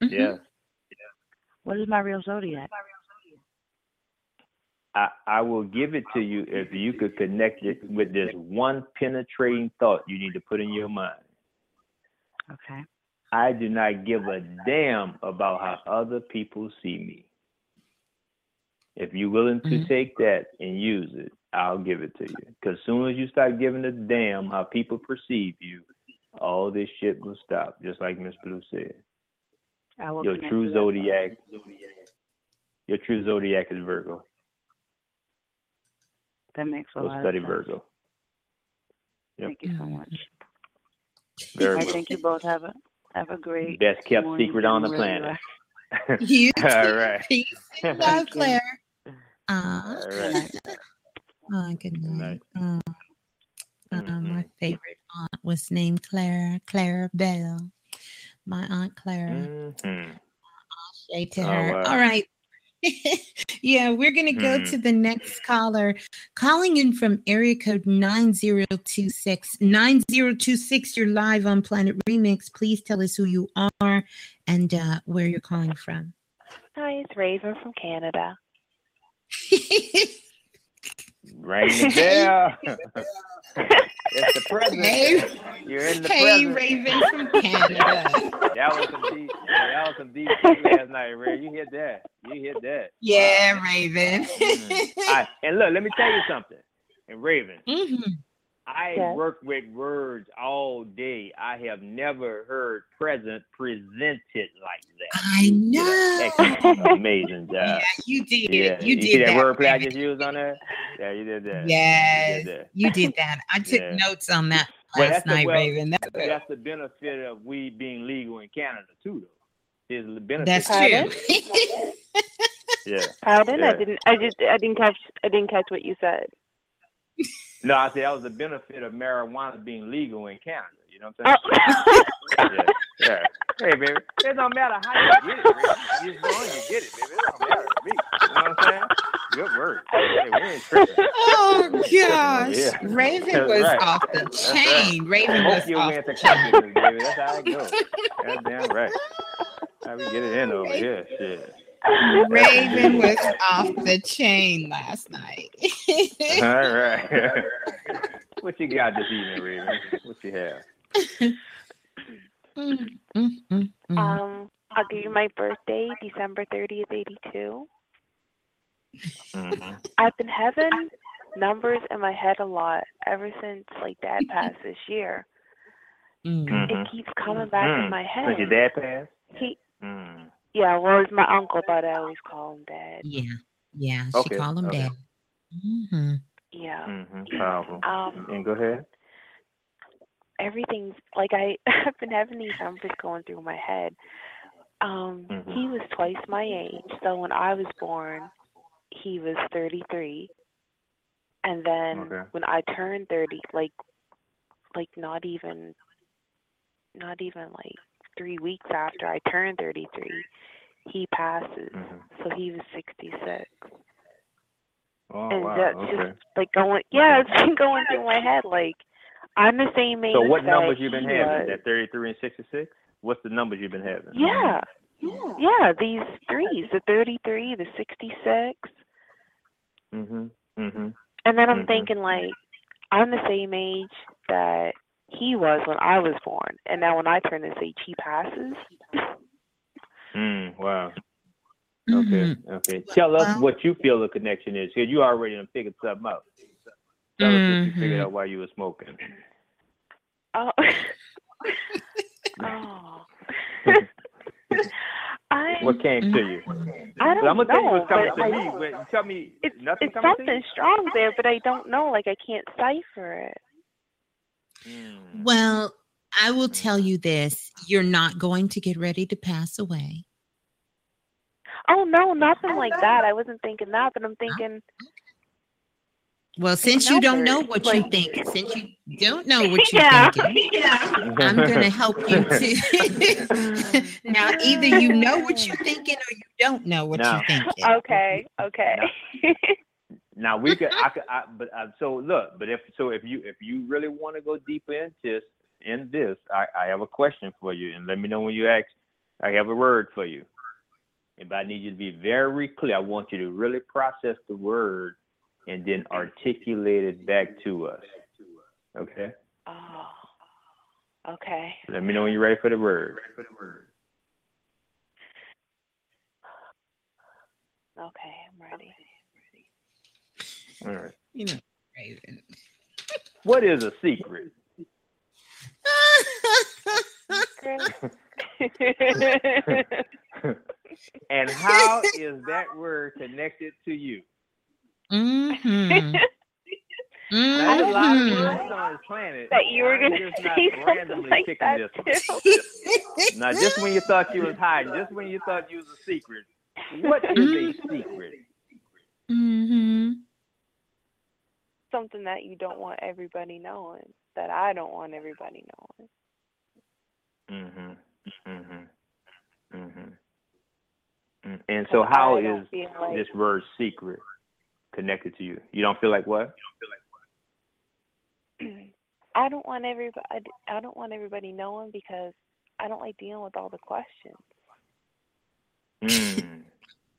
Mhm. Yeah. What is my real zodiac? I, I will give it to you if you could connect it with this one penetrating thought you need to put in your mind. Okay. I do not give a damn about how other people see me. If you're willing to Mhm. take that and use it, I'll give it to you. Because as soon as you start giving a damn how people perceive you, all this shit will stop, just like Miss Blue said. I will Your true to zodiac, your true zodiac is Virgo. That makes a So lot study of sense. Virgo. Yep. Thank you so much. Very I well. think you both have a have a great Best kept secret on the wherever you planet. are. You All too. right. Peace and Thank love, you. Claire. Uh, All Good right. night. oh, good night. night. Oh, uh, my favorite aunt was named Clara, Clara Bell. My aunt Clara. Mhm. Say to Oh, her. wow. All right. yeah, we're gonna go Mhm. to the next caller. Calling in from area code 9026. 9026, you're live on Planet Remix. Please tell us who you are and uh, where you're calling from. Hi, it's Raven from Canada. Ring the bell. it's the president. Hey, You're in the hey present. Raven from Canada. That was some deep. That was some deep last night, Ray. You hit that. You hit that. Yeah, Raven. Mhm. I, and look, let me tell you something. And Raven, Mhm. I Yes. work with words all day. I have never heard present presented like that. I know. Excellent. Amazing Yeah, job. you did. Yeah, You see did that that. wordplay I just used on that? Yeah, you did that. Yes, You did that. you did that. I took Yeah. notes on that Well, last that's the- well, Raven. That's good. That's the benefit of we being legal in Canada too, though. There's the benefit. That's true. Yeah. Pardon? Yeah. I didn't. I just. I didn't catch. I didn't catch what you said. No, I said that was the benefit of marijuana being legal in Canada. You know what Oh. I'm saying? Yeah. yeah. Hey, baby, it don't matter how you get it, baby. You just go and you get it, baby. It don't matter to me. You know what I'm saying? Good word. Hey, we ain't tripping. oh gosh, Yeah. Raven was right. off the That's chain. Raven Hope was you off the chain. baby. That's how it goes. That's damn right. How we get it in over here? Shit. Raven was off the chain last night. All right. what you got this evening, Raven? What you have? Mm, mm, mm, mm. Um, I'll give you my birthday, December thirtieth, eighty-two. Mhm. I've been having numbers in my head a lot ever since like Dad passed this year. Mm. Mhm. It keeps coming back Mm. in my head. Did your dad pass? He, Mm. Yeah, well, it's my uncle, but I always call him Dad. Yeah, yeah. She Okay, called him okay. dad. hmm Yeah. Mm-hmm. Powerful. Um, And go ahead. everything's like I I've been having these numbers going through my head. Um, Mhm. he was twice my age, so when I was born, he was 33, and then Okay. when I turned 30, like like not even not even like three weeks after I turned 33, he passes. Mhm. So he was 66. Oh and wow. that's Okay. just like going yeah, it's been going through my head like I'm the same age So what numbers you've been having? was. That 33 and 66? What's the numbers you've been having? Yeah. Yeah, yeah these threes, the 33, the 66. Mm-hmm. Mm-hmm. And then I'm Mhm. thinking, like, I'm the same age that he was when I was born. And now when I turn this age, he passes. Mm, wow. Mhm. Okay. Okay. Tell us Well- what you feel the connection is. Cause you already done figured something out. Tell us what you figured out while you were smoking. Oh. oh. I What came to you? I don't I'm gonna tell you know, what's coming to like, me. But tell me it's nothing it's coming to you. something strong there, but I don't know. Like I can't cipher it. Mm. Well, I will tell you this you're not going to get ready to pass away. Oh no, nothing like that. I wasn't thinking that, but I'm thinking Well, since you don't know what you think, since you don't know what you're Yeah. thinking, I'm going to help you to. now, either you know what you're thinking or you don't know what No. you're thinking. okay, okay. Now we could, I could, I, but uh, so look, but if so, if you if you really want to go deeper into this, in this, I, I have a question for you, and let me know when you ask. I have a word for you, and I need you to be very clear. I want you to really process the word and then articulate it back to us. Okay. oh, okay. Let me know when you're ready for the word. Okay, I'm ready. All right. You know, Raven. What is a secret? and how is that word connected to you? mm-hmm. Now, there's a lot of Mhm. words on this planet. that you were gonna just say something randomly like that this too. Now, just when you thought you was hiding, just when you thought you was a secret, what is a secret? Mm-hmm. Something that you don't want everybody knowing. That I don't want everybody knowing. Mm-hmm. Mm-hmm. Mm-hmm. And so, But how I is like- this word secret connected to you? You don't feel like what? I don't want everybody. I don't want everybody knowing because I don't like dealing with all the questions. Mm.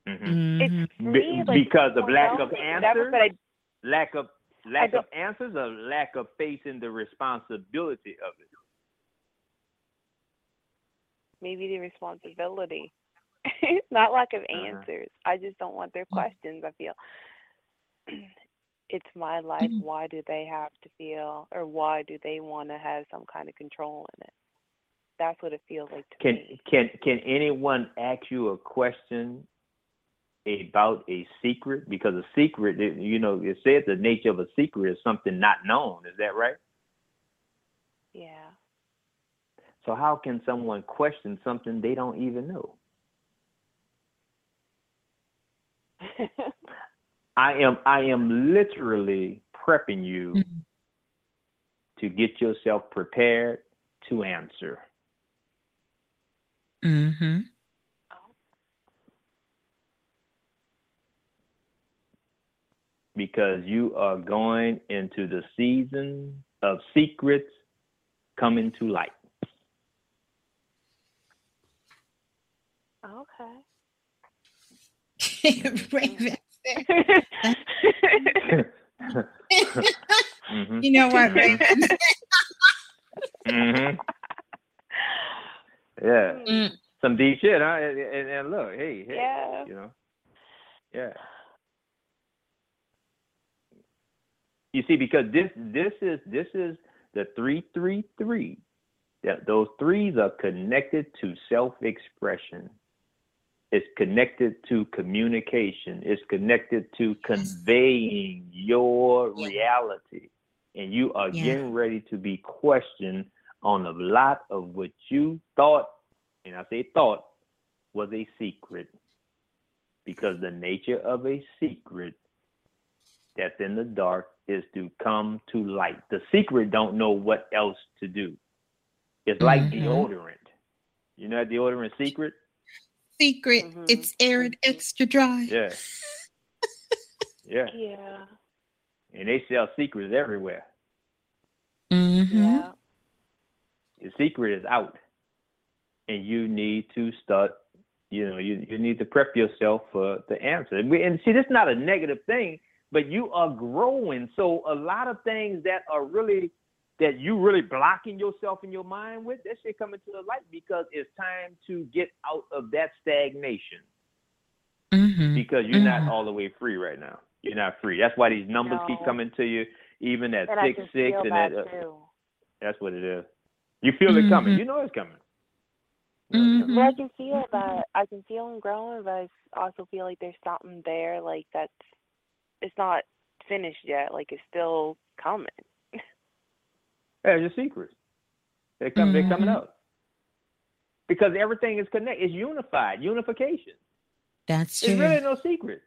Mm-hmm. It's me, like, because of lack of or answers, but I, lack of lack of answers, or lack of facing the responsibility of it. maybe the responsibility, it's not lack of Uh-huh. answers. I just don't want their questions. I feel it's my life. Mm. Why do they have to feel, or why do they want to have some kind of control in it? That's what it feels like to Can me. can can anyone ask you a question about a secret? Because a secret, you know, it says the nature of a secret is something not known. Is that right? Yeah. So how can someone question something they don't even know? I am I am literally prepping you Mhm. to get yourself prepared to answer. Mm-hmm. Because you are going into the season of secrets coming to light. okay. Raven. hmm You know what, Raven? hmm Yeah, Mm. some deep shit, huh? And, and, and look, hey, hey, Yeah. you know, yeah. You see, because this this is this is the three three three. That those threes are connected to self-expression. It's connected to communication. It's connected to conveying your Yeah. reality. And you are Yeah. getting ready to be questioned on a lot of what you thought, and I say thought, was a secret. Because the nature of a secret that's in the dark is to come to light. The secret don't know what else to do. It's like Mhm. deodorant. You know that deodorant secret? Secret. Mhm. It's arid extra dry. Yeah. yeah. Yeah. And they sell secrets everywhere. Mm-hmm. Yeah. The secret is out. And you need to start, you know, you, you need to prep yourself for the answer. And, we, and see, this is not a negative thing, but you are growing. So a lot of things that are really that you really blocking yourself in your mind with, that shit coming to the light because it's time to get out of that stagnation. Mm-hmm. because you're not Mhm. all the way free right now. You're not free. That's why these numbers keep coming to you, even at And six six, and that at uh, that's what it is. You feel it coming. You know it's coming. But I can feel that I can feel them growing, but I also feel like there's something there, like that's it's not finished yet. Like it's still coming. Yeah, it's a secret. They come. They're coming mm-hmm. out because everything is connected. It's unified. Unification. That's There's true. really no secrets.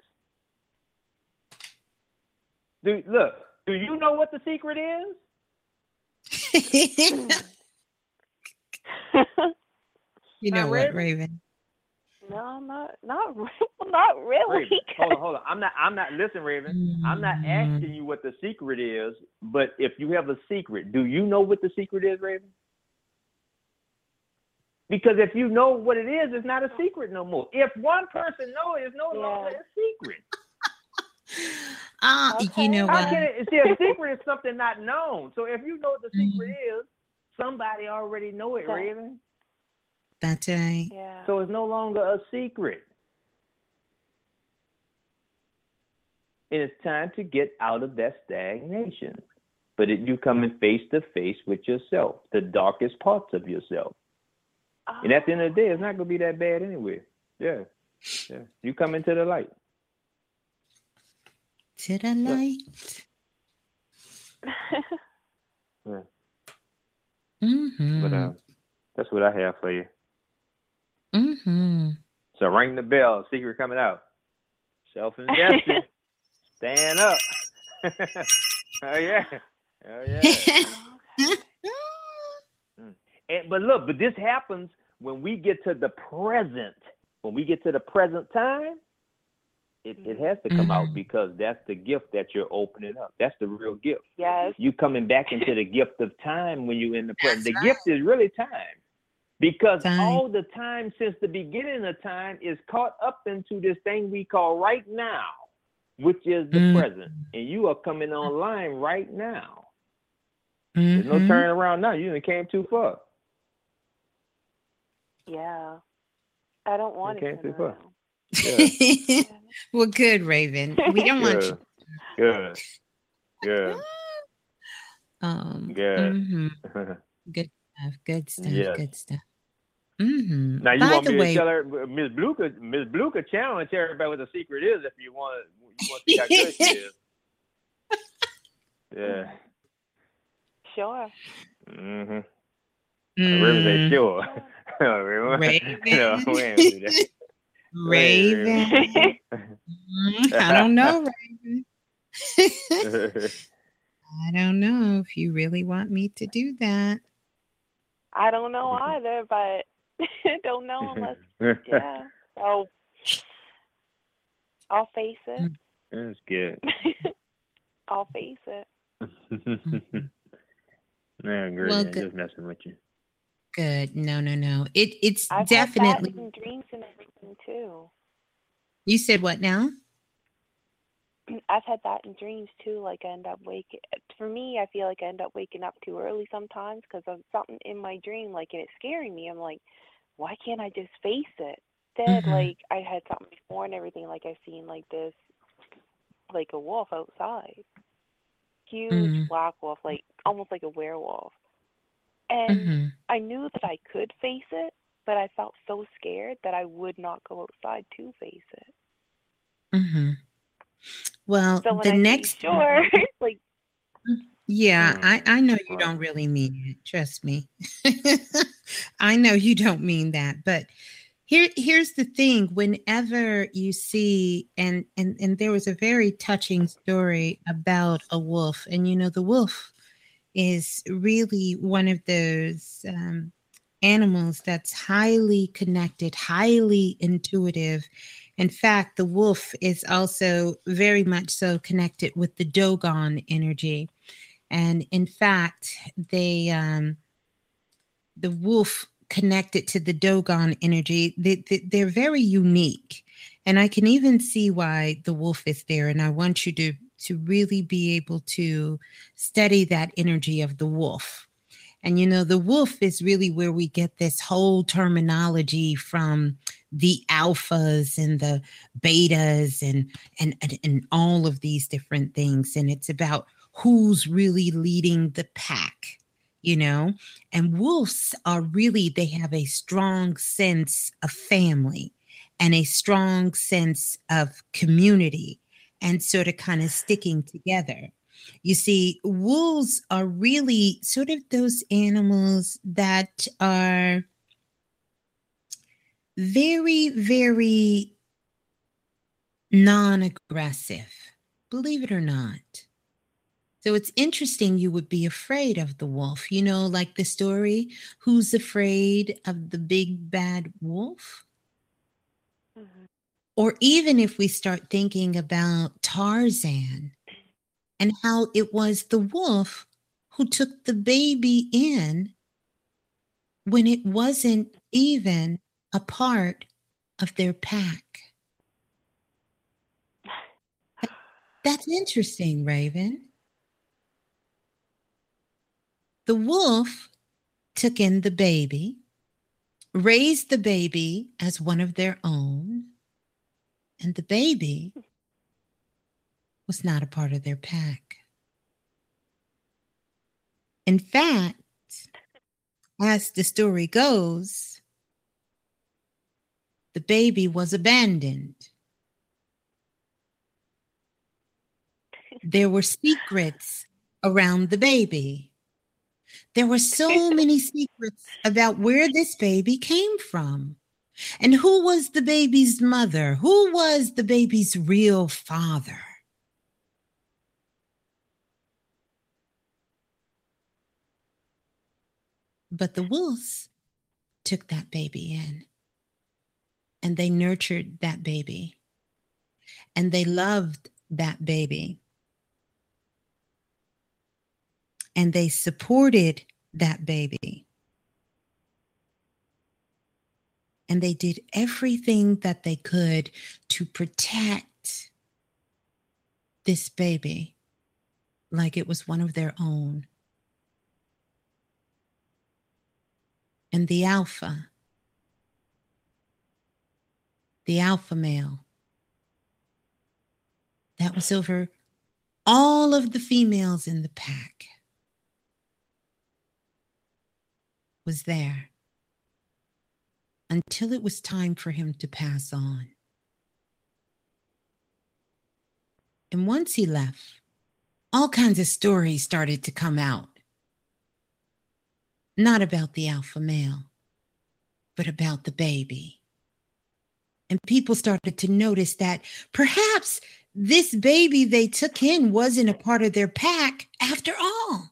Do look? Do you know what the secret is? you know Not what, really? Raven? No, not not re- not really. Raven, hold on, hold on. I'm not. I'm not. Listen, Raven. I'm not Mm-hmm. asking you what the secret is, but if you have a secret, do you know what the secret is, Raven? Because if you know what it is, it's not a secret no more. If one person knows it's no longer a secret. Ah, you know How what? can it? See, a secret is something not known. So if you know what the secret Mm-hmm. is, somebody already know it, Raven. That's right. Yeah. So it's no longer a secret. And it's time to get out of that stagnation. But it, you come coming face to face with yourself, the darkest parts of yourself. And at the end of the day, it's not gonna be that bad anyway. Yeah. Yeah. You come into the light. To the light. Yeah. Mm-hmm. But uh, that's what I have for you. Mm-hmm. So ring the bell. Secret coming out. Self invested. Stand up. oh yeah. Oh yeah. Mm. And, but look, but this happens when we get to the present. When we get to the present time, it, it has to come out because that's the gift that you're opening up. That's the real gift. Yes. You coming back into the gift of time when you're in the present. The gift is really time. Because all the time since the beginning of time is caught up into this thing we call right now, which is the Mm. present. And you are coming online right now. There's no Mhm. turning around now. You done came too far. Yeah. I don't want You to came too turn far. Yeah. well, good, Raven. We don't want you. Good. Good. Good. Um, Good. mhm. Good stuff. Good stuff. Yes. Good stuff. Mm-hmm. Now you By want the me way, to tell her, Miss Blue could Miss Blue could challenge everybody what the secret is if you want you want to see how good she is. Yeah. Sure. Mm-hmm. Mm. Raven say sure. Raven. no, we ain't. Raven. Mm, I don't know, Raven. I don't know if you really want me to do that. I don't know either, but don't know unless yeah. So I'll face it. Mm. That's good. I'll face it. I agree. Well, I'm good. just messing with you. Good. No, no, no. It it's I've definitely. had that in dreams and everything too. You said what now? I've had that in dreams too. Like I end up waking. For me, I feel like I end up waking up too early sometimes because of something in my dream, like and it's scaring me. I'm like, why can't I just face it? Instead, Mhm. like I had something before and everything. Like I've seen like this, like a wolf outside, huge Mhm. black wolf, like almost like a werewolf. And Mhm. I knew that I could face it, but I felt so scared that I would not go outside to face it. Mm-hmm. Well, So the I next sure, like Yeah, I, I know you don't really mean it. Trust me. I know you don't mean that. But here here's the thing. Whenever you see and and and there was a very touching story about a wolf, and you know, the wolf is really one of those um animals that's highly connected, highly intuitive. In fact, the wolf is also very much so connected with the Dogon energy. And in fact, they um, the wolf connected to the Dogon energy. They, they, they're very unique, and I can even see why the wolf is there. And I want you to to really be able to study that energy of the wolf. And you know, the wolf is really where we get this whole terminology from the alphas and the betas and and and, and all of these different things. And it's about who's really leading the pack you know? And wolves are really, they have a strong sense of family and a strong sense of community and sort of kind of sticking together. You see, wolves are really sort of those animals that are very, very non aggressive, believe it or not. So it's interesting you would be afraid of the wolf. You know, like the story, Who's Afraid of the Big Bad Wolf? Mm-hmm. Or even if we start thinking about Tarzan and how it was the wolf who took the baby in when it wasn't even a part of their pack. That's interesting, Raven. The wolf took in the baby, raised the baby as one of their own, and the baby was not a part of their pack. In fact, as the story goes, the baby was abandoned. There were secrets around the baby. There were so many secrets about where this baby came from. And who was the baby's mother? Who was the baby's real father? But the wolves took that baby in and they nurtured that baby and they loved that baby and they supported that baby. And they did everything that they could to protect this baby like it was one of their own. And the alpha, the alpha male, that was over all of the females in the pack. was there until it was time for him to pass on. And once he left, all kinds of stories started to come out. Not about the alpha male, but about the baby. And people started to notice that perhaps this baby they took in wasn't a part of their pack after all.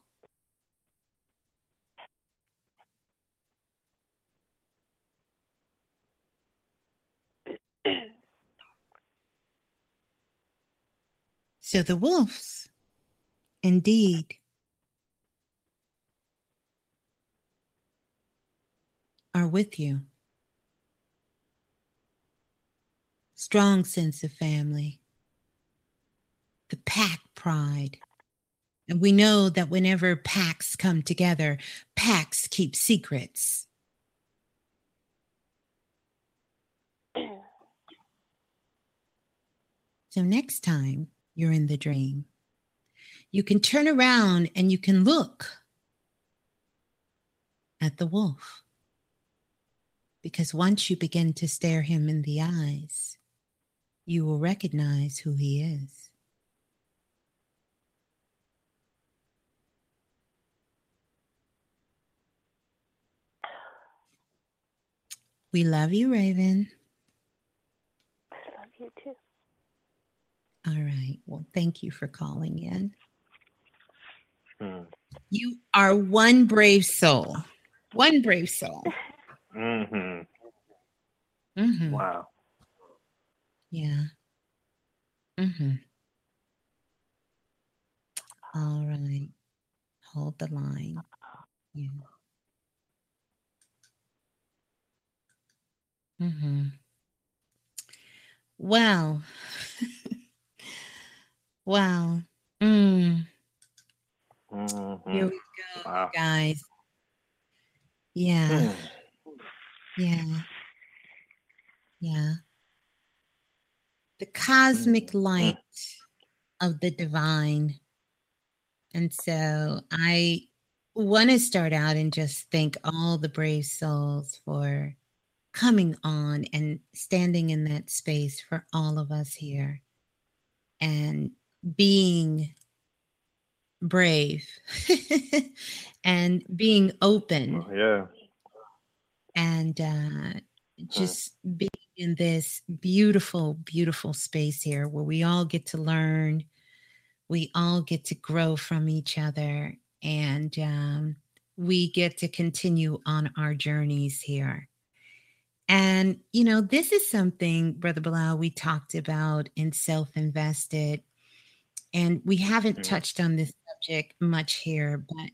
So the wolves, indeed, are with you. Strong sense of family, the pack pride. And we know that whenever packs come together, packs keep secrets. So next time you're in the dream. You can turn around and you can look at the wolf. Because once you begin to stare him in the eyes, you will recognize who he is. We love you, Raven. I love you too. All right. Well, thank you for calling in. Hmm. You are one brave soul. One brave soul. Mm-hmm. Mm-hmm. Wow. Yeah. Mm-hmm. All right. Hold the line. Yeah. Mm-hmm. Well. Wow. Mm. Mm-hmm. Here we go, Wow. guys. Yeah. Mm. Yeah. Yeah. The cosmic Mm. light of the divine. And so I want to start out and just thank all the brave souls for coming on and standing in that space for all of us here and being brave and being open Oh, yeah. And uh, just being in this beautiful, beautiful space here where we all get to learn, we all get to grow from each other, and um, we get to continue on our journeys here. And, you know, this is something, Brother Balah, we talked about in Self Invested. And we haven't Mhm. touched on this subject much here, but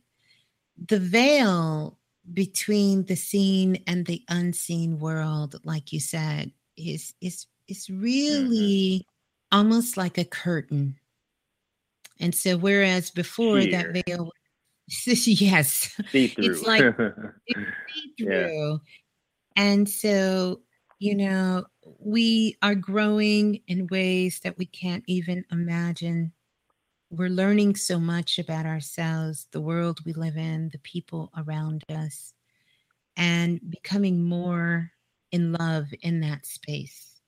the veil between the seen and the unseen world, like you said, is is is really mm-hmm. almost like a curtain. And so whereas before Sheer. that veil yes, See through. it's like see Yeah. through. And so, you know, we are growing in ways that we can't even imagine. We're learning so much about ourselves, the world we live in, the people around us, and becoming more in love in that space.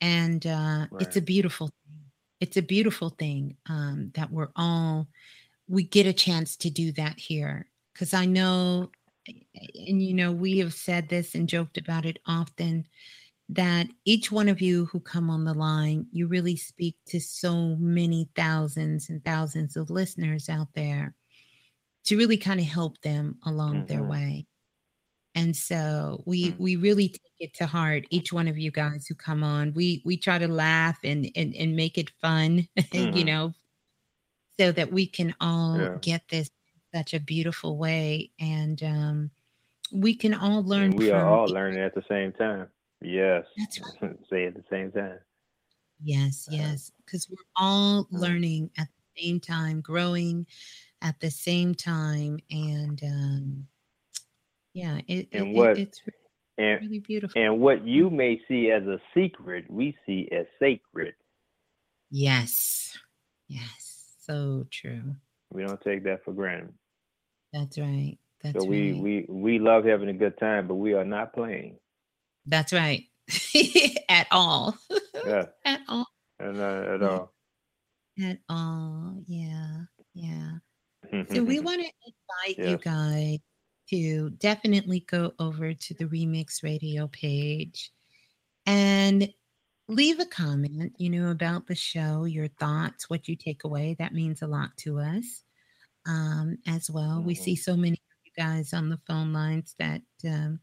And uh, it's a beautiful thing. It's a beautiful thing um, that we're all, we get a chance to do that here. Because I know and you know we have said this and joked about it often that each one of you who come on the line you really speak to so many thousands and thousands of listeners out there to really kind of help them along their Mhm. way and so we Mm. we really take it to heart each one of you guys who come on we we try to laugh and and, and make it fun you Mhm. know so that we can all Yeah. get this in such a beautiful way and um we can all learn And we are all learning at the same time. Yes. That's Say at the same time. yes yes because we're all Mm. learning at the same time growing at the same time and um yeah it, And it- what it's and really beautiful and what you may see as a secret, we see as sacred. yes yes so true We don't take that for granted. that's right that's so we right we we love having a good time, but we are not playing. That's right. At all. Yeah, at all. And not at all. at all. Yeah. Yeah. So we want to invite you guys to definitely go over to the Remix Radio page and leave a comment, you know, about the show, your thoughts, what you take away. That means a lot to us um, as well. We see so many of you guys on the phone lines that um,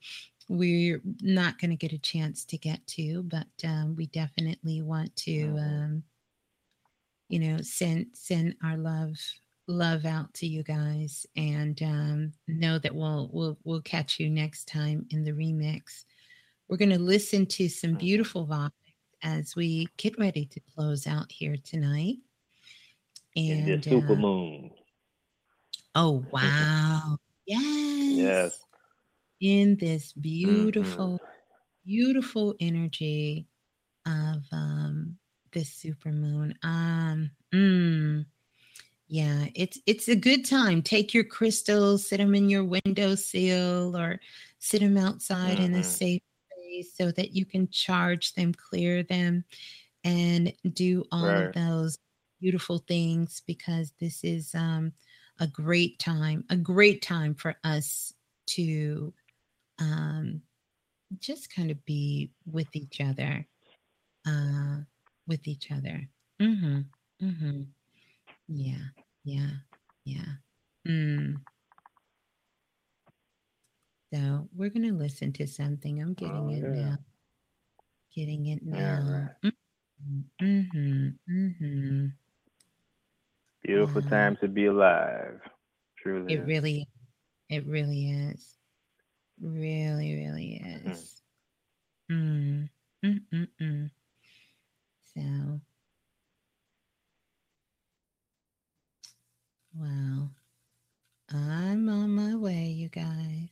we're not going to get a chance to get to, but um, we definitely want to, um, you know, send send our love love out to you guys and um, know that we'll we'll we'll catch you next time in the remix. We're going to listen to some beautiful vibes as we get ready to close out here tonight. And this super uh, moon. oh wow, yes, Yes. In this Mm-hmm. beautiful, beautiful energy of um this super moon. Um, mm, yeah, it's it's a good time. Take your crystals, sit them in your windowsill, or sit them outside in a safe space so that you can charge them, clear them, and do all Right. of those beautiful things because this is um, a great time, a great time for us to um, just kind of be with each other, uh, with each other. Mm-hmm. Mm-hmm. Yeah. Yeah. Yeah. Mm. So we're gonna listen to something. I'm getting Oh, it yeah. now. Getting it Yeah, now. Mm-hmm. Mm-hmm. Beautiful Wow. time to be alive. Truly. It really, it really is. Really, really is. Mm. Mm, mm, mm. So, wow. I'm on my way, you guys.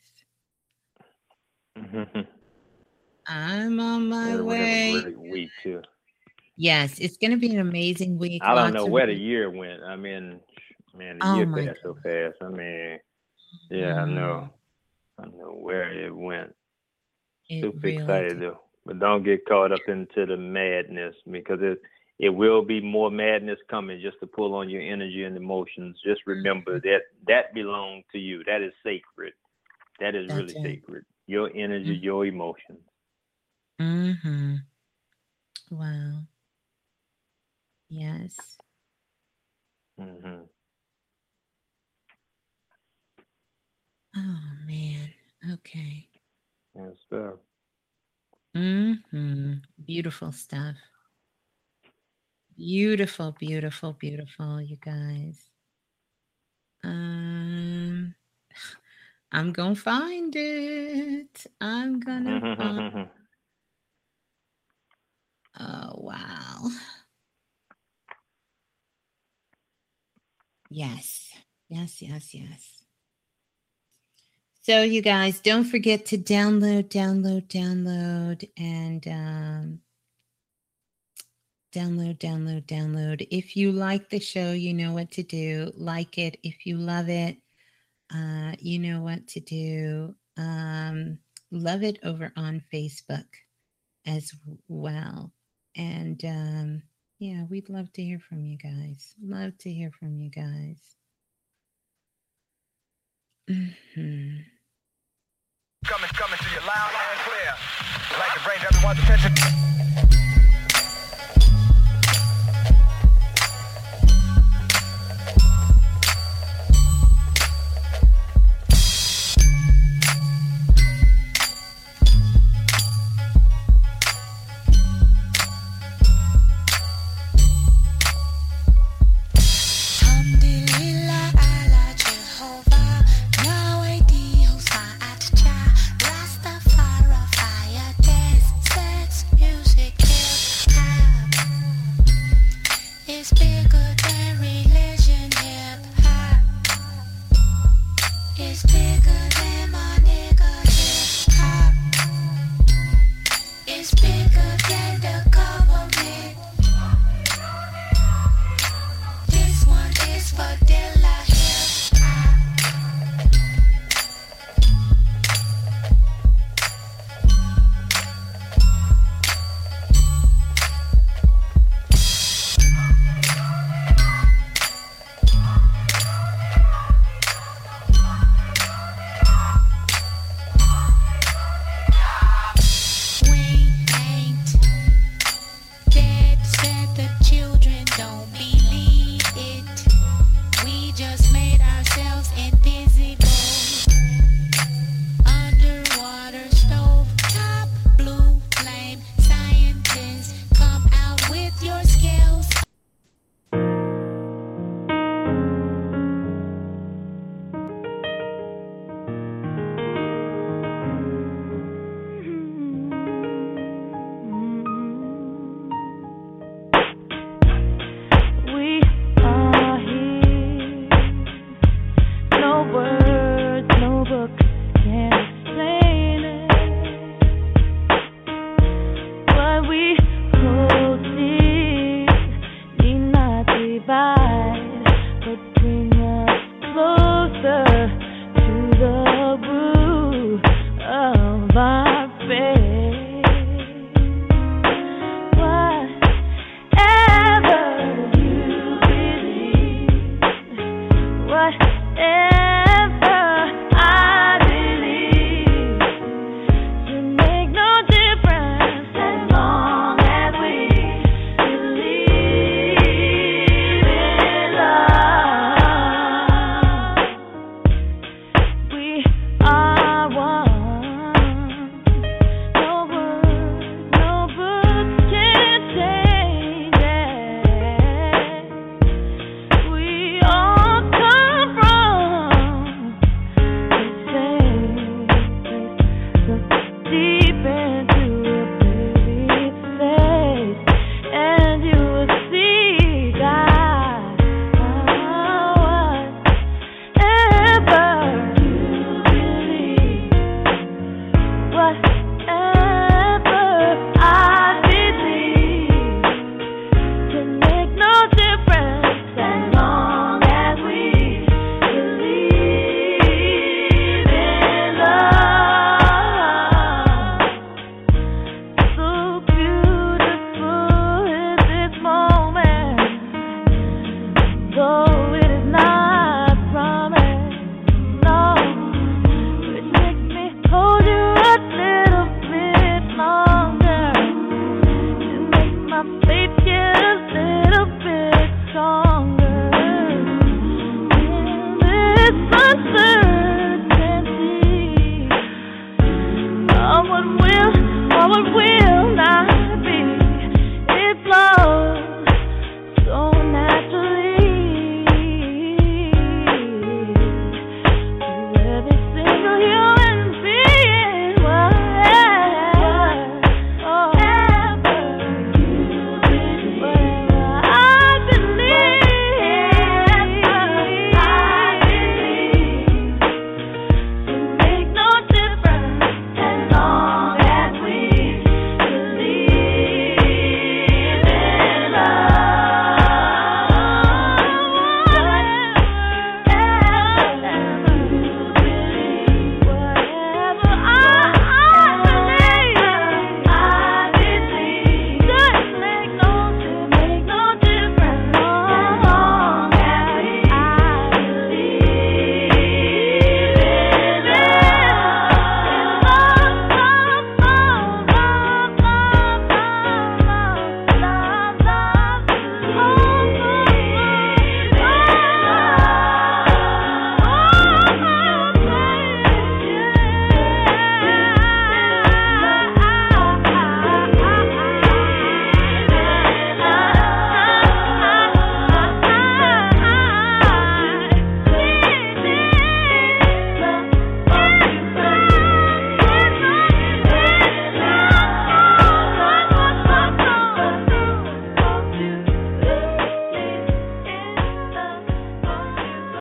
I'm on my Yeah, we're having way. a great week too. Yes, it's going to be an amazing week. I don't know of where the year went. I mean, man, the Oh year passed so fast. I mean, Yeah, I know. I know where it went. It Super really excited though. But don't get caught up into the madness because it it will be more madness coming just to pull on your energy and emotions. Just remember that that belongs to you. That is sacred. That is really it. sacred. Your energy, your emotions. Mm-hmm. Wow. Yes. hmm Oh man. Okay. Yes, sir. Mm-hmm. Beautiful stuff. Beautiful, beautiful, beautiful, you guys. Um I'm gonna find it. I'm gonna find Oh wow. Yes. Yes, yes, yes. So you guys don't forget to download, download, download, and um, download, download, download. If you like the show, you know what to do. Like it. If you love it, uh, you know what to do. Um, love it over on Facebook as well. And um, yeah, we'd love to hear from you guys. Love to hear from you guys. Mhm. Coming, coming to you loud and clear. I'd like to bring everyone's attention.